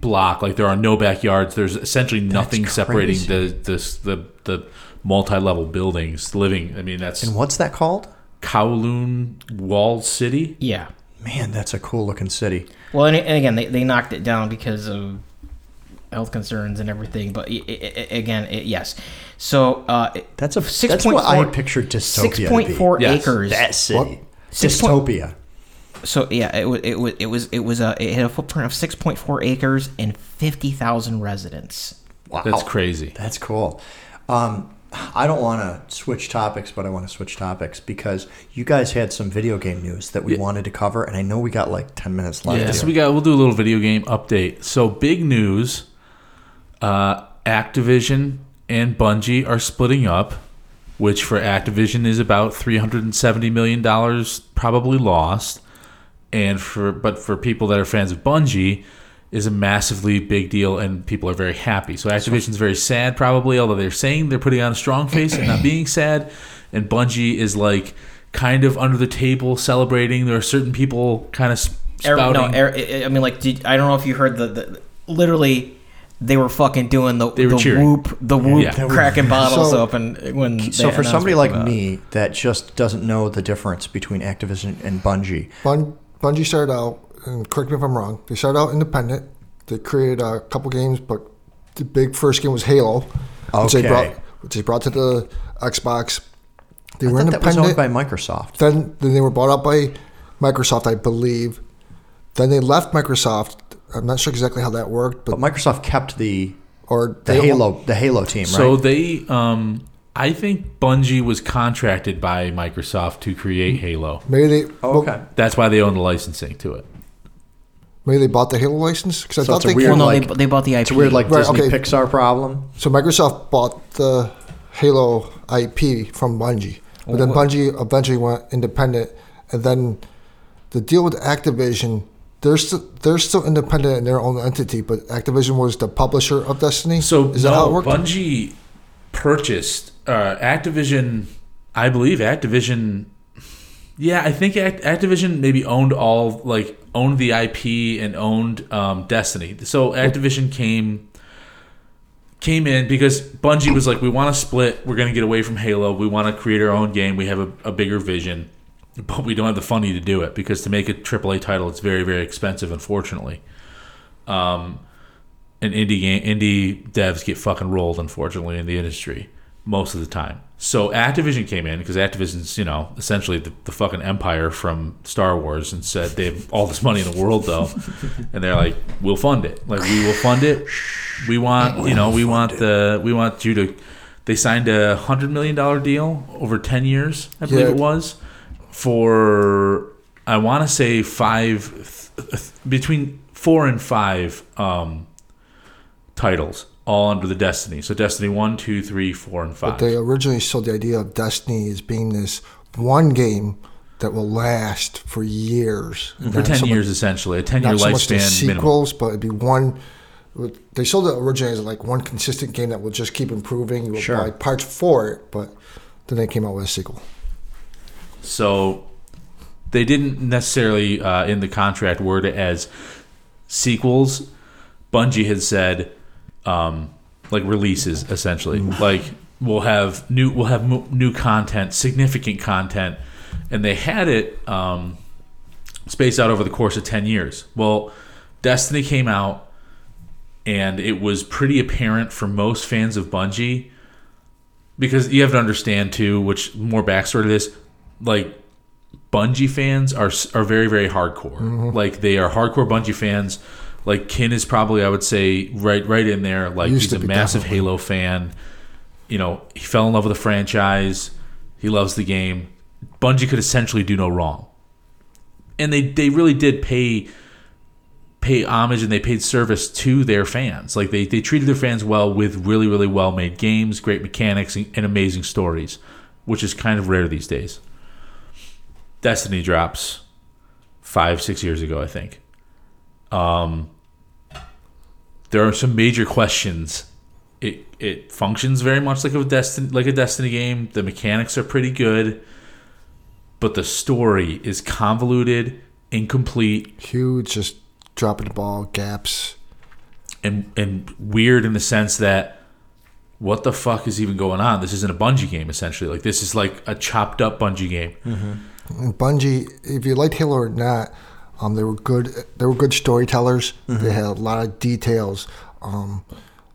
block. Like there are no backyards. There's essentially nothing separating crazy. the this the the multi-level buildings. Living. I mean, that's And what's that called? Kowloon Walled City. yeah Man, that's a cool looking city. Well, and, and again, they, they knocked it down because of health concerns and everything. But i i i again, it, yes. So uh, That's a Six that's what four- had pictured dystopia six to point be. four Yes, acres. That city. What? Six point- Dystopia. So yeah, it was it was it was it was a it had a footprint of six point four acres and fifty thousand residents. Wow. That's crazy. That's cool. Um, I don't want to switch topics, but I want to switch topics because you guys had some video game news that we Yeah. wanted to cover, and I know we got like ten minutes left. Yeah, here. so we got we'll do a little video game update. So big news: uh, Activision and Bungie are splitting up, which for Activision is about three hundred and seventy million dollars probably lost, and for but for people that are fans of Bungie is a massively big deal, and people are very happy. So Activision's very sad probably, although they're saying they're putting on a strong <clears throat> face and not being sad, and Bungie is like kind of under the table celebrating. There are certain people kind of spouting. no, I I mean, like, did, I don't know if you heard the, the literally. They were fucking doing the, They were the cheering. whoop, the whoop, Yeah. Cracking <laughs> bottles So- open when. So for somebody like came out. me that just doesn't know the difference between Activision and Bungie, Bun- Bungie started out, and correct me if I'm wrong, they started out independent. They created a couple games, but the big first game was Halo, which they brought, which they brought to the Xbox. They I were thought that was independent. owned by Microsoft. then, then they were bought out by Microsoft, I believe. Then they left Microsoft. I'm not sure exactly how that worked, but But Microsoft kept the or the they Halo the Halo team, right? So they, um, I think Bungie was contracted by Microsoft to create Halo. Maybe they Oh, okay. That's why they own the licensing to it. maybe they bought the Halo license because I So thought it's a they weird, Well, no, like- they, they bought the IP. It's a weird like Right, Disney okay. Pixar problem. so Microsoft bought the Halo IP from Bungie. But then Wha- Bungie eventually went independent, and then the deal with Activision. They're still they're still independent in their own entity, but Activision was the publisher of Destiny. So is that how it worked? Bungie purchased uh, Activision. I believe Activision. Yeah, I think Act- Activision maybe owned all like owned the IP and owned um, Destiny. So Activision came came in because Bungie was like, we want to split. We're going to get away from Halo. We want to create our own game. We have a, a bigger vision, but we don't have the funding to do it because to make a AAA title, it's very very expensive. Unfortunately. Um, and indie game indie devs get fucking rolled unfortunately in the industry most of the time. So Activision came in because Activision's you know essentially the, the fucking empire from Star Wars and said they have all this money in the world though, <laughs> and they're like we'll fund it like we will fund it. We want you know we want the we want you to. They signed a hundred million dollar deal over ten years, I believe Yeah. it was, for I want to say five between four and five um, titles, all under the Destiny. So Destiny one, two, three, four, and five. But they originally sold the idea of Destiny as being this one game that will last for years. And for ten so much- years, essentially, a ten-year Not so much the lifespan minimum. sequels, but it'd be one. They sold it originally as like one consistent game that will just keep improving. You will Sure. buy parts for it, but then they came out with a sequel. So they didn't necessarily uh, in the contract word it as sequels. Bungie had said um, like releases essentially. Like we'll have new we'll have mo- new content, significant content, and they had it um, spaced out over the course of ten years. Well, Destiny came out, and it was pretty apparent for most fans of Bungie because you have to understand too, which more backstory to this, like Bungie fans are are very very hardcore. Like they are hardcore Bungie fans. Like Ken is probably I would say right right in there. Like he's a massive definitely. Halo fan. You know, he fell in love with the franchise. He loves the game. Bungie could essentially do no wrong. And they they really did pay pay homage and they paid service to their fans. Like they, they treated their fans well with really, really well made games, great mechanics, and, and amazing stories, which is kind of rare these days. Destiny drops five, six years ago, I think. Um, there are some major questions. It it functions very much like a Destiny like a Destiny game. The mechanics are pretty good, but the story is convoluted, incomplete, Huge, just dropping the ball, gaps. and and weird in the sense that what the fuck is even going on? This isn't a Bungie game essentially. Like this is like a chopped up Bungie game. And Bungie, if you liked Halo or not, um, they were good. They were good storytellers. They had a lot of details. Um,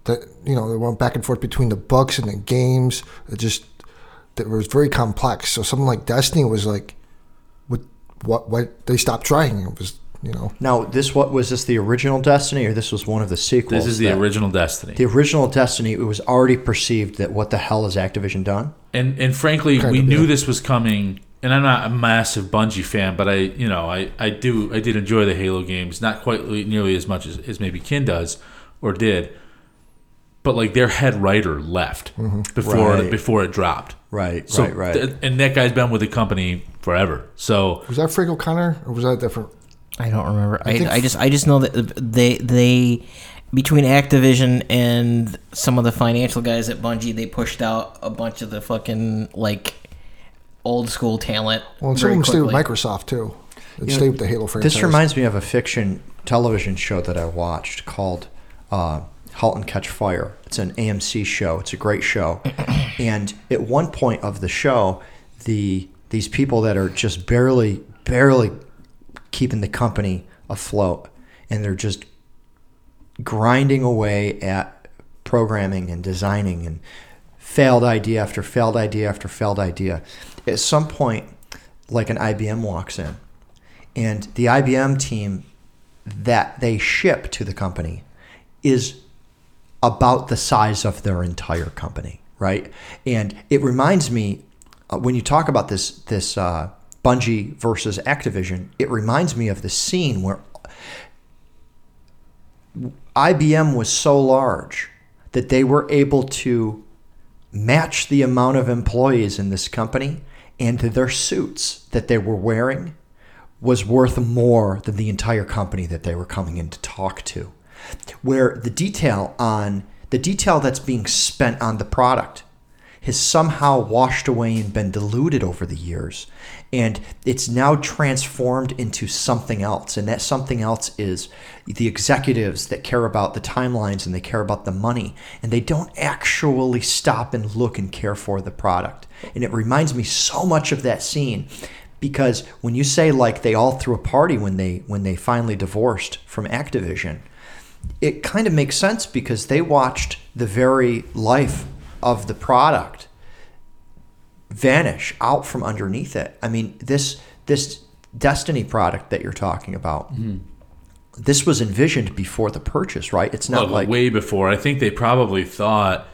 that you know, they went back and forth between the books and the games. It just that was very complex. So something like Destiny was like, what, what, what? They stopped trying. It was, you know, Now, this what was this the original Destiny, or this was one of the sequels? This is the that- original Destiny. The original Destiny. It was already perceived that what the hell is Activision done? and and frankly, Kind we of, knew yeah. this was coming. And I'm not a massive Bungie fan, but I, you know, I, I do I did enjoy the Halo games, not quite nearly as much as, as maybe Ken does or did. But like their head writer left mm-hmm. before Right. before it dropped. Right, So right, right. th- and that guy's been with the company forever. So was that Frank O'Connor or was that different? I don't remember. I, think- I just I just know that they they between Activision and some of the financial guys at Bungie, they pushed out a bunch of the fucking like old school talent. Well, and some very of them stayed with. Microsoft too. It You know, stayed with the Halo franchise. This reminds me of a fiction television show that I watched called uh, *Halt and Catch Fire*. It's an AMC show. It's a great show, <clears throat> and at one point of the show, the these people that are just barely, barely keeping the company afloat, and they're just grinding away at programming and designing and failed idea after failed idea after failed idea. At some point, like an IBM walks in, and the IBM team that they ship to the company is about the size of their entire company, right? And it reminds me uh, when you talk about this this uh, Bungie versus Activision, it reminds me of the scene where IBM was so large that they were able to match the amount of employees in this company and their suits that they were wearing was worth more than the entire company that they were coming in to talk to. Where the detail on the detail that's being spent on the product has somehow washed away and been diluted over the years. And it's now transformed into something else. And that something else is the executives that care about the timelines and they care about the money. And they don't actually stop and look and care for the product. And it reminds me so much of that scene because when you say like they all threw a party when they when they finally divorced from Activision, it kind of makes sense because they watched the very life of the product vanish out from underneath it. I mean, this this Destiny product that you're talking about. Mm-hmm. This was envisioned before the purchase, right? It's not Well, like way before. I think they probably thought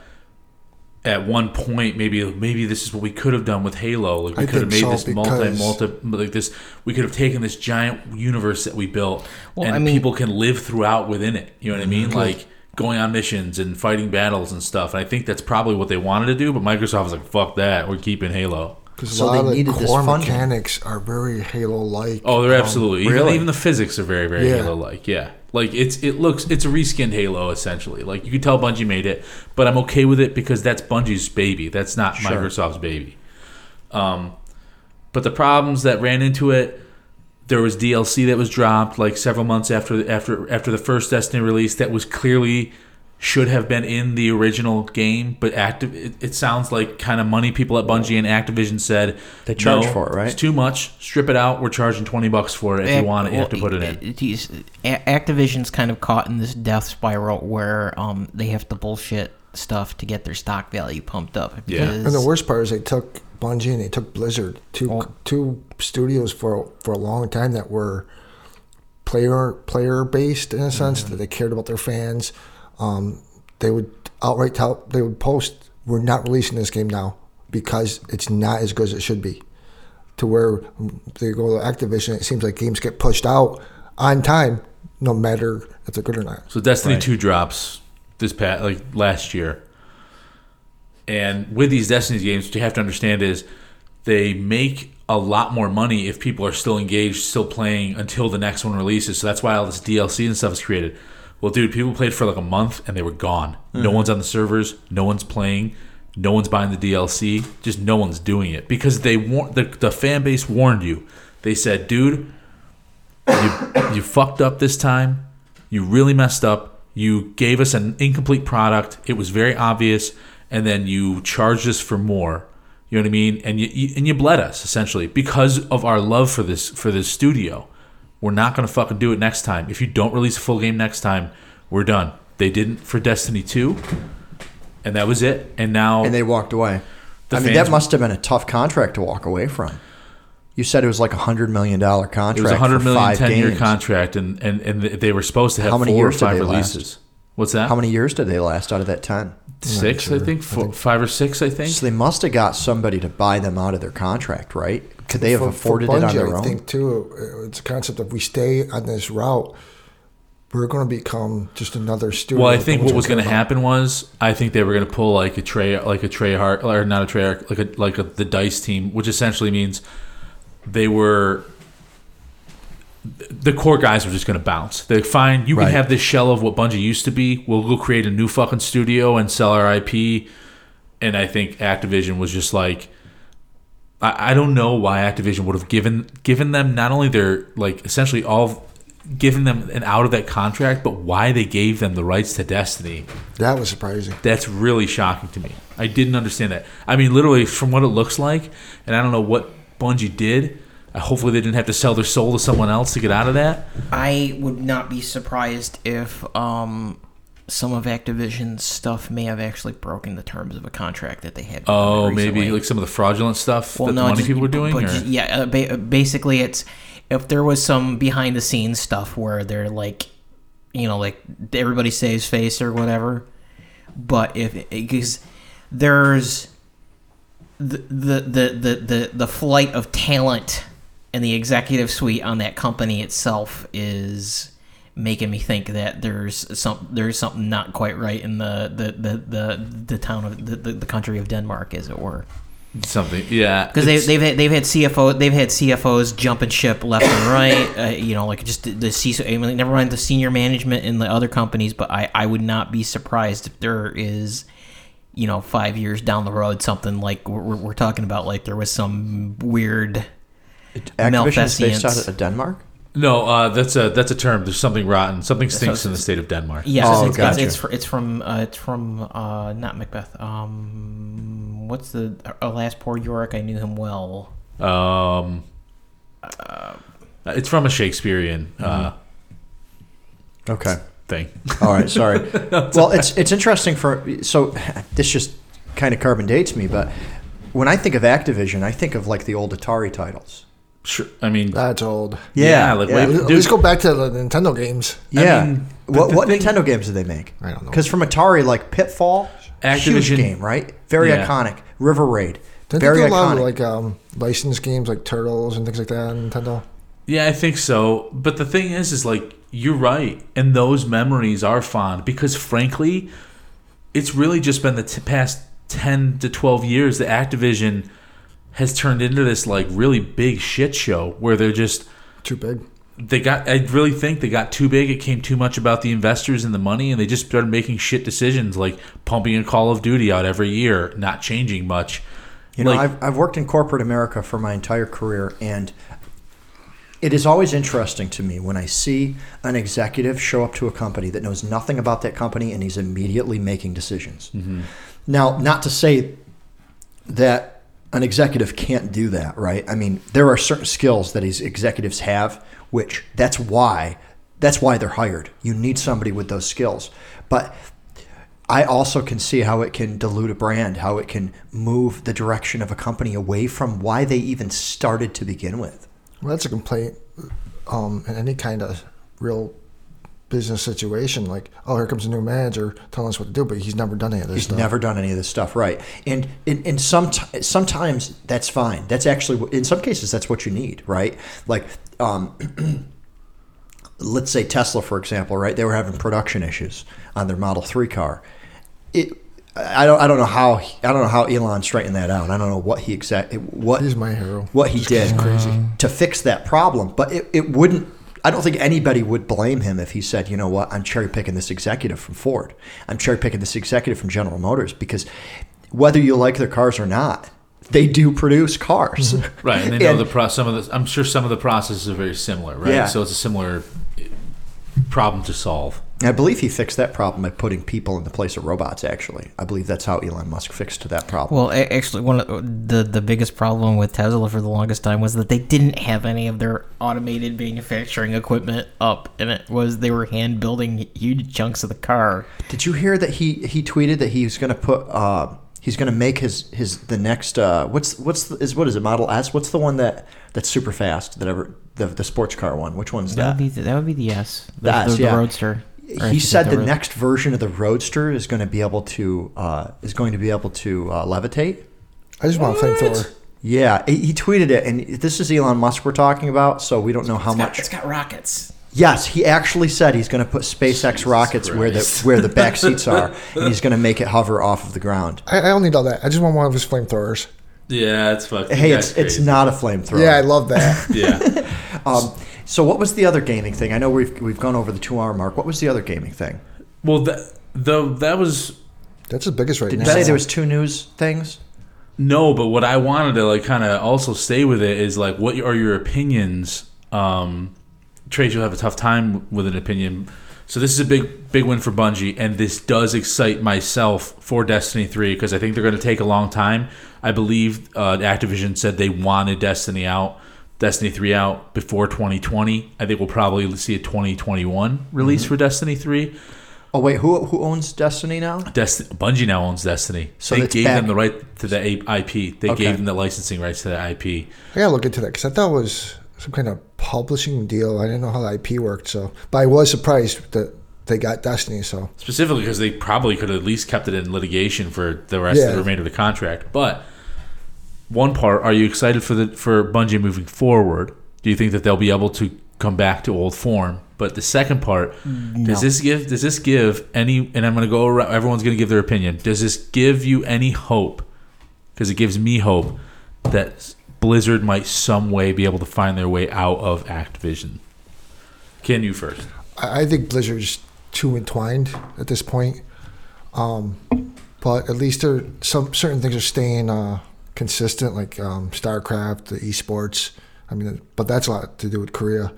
at one point maybe maybe this is what we could have done with Halo. Like we I could have made so, this multi because- multi like this. We could have taken this giant universe that we built, Well, and I mean- people can live throughout within it. You know what I mean? Mm-hmm. Like going on missions and fighting battles and stuff. And I think that's probably what they wanted to do. But Microsoft was like, "Fuck that! We're keeping Halo." Because So a they of needed the core mechanics are very Halo-like. Oh, they're Um, absolutely even, even the physics are very very Yeah. Halo like. Yeah, like it's it looks it's a reskinned Halo essentially. Like you can tell Bungie made it, but I'm okay with it because that's Bungie's baby. That's not Sure. Microsoft's baby. Um, but the problems that ran into it, there was DLC that was dropped like several months after after after the first Destiny release that was clearly should have been in the original game, but active. It, it sounds like kind of money people at Bungie and Activision said They charge "No, for it, right?" It's too much. Strip it out. We're charging twenty bucks for it. If you want it, you have to put it in. these- Activision's kind of caught in this death spiral where um they have to bullshit stuff to get their stock value pumped up. Yeah. And the worst part is they took Bungie and they took Blizzard, two Oh. two studios for for a long time that were player player based in a sense Mm-hmm. that they cared about their fans. Um, they would outright tell they would post, "We're not releasing this game now because it's not as good as it should be." To where they go to Activision, it seems like games get pushed out on time, no matter if they're good or not. So Destiny Right. Two drops this past like last year, and with these Destiny games, what you have to understand is they make a lot more money if people are still engaged, still playing until the next one releases. So that's why all this DLC and stuff is created. Well, dude, people played for like a month and they were gone. No mm. one's on the servers. No one's playing. No one's buying the DLC. Just no one's doing it because they war- the the fan base warned you. They said, dude, you you fucked up this time. You really messed up. You gave us an incomplete product. It was very obvious, and then you charged us for more. You know what I mean? And you, you and you bled us essentially because of our love for this for this studio. We're not gonna fucking do it next time. If you don't release a full game next time, we're done. They didn't for Destiny two, and that was it. And now and they walked away. The I mean, that must have been a tough contract to walk away from. You said it was like a hundred million dollar contract. it was a hundred for million five ten year contract, and, and and they were supposed to have How many four years did five they last? What's that? How many years did they last out of that ten? Six, sure. I think. I think- five or six, I think. So they must have got somebody to buy them out of their contract, right? Could they have For- for afforded it on Bungie, their I own? think too, it's a concept of we stay on this route, we're going to become just another studio. Well, I think what was going to gonna care about. happen was I think they were going to pull like a Trey, like a Treyarch, or not a Treyarch, like a like a, the Dice team, which essentially means they were the core guys were just going to bounce. They fine, you can have this shell of what Bungie used to be. We'll go create a new fucking studio and sell our IP. And I think Activision was just like, I, I don't know why Activision would have given given them not only their like essentially all given them an out of that contract, but why they gave them the rights to Destiny. That was surprising. That's really shocking to me. I didn't understand that. I mean, literally from what it looks like, and I don't know what Bungie did. uh, Hopefully, they didn't have to sell their soul to someone else to get out of that. I would not be surprised if um some of Activision's stuff may have actually broken the terms of a contract that they had. Oh, maybe like some of the fraudulent stuff Well, that no, the money just- people were doing. but just- yeah, uh, ba- basically, it's if there was some behind the scenes stuff where they're like, you know, like everybody saves face or whatever. But if because there's the the the the the, the flight of talent and the executive suite on that company itself is making me think that there's some there's something not quite right in the the the the, the town of the, the, the country of Denmark as it were. Something, yeah. because they, It's- they've had, they've had CFO they've had CFOs jumping ship left and right. Uh, you know, like just the, the CISO. I mean, never mind the senior management in the other companies, but I I would not be surprised if there is, you know, five years down the road something like we're, we're- we're talking about. Like there was some weird. Activision is based out Malfeasance. of Denmark. No, uh, that's a that's a term. There's something rotten. Something stinks in the state of Denmark. Yes, Oh, it's, gotcha. it's, it's, it's from uh, it's from uh, not Macbeth. Um, what's the uh, last poor Yorick? I knew him well. Um, it's from a Shakespearean uh, Okay. thing. All right, sorry. <laughs> well, it's it's interesting for so this just kind of carbon dates me, but when I think of Activision, I think of like the old Atari titles. Sure. I mean, That's old. Yeah, like, wait- Let's go back to the Nintendo games. Yeah. mean, what the what thing- Nintendo games did they make? I don't know. Because from Atari, like Pitfall, huge Activision- game, right? Very Yeah. iconic. River Raid, Didn't very they do a lot of like um, licensed games like Turtles and things like that Nintendo? Yeah, I think so. But the thing is, is like you're right, and those memories are fond because, frankly, it's really just been the t- past ten to twelve years that Activision has turned into this like really big shit show where they're just Too big. they got. I really think they got too big. It came too much about the investors and the money, and they just started making shit decisions like pumping a Call of Duty out every year, not changing much. You know, Like- I've, I've worked in corporate America for my entire career, and it is always interesting to me when I see an executive show up to a company that knows nothing about that company and he's immediately making decisions. Mm-hmm. Now, not to say that an executive can't do that, right? I mean, there are certain skills that these executives have, which that's why that's why they're hired. You need somebody with those skills. But I also can see how it can dilute a brand, how it can move the direction of a company away from why they even started to begin with. Well, that's a complaint um, in any kind of real business situation. Like, oh, here comes a new manager telling us what to do, but he's never done any of this He's stuff. never done any of this stuff right, and in, in some sometimes that's fine. That's actually in some cases that's what you need, right? Like, um, <clears throat> let's say Tesla, for example, right? They were having production issues on their Model Three car. It, I don't, I don't know how, I don't know how Elon straightened that out. I don't know what he exact, what He's my hero. what he Just did crazy. to fix that problem. But it, it wouldn't. I don't think anybody would blame him if he said, you know what, I'm cherry picking this executive from Ford. I'm cherry picking this executive from General Motors because whether you like their cars or not, they do produce cars. Mm-hmm. Right, and they know And- the pro- some of the. I'm sure some of the processes are very similar, right? Yeah. So it's a similar problem to solve. I believe he fixed that problem by putting people in the place of robots. Actually, I believe that's how Elon Musk fixed that problem. Well, actually, one of the the biggest problem with Tesla for the longest time was that they didn't have any of their automated manufacturing equipment up, and it was they were hand building huge chunks of the car. Did you hear that he he tweeted that he's going to put uh, he's going to make his his the next uh, what's what's the, is what is it Model S? What's the one that that's super fast that ever the the sports car one? Which one's That would that? be the, that would be the S, the, The S, the, the yeah. Roadster. Or He said say the Road- next version of the Roadster is going to be able to uh, is going to be able to uh, levitate. I just want a flamethrower. Yeah, he he tweeted it, and this is Elon Musk we're talking about, so we don't know how It's got, much. it's got rockets. Yes, he actually said he's going to put SpaceX rockets where the where the back <laughs> seats are, and he's going to make it hover off of the ground. I, I don't need all that. I just want one of his flamethrowers. Yeah, it's fucking. Hey, that's it's it's not a flamethrower. Yeah, I love that. <laughs> Yeah, Um, so what was the other gaming thing? I know we've we've gone over the two hour mark. What was the other gaming thing? well, that though that was That's the biggest right Did you now. say there was two news things? no, but what I wanted to like kind of also stay with it is like, what are your opinions? Um, Trace, you'll have a tough time with an opinion. So this is a big big win for Bungie, and this does excite myself for Destiny three because I think they're going to take a long time. I believe uh, Activision said they wanted Destiny out. Destiny 3 out before 2020. I think we'll probably see a 2021 release Mm-hmm. for Destiny 3. Oh wait, who who owns Destiny now? Desti- Bungie now owns Destiny. So they gave back- them the right to the IP. They Okay. gave them the licensing rights to the IP. I gotta look into that because I thought it was some kind of publishing deal. I didn't know how the IP worked, so but I was surprised that they got Destiny. So Specifically because they probably could have at least kept it in litigation for the rest of the remainder of the contract. But one part, are you excited for the for Bungie moving forward? Do you think that they'll be able to come back to old form? But the second part, does this give does this give any and I'm going to go around everyone's going to give their opinion. Does this give you any hope because it gives me hope that Blizzard might some way be able to find their way out of Activision. Can you first? I, I think Blizzard's too entwined at this point. Um, but at least there some certain things are staying uh, consistent, like um, StarCraft, the esports. I mean, but that's a lot to do with Korea.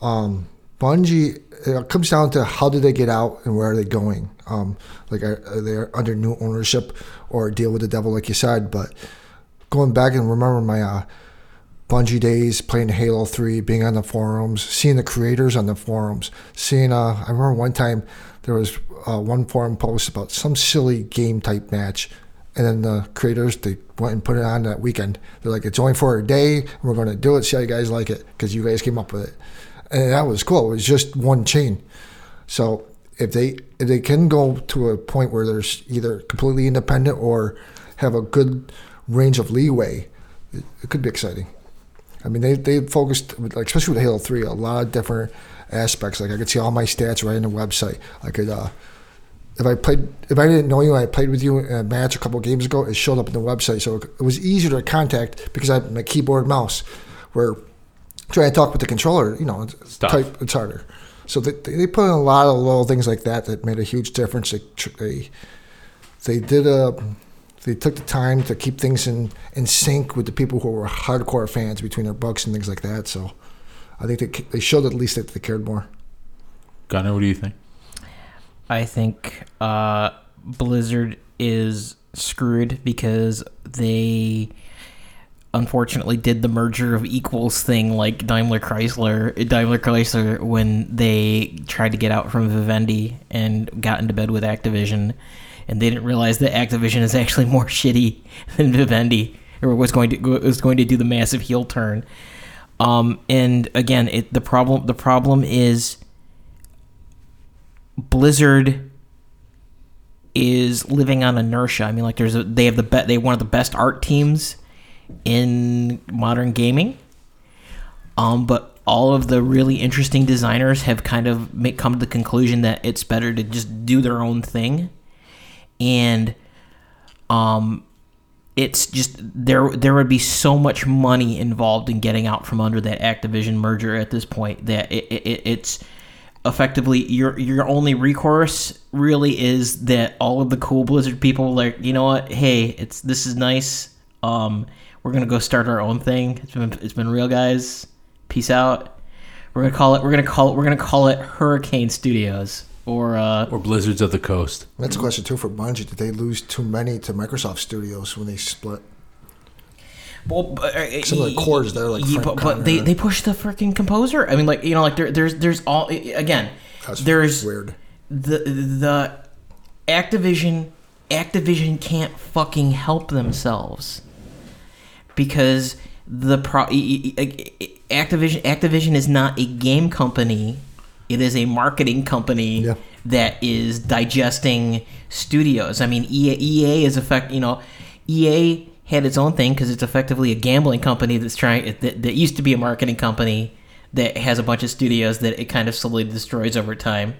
Um, Bungie, it comes down to how do they get out and where are they going? Um, like, are, are they under new ownership or deal with the devil, like you said? But going back and remember my uh, Bungie days, playing Halo 3, being on the forums, seeing the creators on the forums, seeing, uh, I remember one time there was uh, one forum post about some silly game type match. And then the creators, they went and put it on that weekend. They're like, it's only for a day. We're going to do it, see how you guys like it, because you guys came up with it and that was cool. It was just one chain. So if they if they can go to a point where there's either completely independent or have a good range of leeway, it, it could be exciting. I mean, they they focused like especially with Halo Three, a lot of different aspects. Like I could see all my stats right on the website. I could. Uh, if I played, if I didn't know you, I played with you in a match a couple of games ago. It showed up on the website, so it was easier to contact because I had my keyboard and mouse. Where trying to talk with the controller, you know, it's, type, it's harder. So they, they put in a lot of little things like that that made a huge difference. They they, they did a they took the time to keep things in, in sync with the people who were hardcore fans between their books and things like that. So I think they they showed at least that they cared more. Gunnar, what do you think? I think uh, Blizzard is screwed because they unfortunately did the merger of equals thing like Daimler Chrysler Daimler Chrysler when they tried to get out from Vivendi and got into bed with Activision and they didn't realize that Activision is actually <laughs> more shitty than Vivendi or was going to was going to do the massive heel turn. Um, and again it the problem the problem is Blizzard is living on inertia. I mean, like there's a, they have the be, they one of the best art teams in modern gaming. Um, but all of the really interesting designers have kind of make, come to the conclusion that it's better to just do their own thing, and um, it's just there. There would be so much money involved in getting out from under that Activision merger at this point that it, it, it's effectively your your only recourse really is that all of the cool Blizzard people like you know what hey it's this is nice um we're gonna go start our own thing it's been it's been real guys peace out we're gonna call it we're gonna call it we're gonna call it Hurricane Studios or uh Or Blizzards of the Coast? That's a question too for Bungie. Did they lose too many to Microsoft Studios when they split? Well, but, uh, Some of the chords there, like y- Frank but, but they they push the freaking composer. I mean, like you know, like there, there's there's all again. That's there's weird. the the Activision Activision can't fucking help themselves because the pro Activision Activision is not a game company. It is a marketing company Yeah. that is digesting studios. I mean, EA, EA is effect. You know, EA had its own thing because it's effectively a gambling company that's trying that, that used to be a marketing company that has a bunch of studios that it kind of slowly destroys over time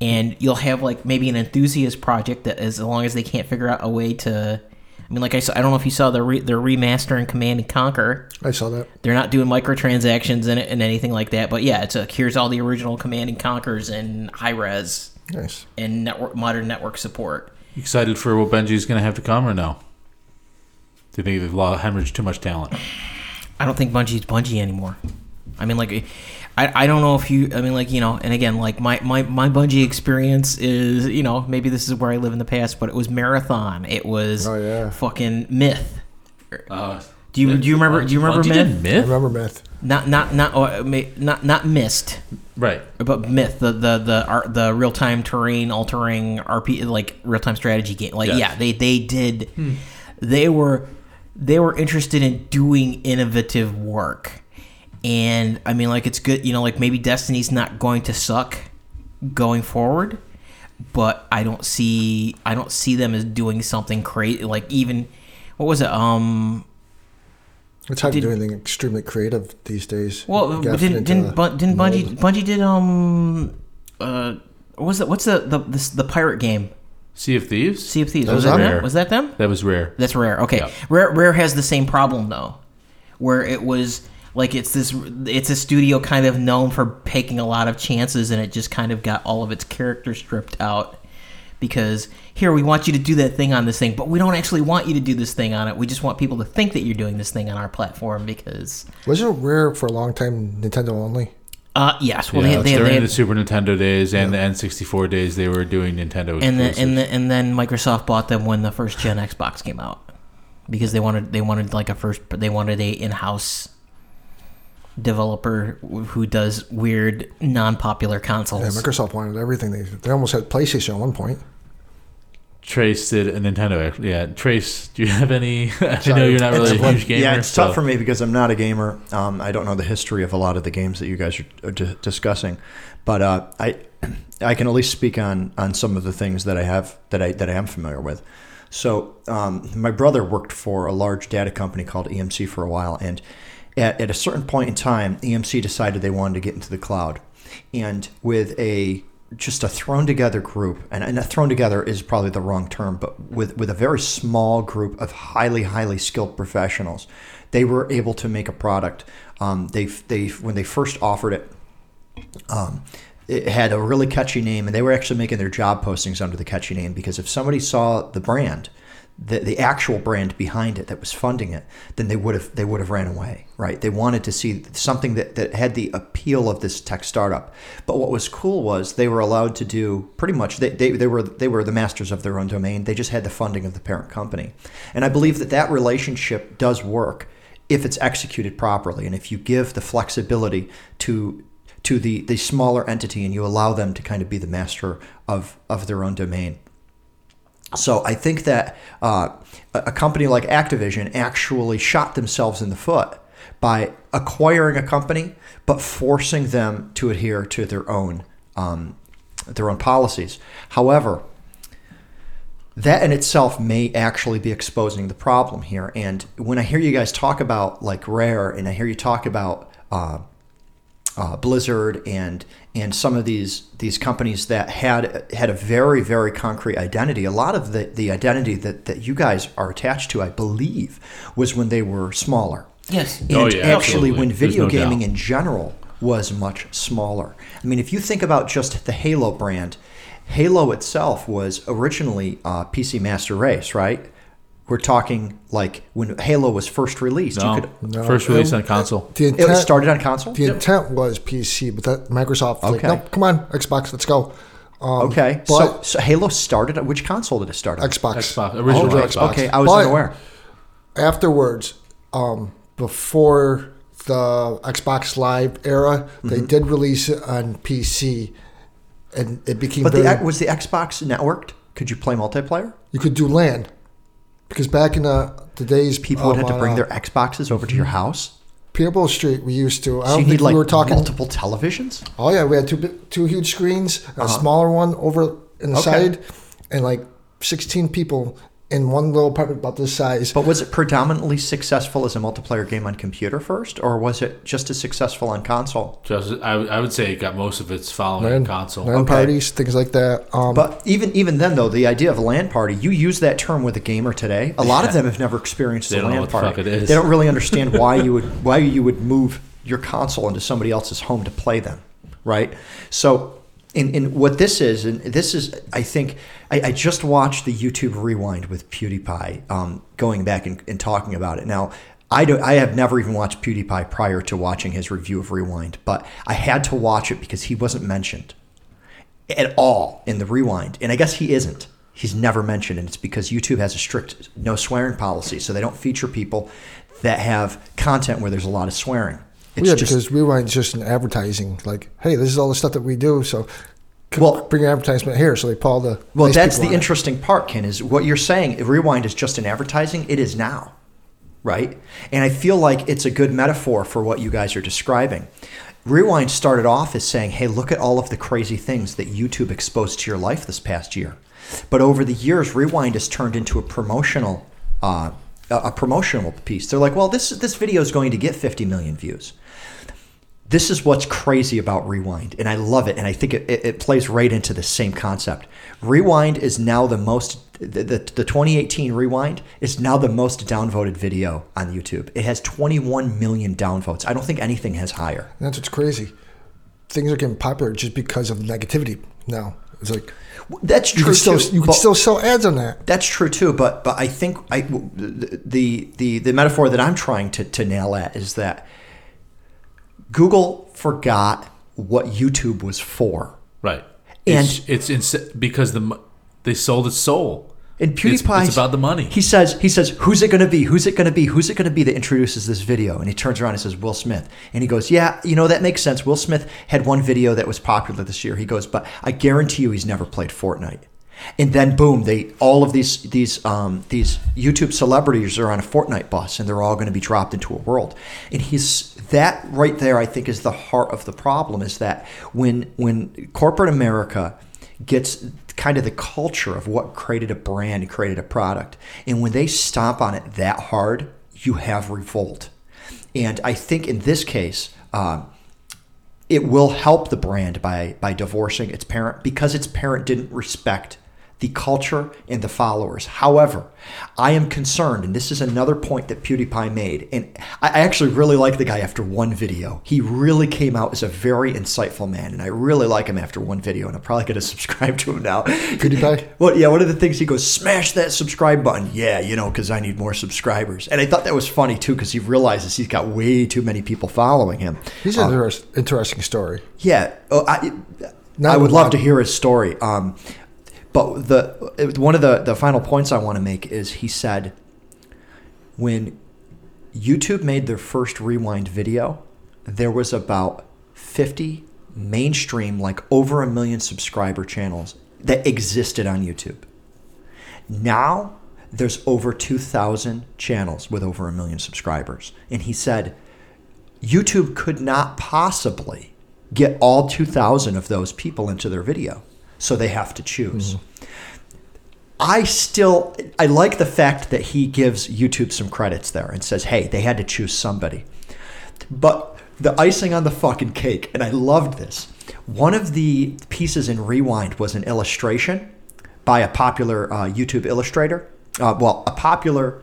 and you'll have like maybe an enthusiast project that as long as they can't figure out a way to I mean like I saw I don't know if you saw the re, they're remastering Command and Conquer. I saw that. They're not doing microtransactions in it and anything like that, but yeah, it's a here's all the original Command and Conquers and high res Nice. and network modern network support. Excited for what Bungie's going to have to come or no? Do you think they've lo- hemorrhaged too much talent? I don't think Bungie's Bungie anymore. I mean, like, I, I don't know if you. I mean, like, you know, and again, like my, my my Bungie experience is, you know, maybe this is where I live in the past, but it was Marathon. It was Oh, yeah. fucking Myth. Uh, Do you do you remember? Do you remember Bungie Myth? did I remember Myth. Not not not oh, not not Mist, Right. but Myth, the the the ar- the real time terrain altering RP like real time strategy game. Like, Yes. yeah, they they did. They were they were interested in doing innovative work, and I mean, like it's good. You know, like maybe Destiny's not going to suck going forward, but I don't see I don't see them as doing something crazy. Like even what was it? Um, It's hard to do anything extremely creative these days. Well, You but gotta didn't didn't, Bun- didn't Bungie. Bungie did um uh what was that what's the the the, the pirate game Sea of Thieves. Sea of Thieves. That Was was that rare. them? Was that them? That was rare. That's rare. Okay, Yeah. rare. Rare has the same problem though, where it was like it's this. It's a studio kind of known for taking a lot of chances, and it just kind of got all of its characters stripped out because here we want you to do that thing on this thing, but we don't actually want you to do this thing on it. We just want people to think that you're doing this thing on our platform because. was it rare for a long time Nintendo only? Uh, yes. Well, yeah, they, they, during they the Super Nintendo days and the N64 days, they were doing Nintendo. and then and, the, and then Microsoft bought them when the first gen Xbox came out because they wanted they wanted like a first they wanted a in-house developer who does weird non-popular Yeah, consoles. Microsoft wanted everything. They they almost had PlayStation at one point. Trace did a Nintendo. Yeah, Trace, do you have any? <laughs> I know you're not really a huge gamer. Yeah, it's so- tough for me because I'm not a gamer. Um, I don't know the history of a lot of the games that you guys are, di- discussing, but uh, I <clears throat> I can at least speak on on some of the things that I have that I that I am familiar with. So um, my brother worked for a large data company called EMC for a while, and at, at a certain point in time, EMC decided they wanted to get into the cloud, and with a just a thrown together group, and, and thrown together is probably the wrong term, but with, with a very small group of highly, highly skilled professionals, they were able to make a product. Um, they, they, when they first offered it, um, it had a really catchy name, and they were actually making their job postings under the catchy name because if somebody saw the brand, the, the actual brand behind it that was funding it, then they would have they would have ran away, right? They wanted to see something that, that had the appeal of this tech startup. But what was cool was they were allowed to do pretty much they, they, they were they were the masters of their own domain. They just had the funding of the parent company, and I believe that that relationship does work if it's executed properly and if you give the flexibility to to the the smaller entity and you allow them to kind of be the master of of their own domain. So I think that uh, a company like Activision actually shot themselves in the foot by acquiring a company, but forcing them to adhere to their own um, their own policies. However, that in itself may actually be exposing the problem here. And when I hear you guys talk about like Rare, and I hear you talk about uh, uh, Blizzard and and some of these these companies that had had a very very concrete identity. A lot of the the identity that that you guys are attached to, I believe, was when they were smaller. Yes. And Oh, yeah, actually, absolutely. when video no gaming doubt. in general was much smaller. I mean, if you think about just the Halo brand, Halo itself was originally uh, PC Master Race, right? We're talking like when Halo was first released, No, you could. No, first release on console. The It intent, was started on console. the intent was PC, but that Microsoft like, Okay. nope, come on, Xbox, let's go. Um, Okay, so, but so Halo started. Which console did it start on? Xbox. Xbox, original Okay, Xbox. okay, I was But- unaware. afterwards, um, before the Xbox Live era, they Mm-hmm. did release it on PC, and it became But very. the, was the Xbox networked? Could you play multiplayer? you could do LAN, because back in the, the days, People would um, have to bring on, their uh, Xboxes over to your house. Peterboro Street. We used to. I So don't you think need like we were talking. multiple televisions. Oh yeah, we had two two huge screens, a smaller one over in the Uh-huh. Okay. side, and like sixteen people in one little apartment about this size. But was it predominantly successful as a multiplayer game on computer first, or was it just as successful on console? Just, I, I would say it got most of its following on console. LAN Okay. parties, things like that. Um, But even even then, though, the idea of a LAN party, you use that term with a gamer today. A lot of them have never experienced They a don't know LAN what the party. fuck it is. They don't really understand why <laughs> you would why you would move your console into somebody else's home to play them, right? So. In, in what this is, and this is, I think, I, I just watched the YouTube rewind with PewDiePie, um, going back and, and talking about it. Now, I do, I have never even watched PewDiePie prior to watching his review of Rewind, but I had to watch it because he wasn't mentioned at all in the rewind. And I guess he isn't. He's never mentioned, and it's because YouTube has a strict no swearing policy, so they don't feature people that have content where there's a lot of swearing. It's yeah, just because Rewind's just an advertising. Like, hey, this is all the stuff that we do. So, Well- bring your advertisement here. So they pull the. well, that's the it. interesting part, Ken. Is what you're saying? Rewind is just an advertising. It is now, right? And I feel like it's a good metaphor for what you guys are describing. Rewind started off as saying, "Hey, look at all of the crazy things that YouTube exposed to your life this past year." But over the years, Rewind has turned into a promotional, uh, a promotional piece. They're like, "Well, this this video is going to get 50 million views." This is what's crazy about Rewind, and I love it, and I think it, it, it plays right into the same concept. Rewind is now the most the, the, the 2018 Rewind is now the most downvoted video on YouTube. It has 21 million downvotes. I don't think anything has higher. And that's what's crazy. Things are getting popular just because of negativity now. It's like That's you true can still too, you can still sell ads on that. That's true too, but but I think I the the the metaphor that I'm trying to to nail at is that Google forgot what YouTube was for. Right. And- it's, it's because the they sold its soul. And It's- PewDiePie, it's about the money. He says, he says, who's it going to be? Who's it going to be? Who's it going to be that introduces this video? And he turns around and says, Will Smith. And he goes, yeah, you know that makes sense. Will Smith had one video that was popular this year. He goes, but I guarantee you, he's never played Fortnite. And then boom, they all of these these um, these YouTube celebrities are on a Fortnite bus, and they're all going to be dropped into a world. And he's that right there. I think is the heart of the problem. Is that when when corporate America gets kind of the culture of what created a brand, created a product, and when they stomp on it that hard, you have revolt. And I think in this case. Um, it will help the brand by by divorcing its parent because its parent didn't respect the culture and the followers. However, I am concerned, and this is another point that PewDiePie made, and I actually really like the guy after one video. He really came out as a very insightful man, and I really like him after one video, and I'm probably going <laughs> to subscribe to him now. PewDiePie? <laughs> Well, yeah, one of the things he goes, smash that subscribe button. Yeah, you know, because I need more subscribers. And I thought that was funny too, because he realizes he's got way too many people following him. He's an interest, interesting story. Yeah, oh, I, I would love to hear his story. Um, but the one of the, the final points I want to make is he said when YouTube made their first rewind video, there was about 50 mainstream, like over a million subscriber channels that existed on YouTube. Now there's over 2,000 channels with over a million subscribers. And he said, YouTube could not possibly get all 2,000 of those people into their video. So they have to choose. I still I like the fact that he gives YouTube some credits there and says, "Hey, they had to choose somebody." But the icing on the fucking cake, and I loved this. One of the pieces in Rewind was an illustration by a popular uh, YouTube illustrator. Uh, well, a popular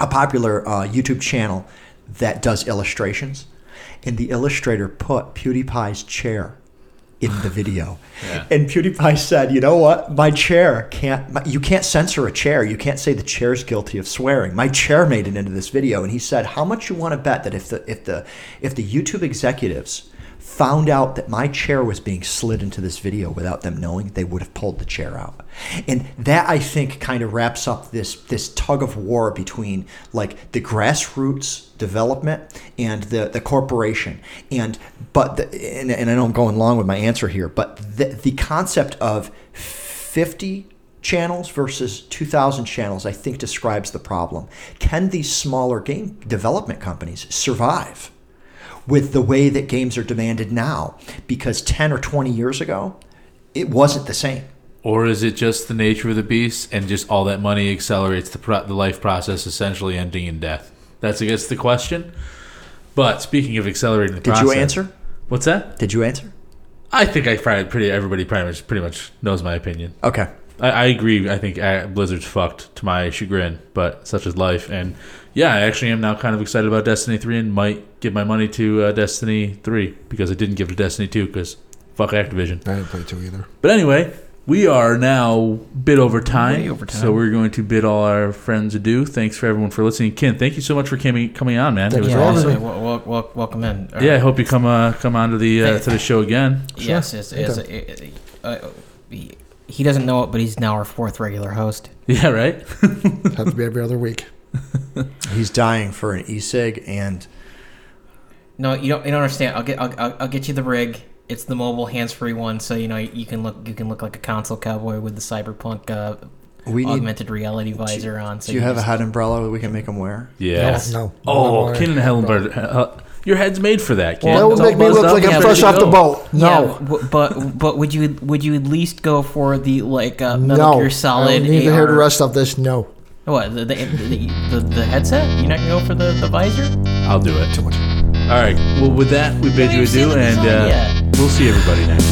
a popular uh, YouTube channel that does illustrations, and the illustrator put PewDiePie's chair in the video. Yeah. And PewDiePie said, "You know what? My chair can't. My, you can't censor a chair. You can't say the chair's guilty of swearing. My chair made it into this video." And he said, "How much you want to bet that if the if the if the YouTube executives found out that my chair was being slid into this video without them knowing, they would have pulled the chair out." And that I think kind of wraps up this this tug of war between like the grassroots development and the, the corporation. And but the, and, and I know I'm going long with my answer here but the, the concept of 50 channels versus 2000 channels I think describes the problem. Can these smaller game development companies survive with the way that games are demanded now because 10 or 20 years ago it wasn't the same Or is it just the nature of the beast and just all that money accelerates the, pro- the life process, essentially ending in death? That's, I guess, the question. But speaking of accelerating the did process. you answer What's that? did you answer I think I probably pretty everybody pretty much pretty much knows my opinion. okay I, I agree. I think uh, Blizzard's fucked to my chagrin, but such is life. And yeah, I actually am now kind of excited about Destiny 3 and might give my money to uh, Destiny 3 because I didn't give to Destiny 2 because fuck Activision. I didn't play two either. But anyway, we are now bit over time, over time. so we're going to bid all our friends adieu. Thanks for everyone for listening. Ken, thank you so much for coming coming on, man. Thank it was you Yeah, awesome. having so, wel- wel- wel- welcome in. Uh, Yeah, I hope you come uh, come on to the uh, to the show again. Yes, yes, yes. uh, uh, he, he doesn't know it, but he's now our fourth regular host. <laughs> Yeah, right. <laughs> Have to be every other week. <laughs> he's dying for an e-cig and No, you don't. You don't understand. I'll get. I'll, I'll, I'll get you the rig. It's the mobile hands-free one, so you know you can look. You can look like a console cowboy with the cyberpunk uh, we need augmented reality visor on. So do you have a hat head umbrella that we can make him wear Yes. No, no. Oh, Ken and. Helen, uh, your head's made for that. Ken. That would It's all make me look up like I'm ready fresh to off the boat. No. w- but but would you would you at least go for the like uh, Metal No. Gear Solid? don't need to hear the AR rest of this. No. What the the, the the the headset? You're not gonna go for the the visor? I'll do it. Too much. All All right. Well, with that, we bid you You've seen adieu, the and design uh, yet. we'll see everybody next week.